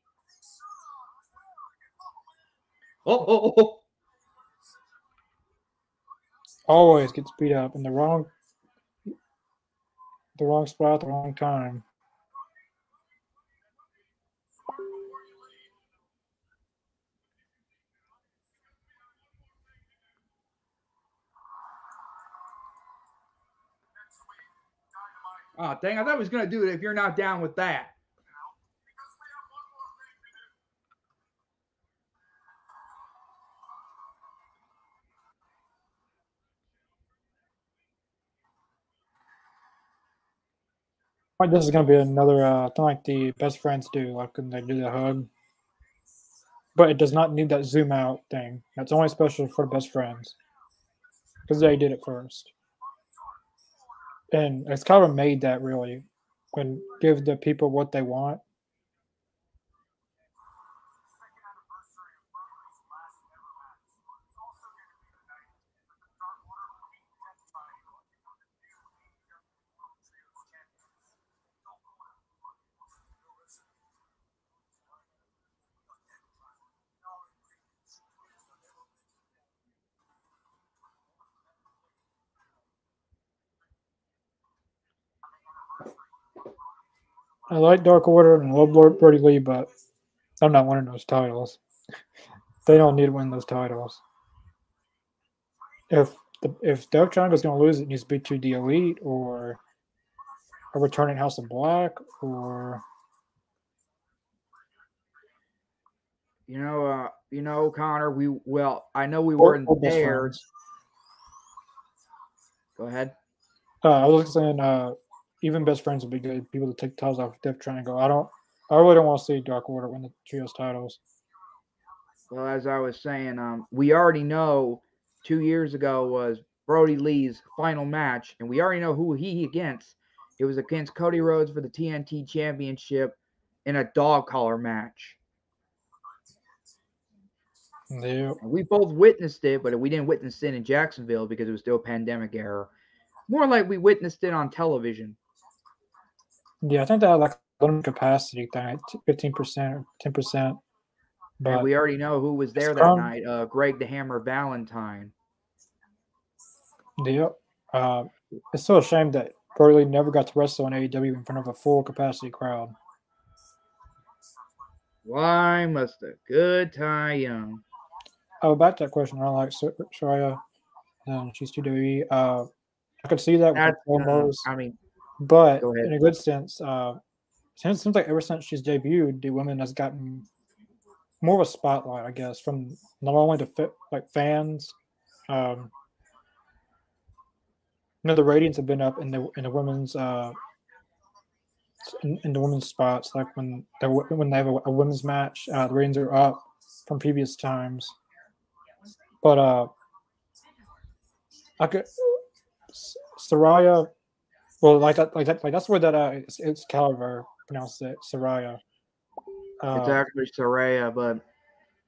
Speaker 1: Oh, oh, oh, oh.
Speaker 2: Always gets beat up in the wrong, the wrong spot, at the wrong time.
Speaker 1: Oh, dang, I thought I was going to do it if you're not down with that.
Speaker 2: Like this is gonna be another uh, thing like the best friends do, like when they do the hug. But it does not need that zoom out thing. That's only special for best friends because they did it first. And it's kind of made that really, and give the people what they want. I like Dark Order and love Lord Brodie Lee, but I'm not winning those titles. they don't need to win those titles. If the, if Triangle is going to lose, it needs to be to the Elite or a returning House of Black or
Speaker 1: You know, uh, you know, Connor, we, well, I know we weren't there. Go ahead.
Speaker 2: Uh, I was saying, uh, even Best Friends would be good. People to take titles off Death Triangle. I don't. I really don't want to see Dark Order win the trios titles.
Speaker 1: Well, as I was saying, um, we already know two years ago was Brodie Lee's final match, and we already know who he against. It was against Cody Rhodes for the TNT Championship in a dog collar match.
Speaker 2: Yeah.
Speaker 1: We both witnessed it, but we didn't witness it in Jacksonville because it was still pandemic era. More like we witnessed it on television.
Speaker 2: Yeah, I think they had like a limited capacity thing, fifteen percent or ten percent.
Speaker 1: And we already know who was there that night. Uh, Greg the Hammer Valentine.
Speaker 2: yep, uh, it's still a shame that Burley never got to wrestle on AEW in front of a full capacity crowd.
Speaker 1: Why must a good Ty Young?
Speaker 2: Oh, back to that question. I like Sor- Soraya, and she's too WWE. Uh, I could see that with
Speaker 1: That's, uh, I mean,
Speaker 2: but in a good sense, uh, since seems like ever since she's debuted, the women has gotten more of a spotlight, I guess, from not only the like fans. Um, you know, the ratings have been up in the in the women's uh, in, in the women's spots. Like when they when they have a, a women's match, uh, the ratings are up from previous times. But uh, I could Soraya. Well, like that, like that, like that's where that uh, it's, it's Caliber pronounced it, Soraya. Uh,
Speaker 1: it's actually Saraya, but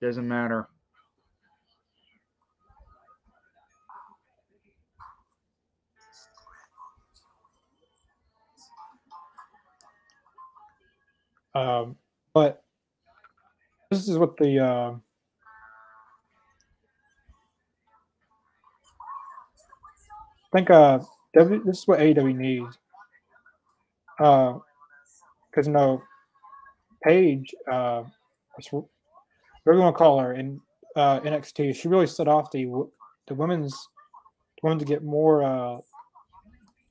Speaker 1: doesn't matter.
Speaker 2: Um, but this is what the uh, I think uh, this is what AEW needs. Because you know, Paige, uh, you want to call her in uh, NXT, she really set off the the women's the women to get more uh,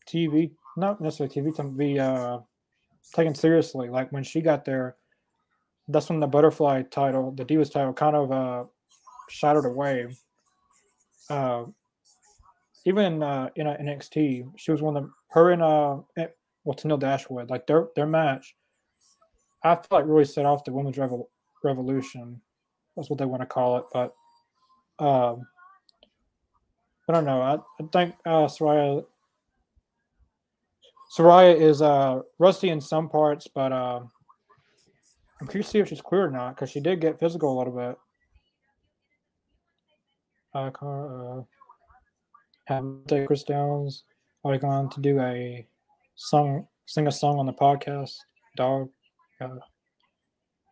Speaker 2: TV, not necessarily TV to be uh, taken seriously. Like when she got there, that's when the butterfly title, the Divas title, kind of uh, shattered away. Uh, even uh, in uh, NXT, she was one of them, her and uh, well, Tenille Dashwood, like their their match. I feel like really set off the women's revol- revolution. That's what they want to call it, but um, I don't know. I, I think uh, Soraya Soraya is uh, rusty in some parts, but uh, I'm curious to see if she's clear or not because she did get physical a little bit. Uh, uh, have Chris Downs already gone to do a song sing a song on the podcast, dog. Uh,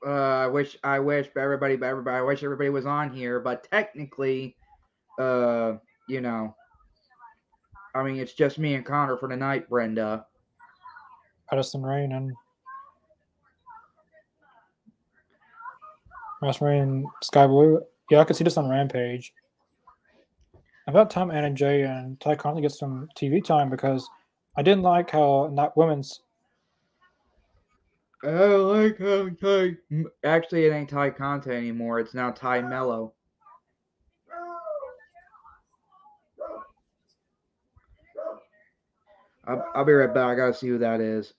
Speaker 1: Uh, I wish, I wish everybody, by everybody, I wish everybody was on here, but technically, uh, you know, I mean, it's just me and Connor for tonight, Brenda.
Speaker 2: Madison Rayne and Madison Rayne, Skye Blue. Yeah, I could see this on Rampage. About time Anna Jay and Tay Conti get some TV time because I didn't like how not women's.
Speaker 1: I like how Ty. Actually, it ain't Tay Conti anymore. It's now Tay Melo. I'll, I'll be right back. I gotta see who that is.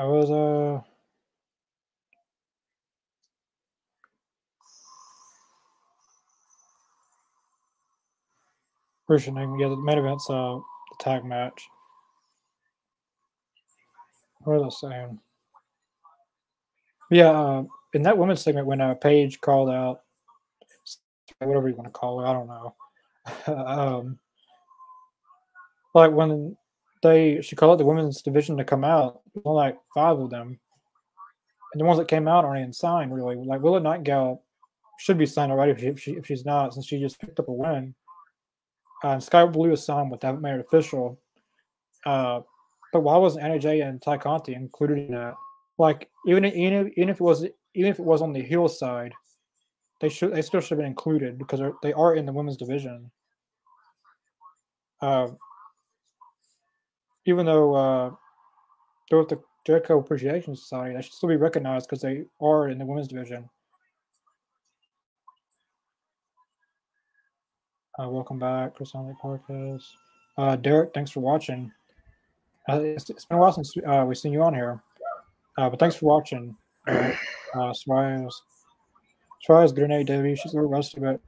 Speaker 2: I was uh. Christian, yeah, the main event's uh the tag match. What was I saying? Yeah, uh, in that women's segment when uh, Paige called out, whatever you want to call it, I don't know. <laughs> um, like when they she called out the women's division to come out, only like five of them, and the ones that came out aren't even signed really. Like Willow Nightingale should be signed already if, she, if, she, if she's not, since she just picked up a win. Uh, and Skye Blue is signed, but they haven't made it official. Uh, but why wasn't Anna Jay and Tay Conti included in that? Like even even if, even if it was even if it was on the heel side, they should they still should have been included because they are in the women's division. Uh, even though uh, they're with the Jericho Appreciation Society, they should still be recognized because they are in the women's division. Uh, welcome back, Chris Only Podcast. Uh, Derek, thanks for watching. Uh, it's, it's been a while since uh, we've seen you on here, uh, but thanks for watching. <clears throat> Uh, Suarez, Suarez good in AEW. She's a little rusty, but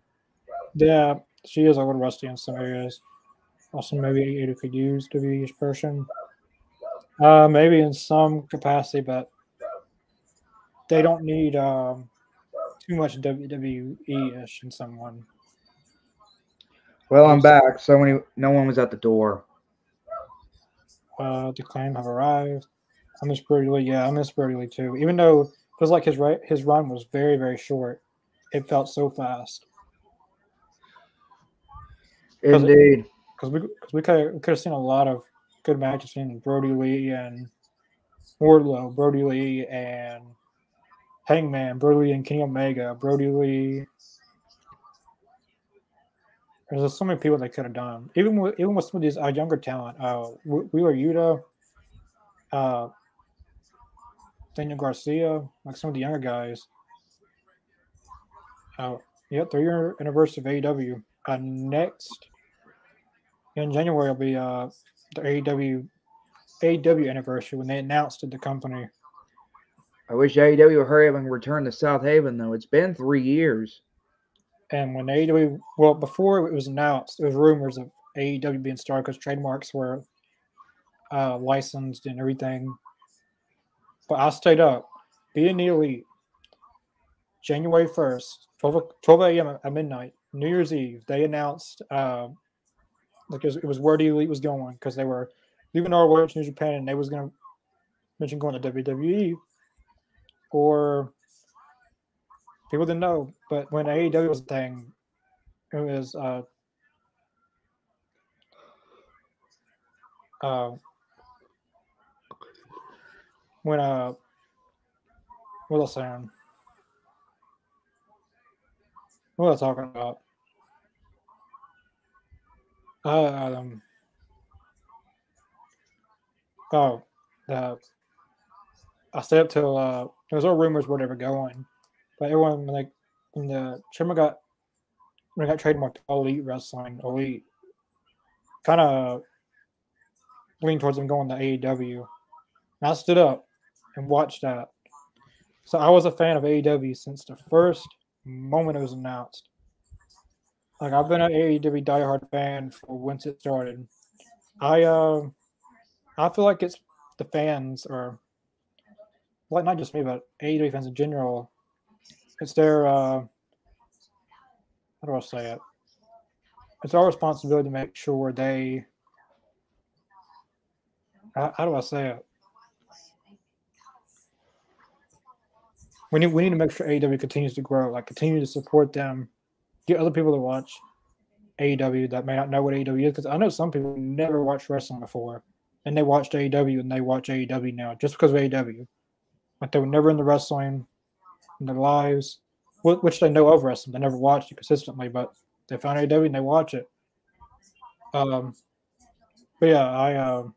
Speaker 2: yeah, she is a little rusty in some areas. Also, maybe AEW could use WWE's person. Uh, maybe in some capacity, but they don't need um, too much WWE ish in someone.
Speaker 1: Well, I'm back. So many, no one was at the door.
Speaker 2: Uh, the claim have arrived. I miss Brodie Lee. Yeah, I miss Brodie Lee too. Even though it feels like his right his run was very very short, it felt so fast. 'Cause it-
Speaker 1: Indeed.
Speaker 2: Because we because we could have seen a lot of good matches between Brodie Lee and Wardlow, Brodie Lee and Hangman, Brodie Lee and Kenny Omega, Brodie Lee. There's just so many people they could have done. Even with even with some of these uh, younger talent, uh, Wh- Wheeler Yuta, uh, Daniel Garcia, like some of the younger guys. Uh, yeah, three year anniversary of AEW. Uh, next in January will be uh the AEW AEW anniversary when they announced it, the company.
Speaker 1: I wish AEW would hurry up and return to Southaven, though. It's been three years.
Speaker 2: And when AEW, well, before it was announced, there was rumors of AEW being started because trademarks were uh, licensed and everything. But I stayed up, being the elite. January 1st, 12, o- 12 a.m. at midnight, New Year's Eve, they announced uh, like it was, it was where the elite was going because they were leaving our to New Japan and they was to mention going to WWE or people didn't know. But when AEW was a thing, it was uh, uh, when uh, what I saying? What was I talking about? Um, oh, I stayed up till uh, there was all rumors were going, but everyone like when the Trimmer got when it got trademarked Elite Wrestling, Elite kind of leaned towards them going to AEW. And I stood up and watched that. So I was a fan of AEW since the first moment it was announced. Like I've been an AEW diehard fan for once it started. I uh, I feel like it's the fans or like not just me, but AEW fans in general, it's their uh, how do I say it? It's our responsibility to make sure they. How, how do I say it? We need we need to make sure AEW continues to grow, like continue to support them, get other people to watch AEW that may not know what AEW is. Because I know some people never watched wrestling before, and they watched AEW and they watch AEW now just because of AEW. Like they were never in the wrestling in their lives, which they know of wrestling. They never watched it consistently, but they found AEW and they watch it. Um, but yeah, I um,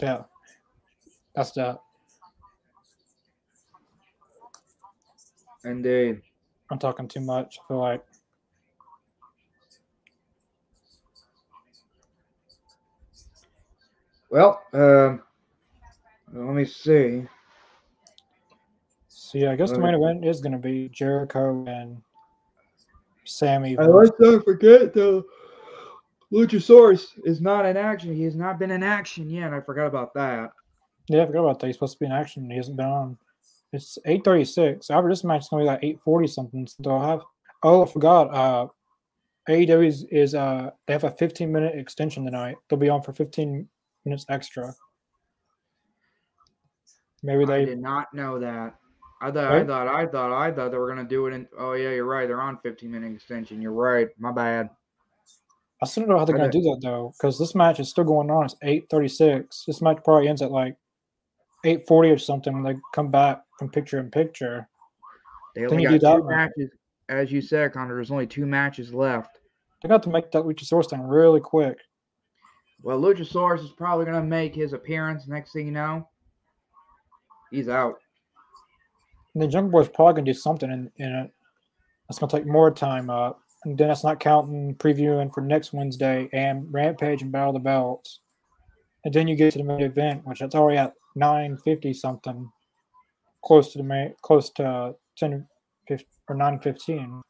Speaker 2: yeah, that's that.
Speaker 1: Indeed.
Speaker 2: I'm talking too much. I feel like
Speaker 1: Well, um, let me see.
Speaker 2: so. Yeah, I guess the main
Speaker 1: Alright.
Speaker 2: event is going to be Jericho and Sammy.
Speaker 1: I let's not forget though. Luchasaurus is not in action. He has not been in action yet. I forgot about that.
Speaker 2: Yeah, I forgot about that. He's supposed to be in action. He hasn't been on. It's eight thirty six. However, this match is gonna be like eight forty something. So they'll have. Oh, I forgot. Uh, AEW is, is uh they have a fifteen minute extension tonight. They'll be on for fifteen minutes extra. Maybe they I
Speaker 1: did not know that. I thought, I thought, I thought, I thought they were gonna do it in. Oh yeah, you're right. They're on 15 minute extension. You're right. My bad.
Speaker 2: I still don't know how they're
Speaker 1: I
Speaker 2: gonna do that though, because this match is still going on. It's eight thirty six. This match probably ends at like eight forty or something when they come back from picture in picture.
Speaker 1: They only got two matches, as you said, Connor. There's only two matches left.
Speaker 2: They got to make that Luchasaurus thing really quick.
Speaker 1: Well, Luchasaurus is probably gonna make his appearance. Next thing you know, he's out.
Speaker 2: And then Jungle Boy's probably gonna do something in, in it. That's gonna take more time up. And then that's not counting previewing for next Wednesday and Rampage and Battle of the Belts. And then you get to the main event, which it's already at nine fifty something, close to the main, close to ten or nine fifteen.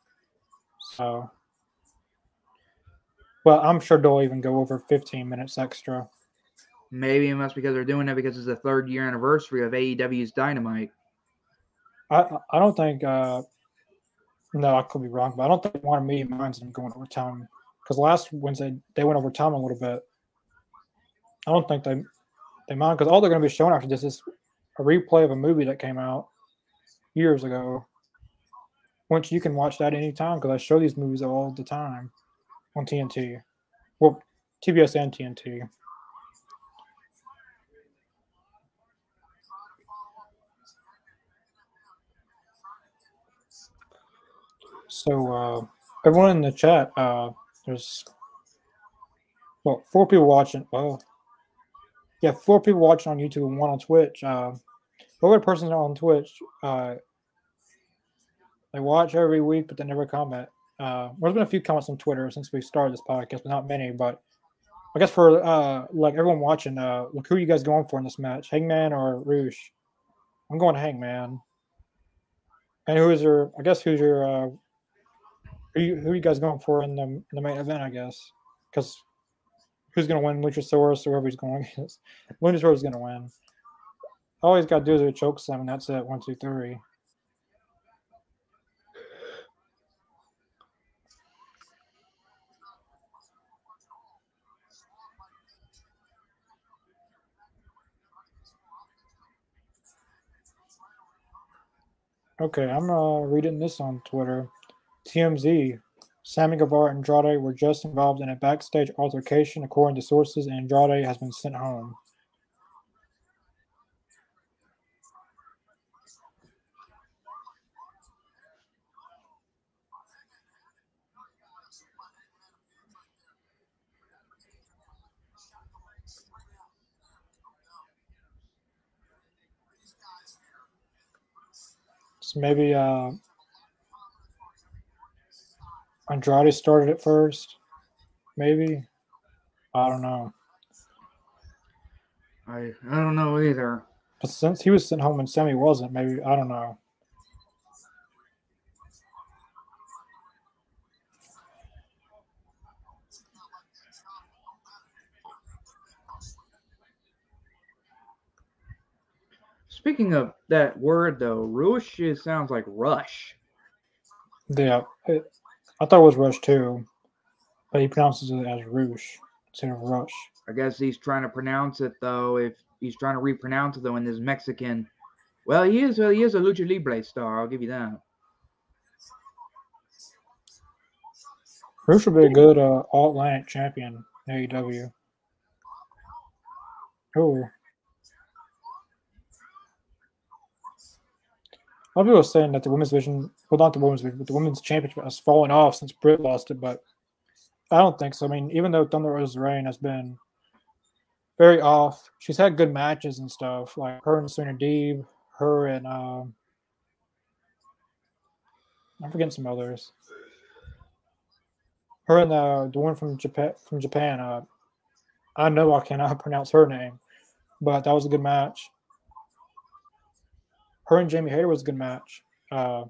Speaker 2: So, well, I'm sure they'll even go over fifteen minutes extra.
Speaker 1: Maybe it must because they're doing it because it's the third year anniversary of AEW's Dynamite.
Speaker 2: I I- don't think. uh No, I could be wrong, but I don't think one of immediate minds them going overtime because last Wednesday they went overtime a little bit. I don't think they mind because all they're going to be showing after this is a replay of a movie that came out years ago. Which you can watch that anytime because I show these movies all the time on TNT. Well, TBS and TNT. So uh, everyone in the chat, uh, there's well four people watching. Well, yeah, four people watching on YouTube and one on Twitch. Uh, the other person on Twitch, uh, they watch every week, but they never comment. Uh, there's been a few comments on Twitter since we started this podcast, but not many. But I guess for uh, like everyone watching, uh, look who are you guys going for in this match, Hangman or Roosh? I'm going Hangman. And who is your? I guess who's your? Uh, who you, who are you guys going for in the in the main event? I guess because who's going to win? Luchasaurus or whoever he's going <laughs> against. Luchasaurus is going to win. All he's got to do is a choke slam, and that's it. One, two, three. Okay, I'm uh, reading this on Twitter. TMZ. Sammy Guevara and Andrade were just involved in a backstage altercation, according to sources, and Andrade has been sent home. So maybe uh, Andrade started it first. Maybe. I don't know.
Speaker 1: I I don't know either.
Speaker 2: But since he was sent home and Sammy wasn't, maybe I don't know.
Speaker 1: speaking of that word though, Rush sounds like rush.
Speaker 2: Yeah, it, I thought it was Rush too, but he pronounces it as Roosh instead of Rush.
Speaker 1: I guess he's trying to pronounce it though. If he's trying to repronounce it though in this Mexican, well, he is a, he is a lucha libre star. I'll give you that.
Speaker 2: Roosh would be a good uh, All Atlantic champion AEW. Oh. A lot of people are saying that the women's division, well, not the women's but the women's championship has fallen off since Britt lost it, but I don't think so. I mean, even though Thunder Rosa's reign has been very off, she's had good matches and stuff, like her and Serena Deeb, her and um, I'm forgetting some others. Her and the the one from Japan from Japan. Uh, I know I cannot <laughs> pronounce her name, but that was a good match. Her and Jamie Hayter was a good match. Uh,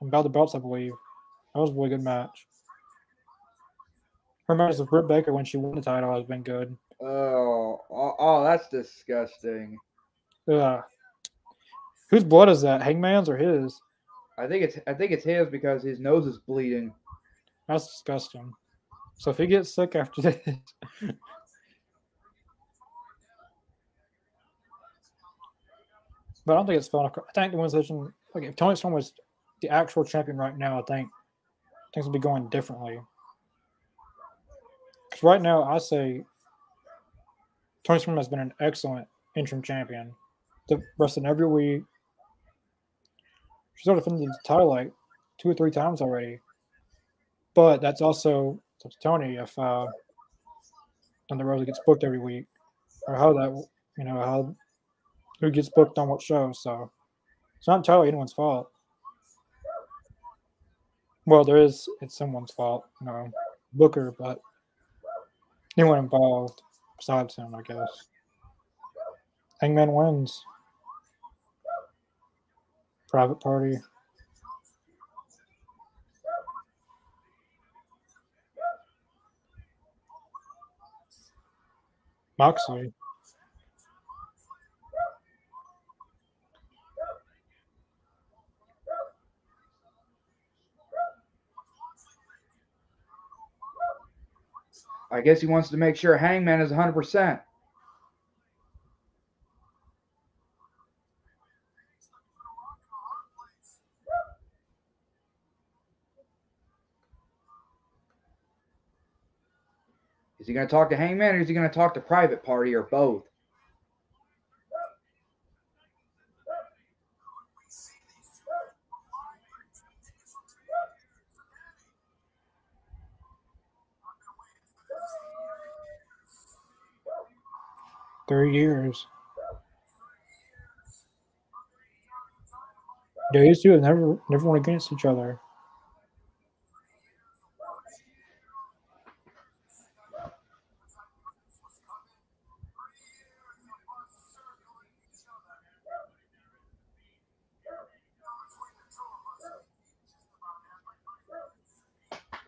Speaker 2: about the belts, I believe. That was a really good match. Her match with Britt Baker when she won the title has been good.
Speaker 1: Oh, oh, oh that's disgusting.
Speaker 2: Uh, whose blood is that? Hangman's or his?
Speaker 1: I think it's I think it's his because his nose is bleeding.
Speaker 2: That's disgusting. So if he gets sick after <laughs> this, but I don't think it's fun. I think the women's division, like if Toni Storm was the actual champion right now, I think things will be going differently. Because right now, I say Toni Storm has been an excellent interim champion. The wrestling every week. She's already defended the title like two or three times already. But that's also to Tony if uh, Thunder Rosa gets booked every week, or how that you know how who gets booked on what show. So it's not entirely anyone's fault. Well, there is it's someone's fault, you know, Booker, but anyone involved besides him, I guess. Hangman wins. Private party. Moxley.
Speaker 1: I guess he wants to make sure Hangman is 100%. Is he going to talk to Hangman or is he going to talk to Private Party or both?
Speaker 2: Three years. These two have never never went against each other.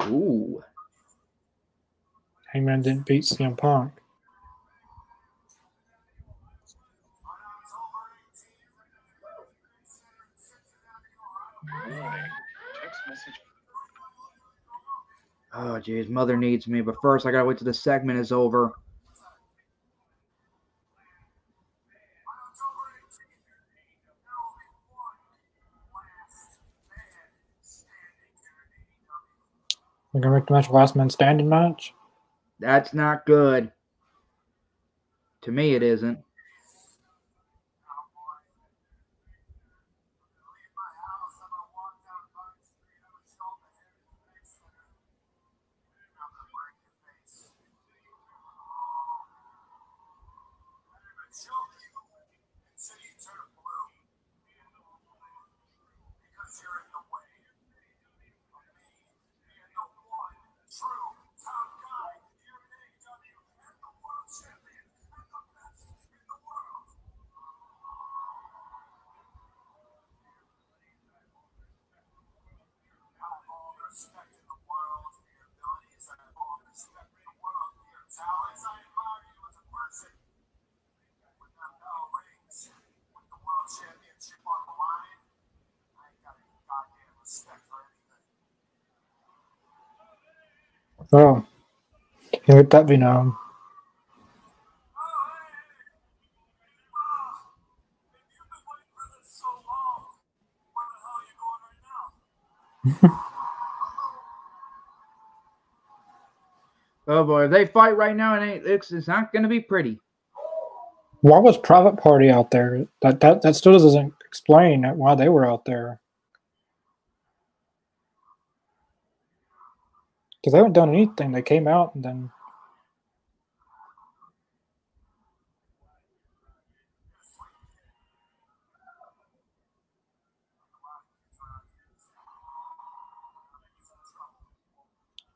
Speaker 1: Ooh.
Speaker 2: Hangman didn't beat CM Punk.
Speaker 5: Message.
Speaker 1: Oh, geez. Mother needs me. But first, I got to wait till the segment is over.
Speaker 2: We're gonna make the match last man standing match.
Speaker 1: That's not good. To me, it isn't.
Speaker 4: With the world champion. respect for anything.
Speaker 2: Oh, you hit that Venom.
Speaker 4: Oh, hey! Wow! If you've been waiting for this so long, where the hell are you going right now?
Speaker 1: Oh boy, if they fight right now, it ain't. It's, it's not going to be pretty.
Speaker 2: Why was Private Party out there? That that that still doesn't explain why they were out there. Because they haven't done anything. They came out and then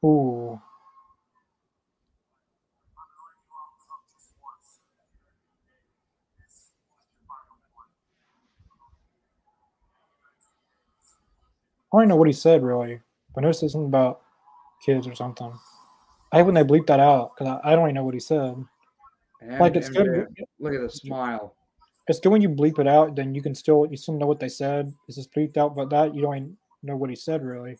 Speaker 2: ooh. I don't know what he said really. But I noticed something about kids or something. I hate when they bleep that out because I, I don't even know what he said.
Speaker 1: And
Speaker 2: Like it's good.
Speaker 1: Look at the smile.
Speaker 2: It's good when you bleep it out, then you can still you still know what they said. It's just bleeped out, but that you don't even know what he said really.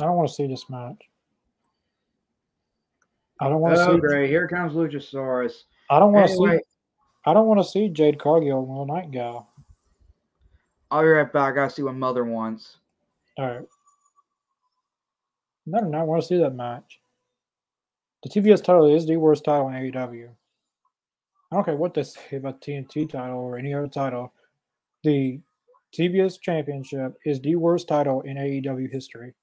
Speaker 2: I don't want to see this match. I don't want to
Speaker 1: Oh
Speaker 2: see.
Speaker 1: great, here comes Luchasaurus.
Speaker 2: I don't want to see. I don't want to see Jade Cargill and Will go.
Speaker 1: I'll be right back. I see what Mother wants.
Speaker 2: All right. No, no, I want to see that match. The TBS title is the worst title in AEW. I don't care what they say about TNT title or any other title. The TBS Championship is the worst title in AEW history.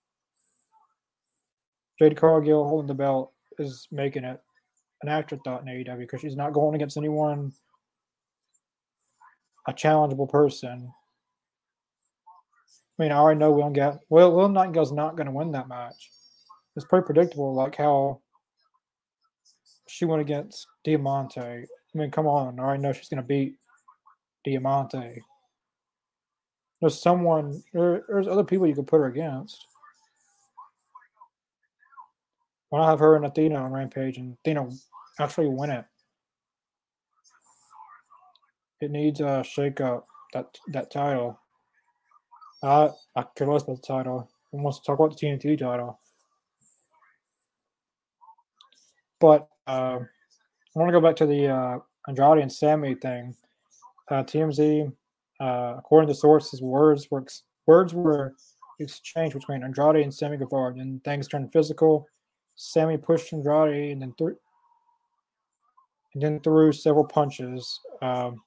Speaker 2: Jade Cargill holding the belt is making it an afterthought in AEW because she's not going against anyone, a challengeable person. I mean, I already know Will get Will Will Nightingale's not going to win that match. It's pretty predictable, like how she went against Diamante. I mean, come on, I already know she's going to beat Diamante. There's someone, there, there's other people you could put her against. Why not have her and Athena on Rampage and Athena actually win it? It needs a shake up that that title. I I care about the title. I want to talk about the TNT title. But uh, I want to go back to the uh, Andrade and Sammy thing. Uh, TMZ, uh, according to sources, words were ex- words were exchanged between Andrade and Sammy Guevara, and things turned physical. Sammy pushed Andrade and then threw and then threw several punches. Um,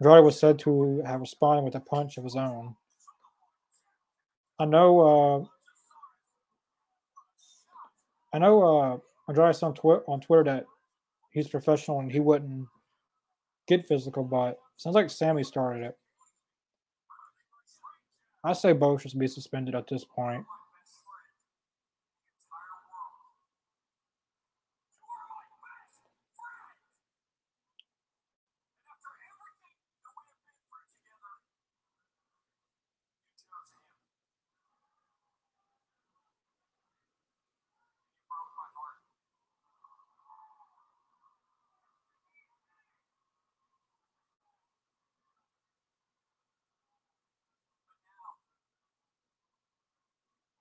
Speaker 2: Andrade was said to have responded with a punch of his own. I know. Uh, I know. Uh, Andrade said on, on Twitter that he's professional and he wouldn't get physical, but sounds like Sammy started it. I say both should be suspended at this point.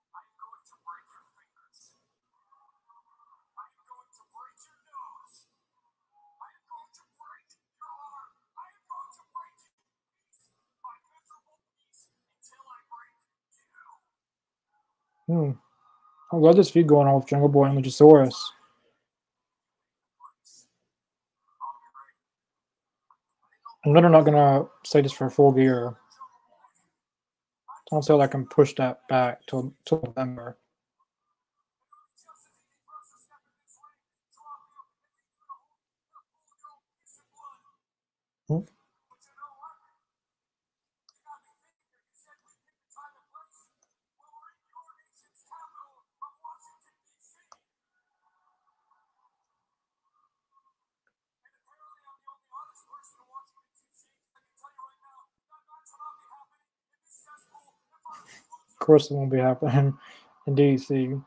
Speaker 4: I am going to break your fingers. I am going to break your nose. I am going to break your arm. I am going to break you piece by miserable piece until I break you.
Speaker 2: Hmm. I love this feud going on with Jungle Boy and Luchasaurus. I'm literally not gonna say this for a full gear. Until I can push that back till till November. Hmm. Of course, it won't be happening <laughs> in DC.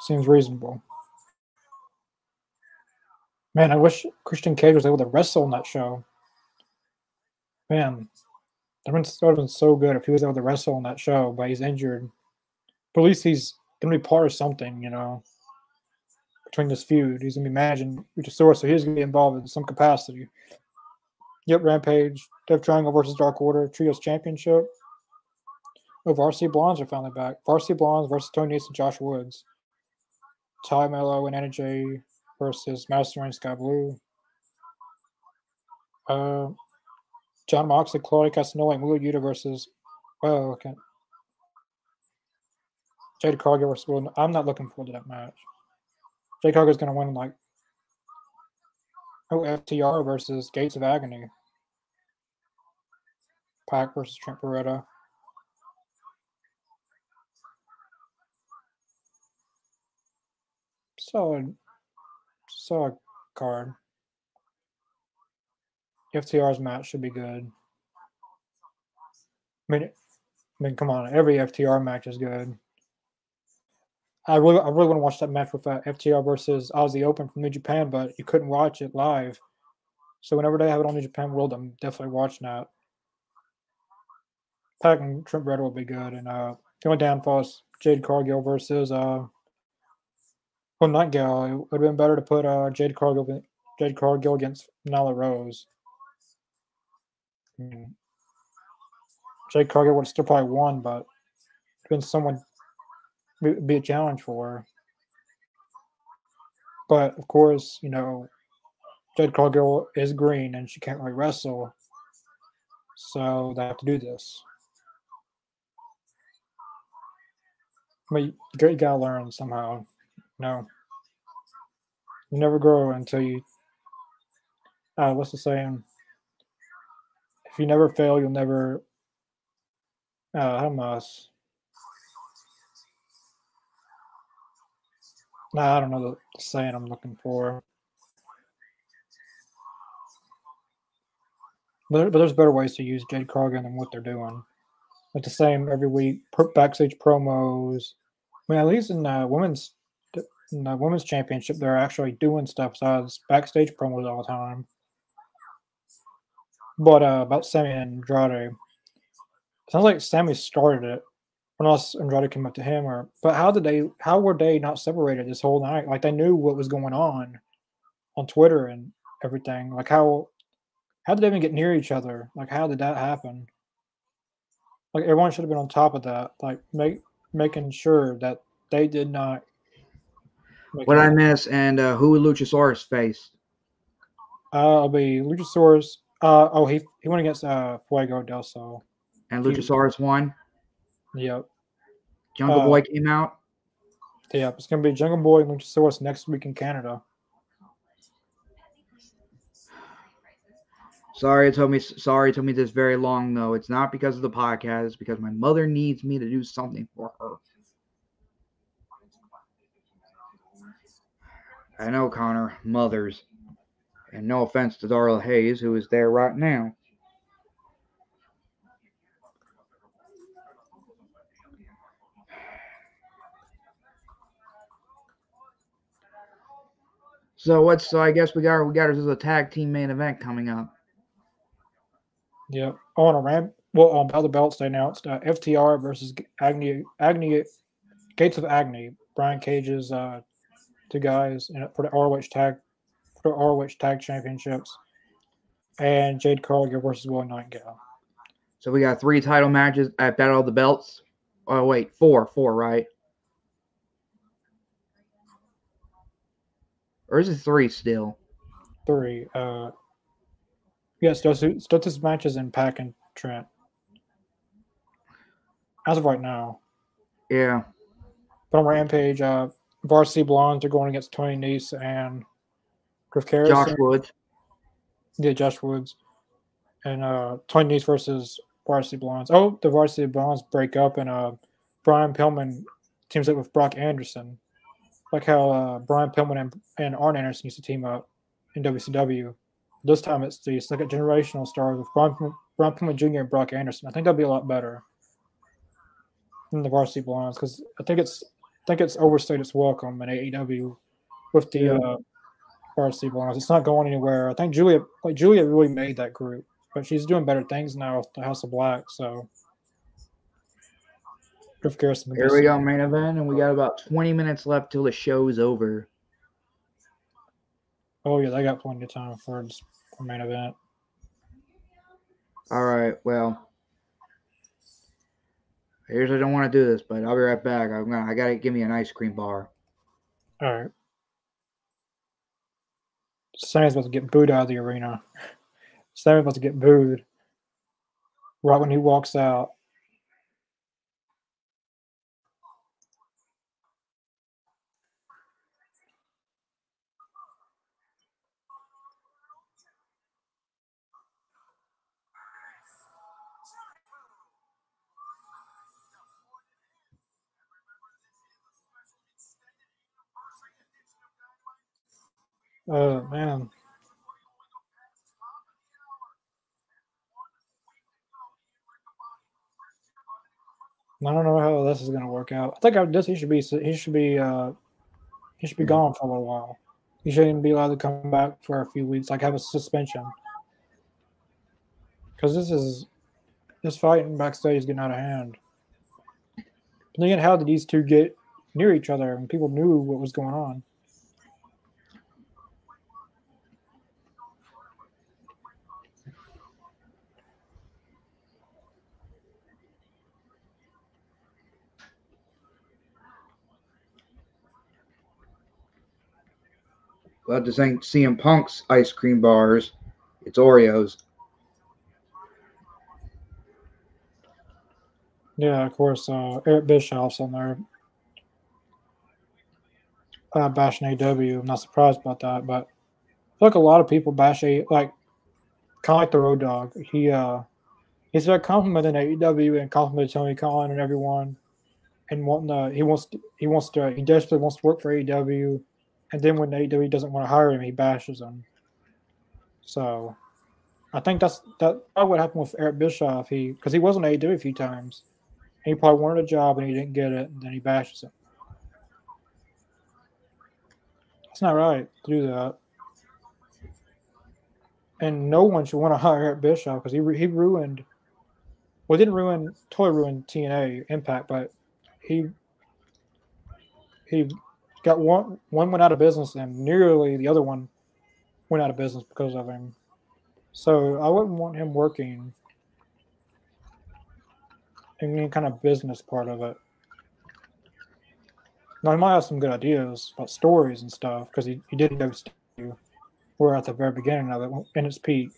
Speaker 2: Seems reasonable. Man, I wish Christian Cage was able to wrestle in that show. Man, that would have been so good if he was able to wrestle in that show, but he's injured. But at least he's gonna be part of something, you know, between this feud. He's gonna be managing Luchasaurus, so he's gonna be involved in some capacity. Yep, Rampage, Death Triangle versus Dark Order, Trios Championship. Oh, Varsity Blondes are finally back. Varsity Blondes versus Tony Nese and Josh Woods. Tay Melo and Anna Jay versus Master and Skye Blue. Uh, Jon Moxley, Claudio Castagnoli, and Wheeler Yuta versus. Well, okay. Jade Cargill versus. Well, I'm not looking forward to that match. Jade Cargill's going to win like. Oh, FTR versus Gates of Agony. Pac versus Trent Beretta. Solid, solid card. FTR's match should be good. I mean, I mean, come on, every FTR match is good. I really, I really want to watch that match with uh, FTR versus Aussie Open from New Japan, but you couldn't watch it live. So whenever they have it on New Japan World, I'm definitely watching that. Pac and Trent Beretta will be good, and uh, only downfall is Jade Cargill versus uh, well, Gal. It would have been better to put uh, Jade Cargill, Jade Cargill against Nyla Rose. I Jade Cargill would have still probably won, but it's been someone be, a challenge for her. But of course, you know, Jade Cargill is green and she can't really wrestle, so they have to do this. Mean, you gotta learn somehow. No, you never grow until you. Uh, what's the saying? If you never fail, you'll never. Uh, how much? I don't know the saying I'm looking for. But, but there's better ways to use Jade Cargill than what they're doing. Like the same every week, backstage promos. I mean, at least in the women's in the women's championship, they're actually doing stuff besides backstage promos all the time. But uh, about Sammy and Andrade, sounds like Sammy started it unless Andrade came up to him or but how did they how were they not separated this whole night? Like they knew what was going on on Twitter and everything. Like how how did they even get near each other? Like how did that happen? Like everyone should have been on top of that, like make making sure that they did not
Speaker 1: What I miss and uh, who would Luchasaurus face?
Speaker 2: uh it'll be Luchasaurus. Uh oh he he went against uh Fuego del Sol.
Speaker 1: And
Speaker 2: He-
Speaker 1: Luchasaurus won.
Speaker 2: Yep.
Speaker 1: Jungle
Speaker 2: Uh,
Speaker 1: Boy came out.
Speaker 2: Yep. It's gonna be Jungle Boy and Luchasaurus next week in Canada.
Speaker 1: Sorry, it took me. Sorry, it took me this very long though. It's not because of the podcast. It's because my mother needs me to do something for her. I know, Connor. Mothers, and no offense to Darla Hayes, who is there right now. So what's so I guess we got we got us a tag team main event coming up.
Speaker 2: Yep. Oh, on a ramp. Well, on Battle the Belts, they announced uh, FTR versus Agni, Agni, Gates of Agni. Brian Cage's uh, two guys in for the ROH tag for the ROH Tag Championships, and Jade Cargill versus Willow Nightingale.
Speaker 1: So we got three title matches at Battle of the Belts. Oh wait, four, four, right? Or is it three still?
Speaker 2: Three. Uh, yes, those matches in Pac and Trent. As of right now,
Speaker 1: Yeah.
Speaker 2: but on Rampage, uh, Varsity Blondes are going against Tony Nese and Griff Garrison.
Speaker 1: Josh Woods.
Speaker 2: Yeah, Josh Woods. And uh Tony Nese versus Varsity Blondes. Oh, the Varsity Blondes break up and uh Brian Pillman teams up with Brock Anderson. Like how uh Brian Pillman and, and Arn Anderson used to team up in WCW. This time it's the second generational stars with Brian, Pillman- Brian Pillman Jr. and Brock Anderson. I think that'd be a lot better than the Varsity Blondes because I think it's I think it's overstayed its welcome in AEW with the
Speaker 1: Yeah.
Speaker 2: uh, Varsity Blondes. It's not going anywhere. I think Julia like Julia really made that group, but she's doing better things now with the House of Black. So Griff Garrison.
Speaker 1: Here we go, main event, and we got about 20 minutes left till the show's over.
Speaker 2: Oh yeah, they got plenty of time for for main event.
Speaker 1: All right, well, I usually don't want to do this, but I'll be right back. I'm gonna, I gotta give me an ice cream bar.
Speaker 2: All right. Sammy's about to get booed out of the arena. Sammy's about to get booed right when he walks out. Oh man. I don't know how this is gonna work out. I think I this he should be he should be uh he should be
Speaker 1: Mhm.
Speaker 2: gone for a little while. He shouldn't be allowed to come back for a few weeks, like have a suspension. Because this is this fighting backstage is getting out of hand. But then how did these two get near each other and people knew what was going on?
Speaker 1: Glad this ain't CM Punk's ice cream bars. It's Oreos.
Speaker 2: Yeah, of course. Uh, Eric Bischoff's on there. Uh, bashing AW. I'm not surprised about that, but like a lot of people bash A like kind of like the Road Dog. He uh he's like complimenting AEW and complimenting Tony Khan and everyone, and wanting to, he wants to, he wants to he desperately wants to work for AEW, and then when AEW doesn't want to hire him, he bashes them. So, I think that's that probably what happened with Eric Bischoff. He because he was on AEW a few times. He probably wanted a job and he didn't get it, and then he bashes it. It's not right to do that. And no one should want to hire Eric Bischoff because he he ruined. Well, didn't ruin totally ruin TNA Impact, but he he got one one went out of business and nearly the other one went out of business because of him. So I wouldn't want him working in any kind of business part of it. Now he might have some good ideas about stories and stuff because he, he did WCW. We're at the very beginning of it in its peak.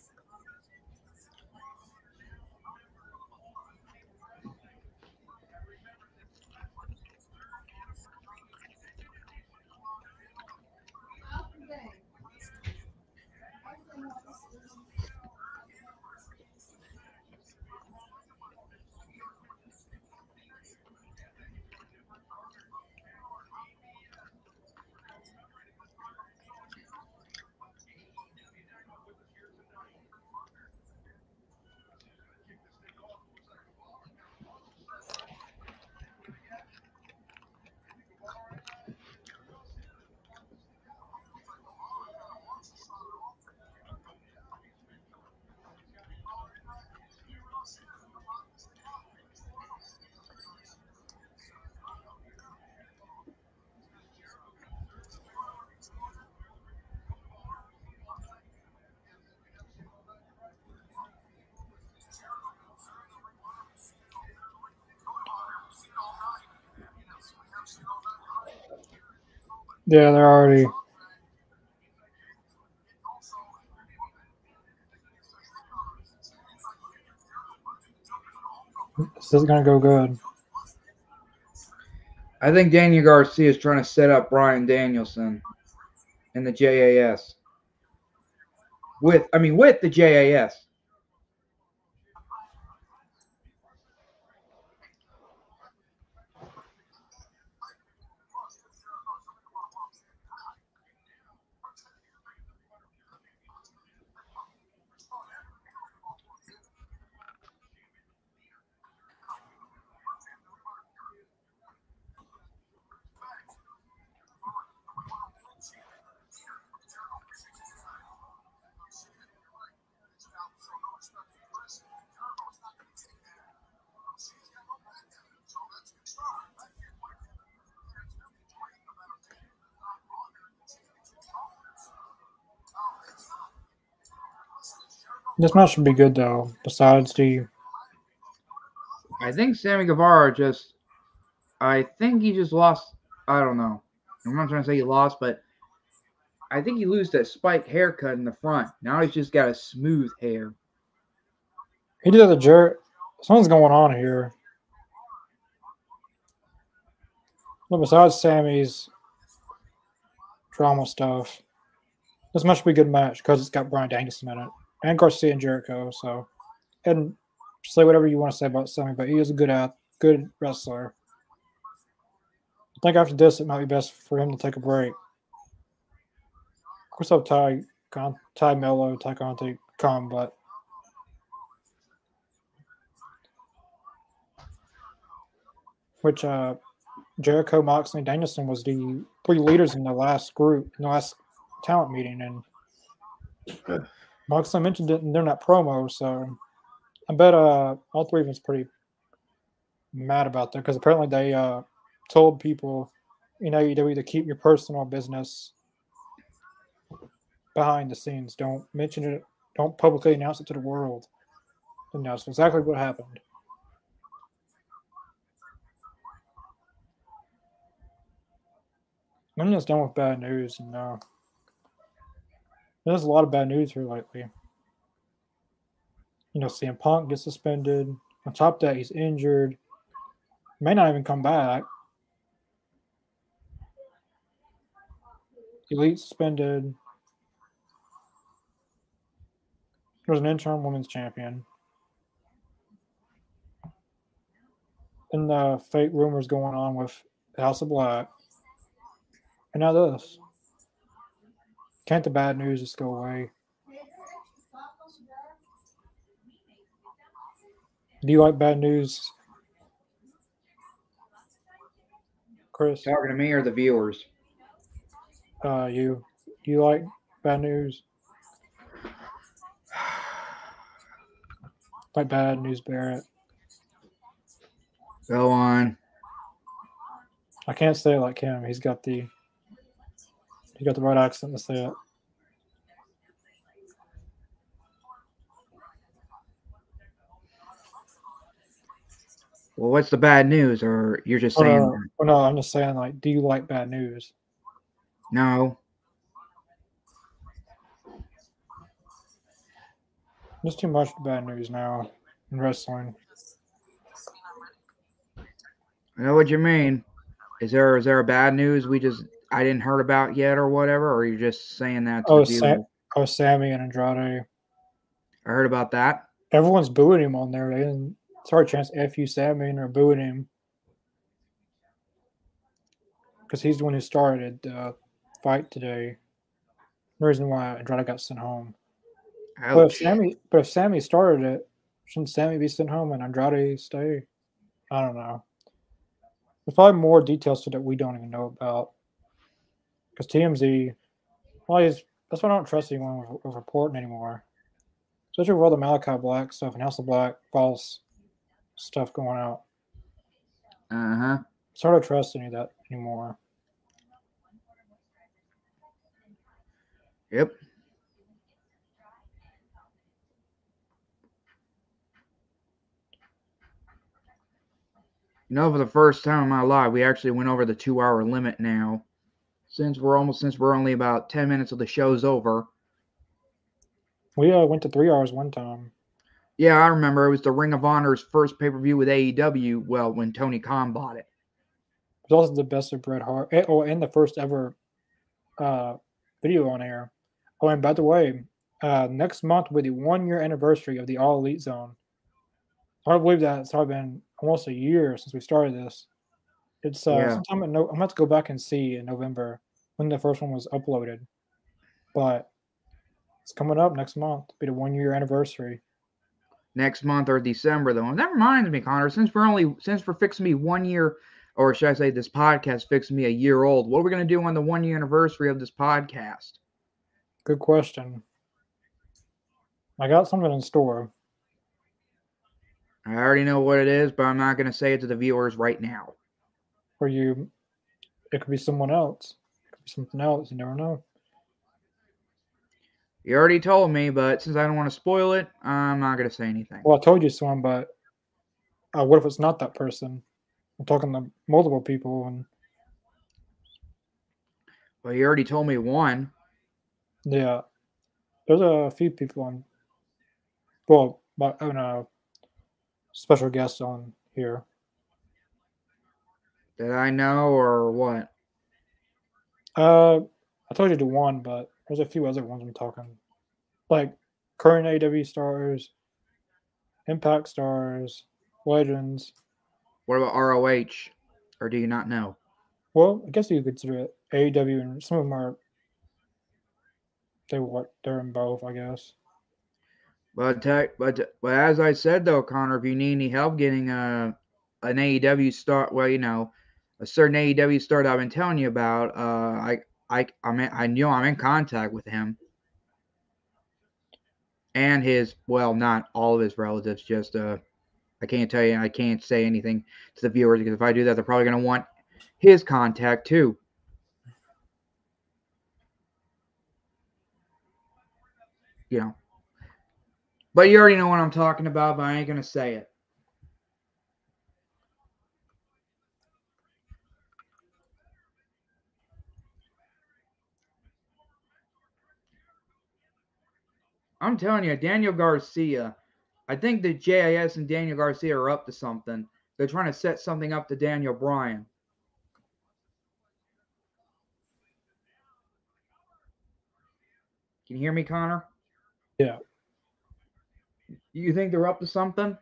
Speaker 2: Yeah, they're already. This isn't gonna go good.
Speaker 1: I think Daniel Garcia is trying to set up Bryan Danielson in the JAS. With I mean with the JAS.
Speaker 2: This match should be good though. Besides the
Speaker 1: I think Sammy Guevara just I think he just lost I don't know. I'm not trying to say he lost, but I think he lost that spike haircut in the front. Now he's just got a smooth hair.
Speaker 2: he did the jerk. Something's going on here. But besides Sammy's drama stuff, this match should be a good match because it's got Bryan Danielson in it and Garcia and Jericho. So, and say whatever you want to say about Sammy, but he is a good at good wrestler. I think after this, it might be best for him to take a break. Of course, I'll Ty, Con, Tay Melo, Tay Conti come, but which uh, Jericho, Moxley, and Danielson was the three leaders in the last group, in the last talent meeting, and Moxley mentioned it in their not promo, so I bet uh, all three of them's pretty mad about that because apparently they uh, told people in AEW to keep your personal business behind the scenes. Don't mention it. Don't publicly announce it to the world. And that's exactly what happened. I'm just done with bad news, and uh, there's a lot of bad news here lately. You know, CM Punk gets suspended. On top of that, he's injured. May not even come back. Elite suspended. There's an interim women's champion. And the fake rumors going on with House of Black. And now this. Can't the bad news just go away? Do you like bad news, Chris?
Speaker 1: Talking to me or the viewers?
Speaker 2: Uh, you do you like bad news? <sighs> Like bad news, Barrett.
Speaker 1: Go on.
Speaker 2: I can't say like him. He's got the he got the right accent to say it.
Speaker 1: Well, what's the bad news? Or you're just saying uh,
Speaker 2: no, oh, no, I'm just saying like, do you like bad news?
Speaker 1: no?
Speaker 2: There's too much bad news now in wrestling.
Speaker 1: I know what you mean. Is there is there a bad news we just I didn't heard about yet or whatever? Or are you just saying that to
Speaker 2: Oh,
Speaker 1: the
Speaker 2: Sa- oh, Sammy and Andrade.
Speaker 1: I heard about that.
Speaker 2: Everyone's booing him on there. They didn't. Sorry, chance F you Sammy and they're booing him because he's the one who started the fight today. The reason why Andrade got sent home. But if Sammy, but if Sammy started it, shouldn't Sammy be sent home and Andrade stay? I don't know. There's probably more details to that we don't even know about. Because TMZ, well, he's, that's why I don't trust anyone with, with reporting anymore. Especially with all the Malachi Black stuff and House of Black false stuff going out.
Speaker 1: Uh huh.
Speaker 2: Hard to trust any of that anymore.
Speaker 1: Yep. You know, for the first time in my life, we actually went over the two hour limit now. Since we're almost since we're only about ten minutes of the show's over.
Speaker 2: We uh, went to three hours one time.
Speaker 1: Yeah, I remember it was the Ring of Honor's first pay per view with AEW. Well, when Tony Khan bought it.
Speaker 2: It was also the best of Bret Hart. eh, Oh, and the first ever uh, video on air. Oh, and by the way, uh, next month will be the one year anniversary of the All Elite Zone. Hard to believe that it's already been almost a year since we started this. It's uh,
Speaker 1: Yeah.
Speaker 2: sometime in no, I'm gonna to go back and see in November when the first one was uploaded, but it's coming up next month. Be the one year anniversary.
Speaker 1: next month or December though. And that reminds me, Connor, since we're only since we're fixing me one year, or should I say this podcast fixing me a year old, what are we gonna do on the one year anniversary of this podcast?
Speaker 2: Good question. I got something in store.
Speaker 1: I already know what it is, but I'm not gonna say it to the viewers right now.
Speaker 2: for you. It could be someone else. It could be something else. You never know.
Speaker 1: You already told me, but since I don't want to spoil it, I'm not gonna say anything.
Speaker 2: Well, I told you someone, but uh, what if it's not that person? I'm talking to multiple people, and
Speaker 1: Well, you already told me one.
Speaker 2: yeah, there's a few people on. Well, but I mean, uh, special guest on here.
Speaker 1: Did I know or what?
Speaker 2: Uh, I told you to one, but there's a few other ones I'm talking, like current AW stars, Impact stars, legends.
Speaker 1: What about ROH? Or do you not know?
Speaker 2: Well, I guess you could consider it AEW, and some of them are. They what they're in both, I guess.
Speaker 1: But tech, but but as I said though, Connor, if you need any help getting a an AEW start, well, you know, a certain AEW star that I've been telling you about, uh, I I I'm in, I know I'm in contact with him and his well, not all of his relatives, just uh, I can't tell you, I can't say anything to the viewers because if I do that, they're probably gonna want his contact too. You know. But you already know what I'm talking about, but I ain't gonna say it. I'm telling you, Daniel Garcia. I think that JAS and Daniel Garcia are up to something. They're trying to set something up to Daniel Bryan. Can you hear me, Connor?
Speaker 2: Yeah.
Speaker 1: You think they're up to something?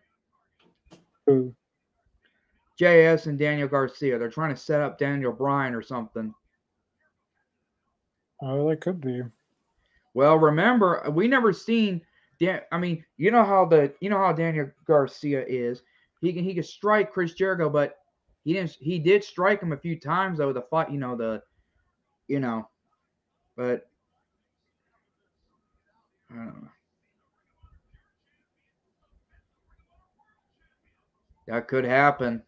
Speaker 2: Who?
Speaker 1: JAS and Daniel Garcia. They're trying to set up Daniel Bryan or something.
Speaker 2: Oh, they could be.
Speaker 1: Well, remember, we never seen Dan. I mean, you know how the you know how Daniel Garcia is. He can he can strike Chris Jericho, but he didn't. He did strike him a few times though. The fight, you know the, you know, but I don't know. That could happen.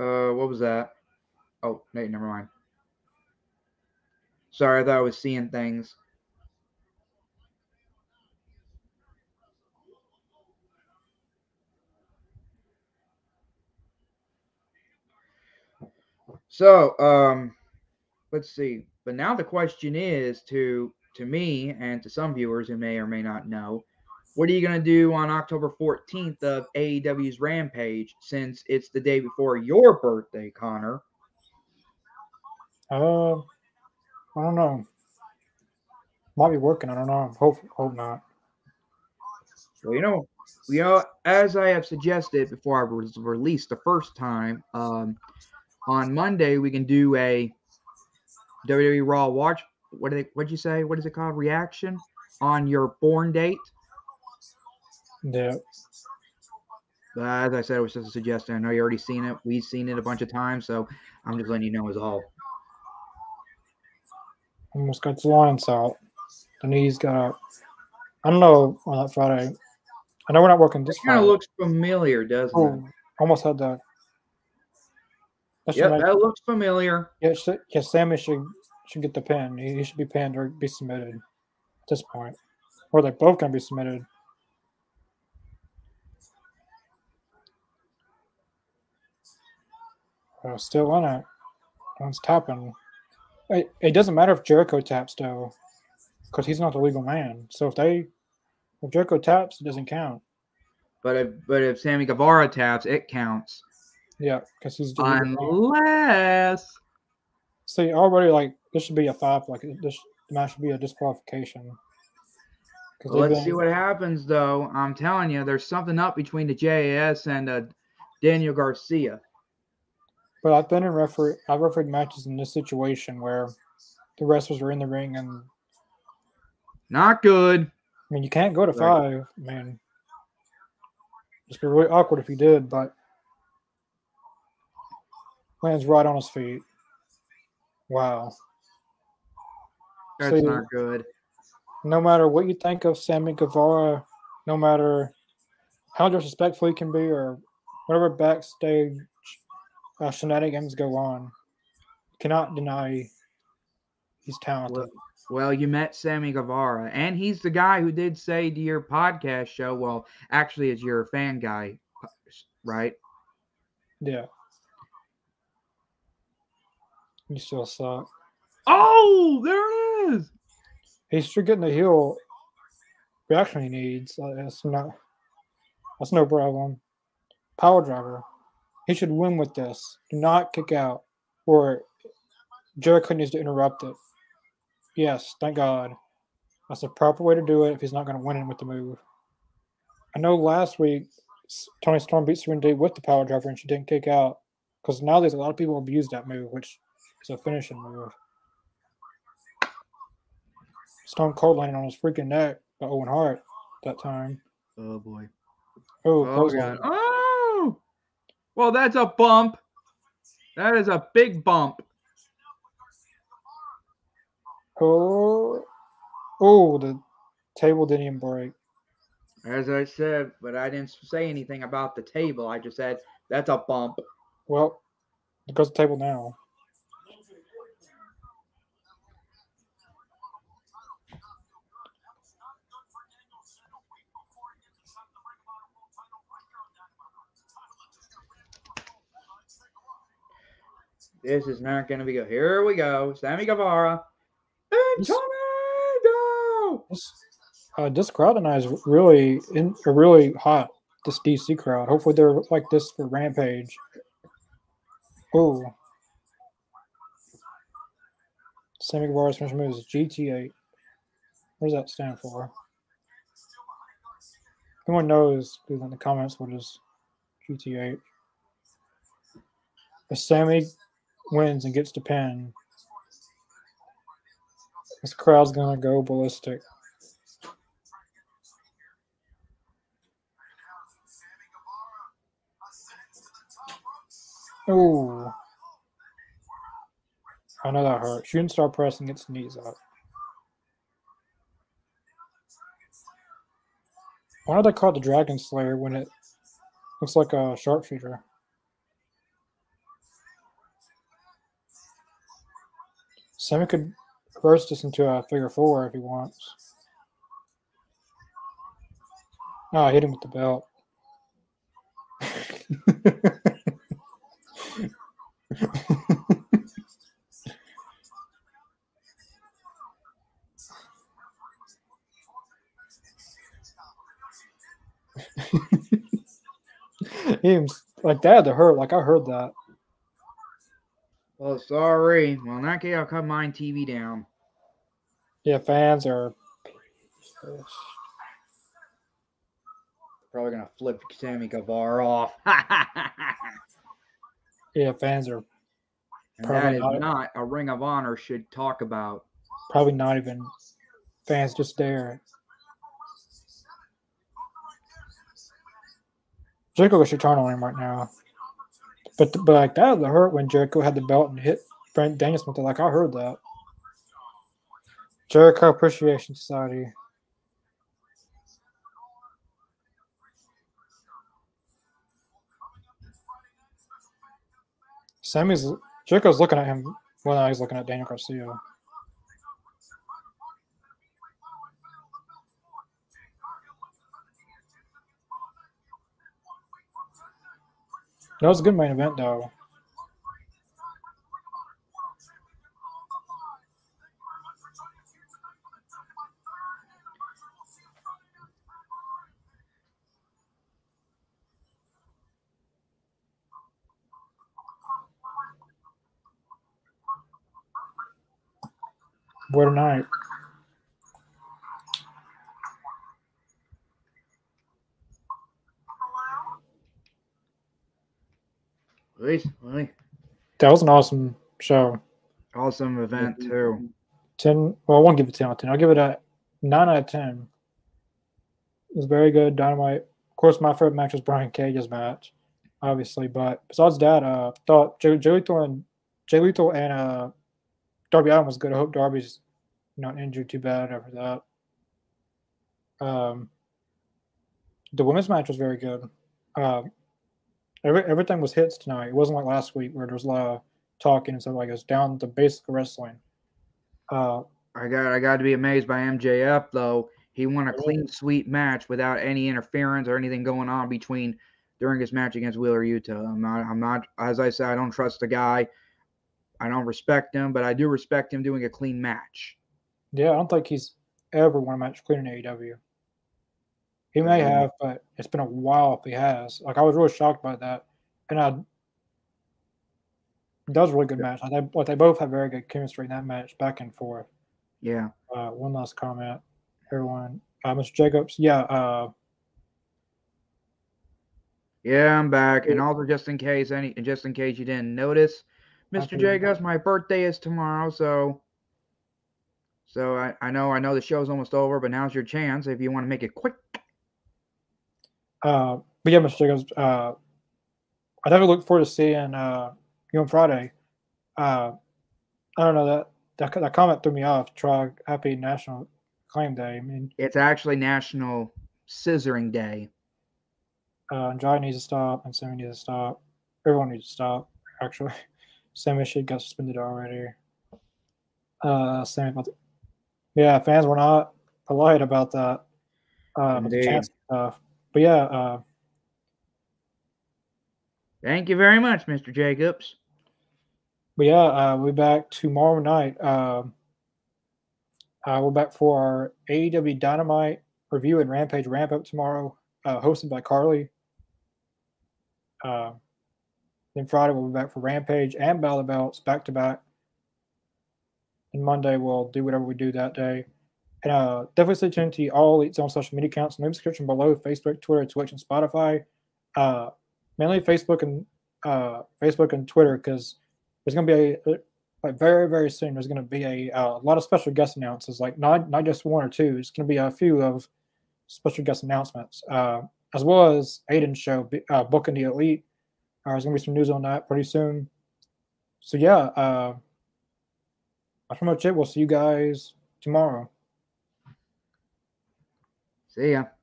Speaker 1: Uh, what was that? Oh, no, never mind. Sorry, I thought I was seeing things. So, um, let's see. But now the question is to to me and to some viewers who may or may not know, what are you going to do on October 14th of AEW's Rampage since it's the day before your birthday, Connor?
Speaker 2: Uh, I don't know. Might be working. I don't know. Hope hope not.
Speaker 1: Well, you know, you know, as I have suggested before I was released the first time, um, on Monday we can do a WWE Raw watch. What do they? What'd you say? What is it called? Reaction on your born date.
Speaker 2: Yeah.
Speaker 1: But as I said, it was just a suggestion. I know you already seen it. We've seen it a bunch of times, so I'm just letting you know as all.
Speaker 2: Almost got the lines out. The knees got out. I don't know on that Friday. I know we're not working this
Speaker 1: It kind
Speaker 2: Friday.
Speaker 1: of looks familiar, doesn't it?
Speaker 2: Oh, almost had that. That
Speaker 1: Yep, that looks familiar.
Speaker 2: yeah, yeah, Sammy should should get the pin. He, he should be pinned or be submitted at this point. Or they're both gonna be submitted. Uh, still in it. One's tapping. It, it doesn't matter if Jericho taps though, because he's not the legal man. So if they, if Jericho taps, it doesn't count.
Speaker 1: But if but if Sammy Guevara taps, it counts.
Speaker 2: Yeah, because he's.
Speaker 1: Unless
Speaker 2: See, already like this should be a five. Like this match should be a disqualification.
Speaker 1: Well, let's see what happens, though. I'm telling you, there's something up between the JAS and uh, Daniel Garcia.
Speaker 2: But I've been in referee. I've refereed matches in this situation where the wrestlers are in the ring, and
Speaker 1: Not good.
Speaker 2: I mean you can't go to
Speaker 1: Right.
Speaker 2: five. I mean, it'd be really awkward if you did. But lands right on his feet. Wow.
Speaker 1: That's
Speaker 2: See,
Speaker 1: not good.
Speaker 2: no matter what you think of Sammy Guevara, no matter how disrespectful he can be or whatever backstage uh, shenanigans go on, cannot deny he's talented.
Speaker 1: Well, well, you met Sammy Guevara, and he's the guy who did say to your podcast show. Well, actually, it's your fan guy, right?
Speaker 2: yeah. You still suck.
Speaker 1: Oh, there it is.
Speaker 2: He's still getting the heel reaction he needs. That's not. That's no problem. Power driver. He should win with this. Do not kick out, or Jericho needs to interrupt it. Yes, thank God. That's the proper way to do it if he's not going to win it with the move. I know last week Toni Storm beat Serena Deeb with the power driver and she didn't kick out because now there's a lot of people abuse that move, which is a finishing move. Stone Cold landed on his freaking neck by Owen Hart that time.
Speaker 1: Oh boy.
Speaker 2: Oh,
Speaker 1: Oh god. Oh. Well, that's a bump. That is a big bump.
Speaker 2: oh, oh, the table didn't even break.
Speaker 1: As I said, but I didn't say anything about the table. I just said that's a bump.
Speaker 2: Well, it goes to the table now.
Speaker 1: This is not going to be good. Here we go. Sammy Guevara. And Tornado.
Speaker 2: This, uh, this crowd tonight is really in, uh, really hot. This DC crowd. Hopefully they're like this for Rampage. Oh, Sammy Guevara's finisher move is GTH. What does that stand for? Anyone knows, leave in the comments what is GTH. If Sammy wins and gets the pin, this crowd's gonna go ballistic. Oh, I know that hurt. Shooting star pressing its knees up. Why do they call it the Dragon Slayer when it looks like a sharpshooter? Sammy could reverse this into a figure four if he wants. Oh, I hit him with the belt. <laughs> he was like that to hurt. Like I heard that.
Speaker 1: Well, sorry. Well, in that case, I'll cut my TV down.
Speaker 2: Yeah, fans are.
Speaker 1: Probably gonna flip Sammy Guevara off. <laughs>
Speaker 2: Yeah, fans are
Speaker 1: that is
Speaker 2: not.
Speaker 1: not a Ring of Honor should talk about.
Speaker 2: probably not even fans just there. Jericho should turn on him right now. But but like that would hurt when Jericho had the belt and hit Bryan Danielson with it. Like I heard that. Jericho Appreciation Society. Sammy's Jericho's looking at him. Well, now he's looking at Daniel Garcia. That was a good main event, though. What a night.
Speaker 1: Luis.
Speaker 2: That was an awesome show.
Speaker 1: Awesome event too.
Speaker 2: 10, well, I won't give it 10 out of 10. I'll give it a 9 out of 10. It was very good. Dynamite. Of course, my favorite match was Brian Cage's match, obviously. But besides that, uh, thought Jay, Jay Lethal and Jay Lethal and uh, Darby Allin was good. I hope Darby's not injured too bad after that. Um, the women's match was very good. Uh, every, everything was hits tonight. It wasn't like last week where there was a lot of talking and stuff like this. Down to basic wrestling. Uh,
Speaker 1: I got I got to be amazed by MJF though. He won a clean sweep match without any interference or anything going on between during his match against Wheeler Yuta. I'm not I'm not as I said I don't trust the guy. I don't respect him, but I do respect him doing a clean match.
Speaker 2: Yeah, I don't think he's ever won a match clean in AEW. He may
Speaker 1: Mhm.
Speaker 2: have, but it's been a while if he has. Like I was really shocked by that, and I that was a really good match. Like they, like they both had very good chemistry in that match, back and forth.
Speaker 1: Yeah.
Speaker 2: Uh, one last comment, everyone. Uh, Mr. Jacobs, yeah. Uh,
Speaker 1: Yeah, I'm back. And also just in case any just in case you didn't notice, Mr. Jacobs, my birthday is tomorrow, so so I, I know I know the show's almost over, but now's your chance if you want to make it quick.
Speaker 2: Uh, but yeah, Mr. Jacobs, uh, I definitely look forward to seeing uh, you on Friday. Uh, I don't know that, that that comment threw me off. Try Happy National Claim Day. I mean,
Speaker 1: It's actually National Scissoring Day.
Speaker 2: uh, needs to stop, and Sammy needs to stop. Everyone needs to stop. Actually, <laughs> Sammy should got suspended already. Uh, Sammy, yeah, fans were not polite about that. Uh, the chance stuff. But yeah, uh,
Speaker 1: Thank you very much, Mr. Jacobs.
Speaker 2: but yeah, uh, we'll be back tomorrow night. Um, uh, we're back for our AEW Dynamite review and Rampage ramp up tomorrow, uh, hosted by Carly. Uh, then Friday we'll be back for Rampage and Battle Belts back to back. And Monday we'll do whatever we do that day. And uh, definitely stay tuned to All Elite Zone social media accounts in the description below Facebook, Twitter, Twitch, and Spotify. Uh, mainly Facebook and uh, Facebook and Twitter because there's going to be a, like very very soon. There's going to be a, uh, a lot of special guest announcements, like not not just one or two. It's going to be a few of special guest announcements, uh, as well as Aiden's show, uh, booking the elite. Uh, there's going to be some news on that pretty soon. So yeah, uh, that's pretty much it. We'll see you guys tomorrow.
Speaker 1: See ya.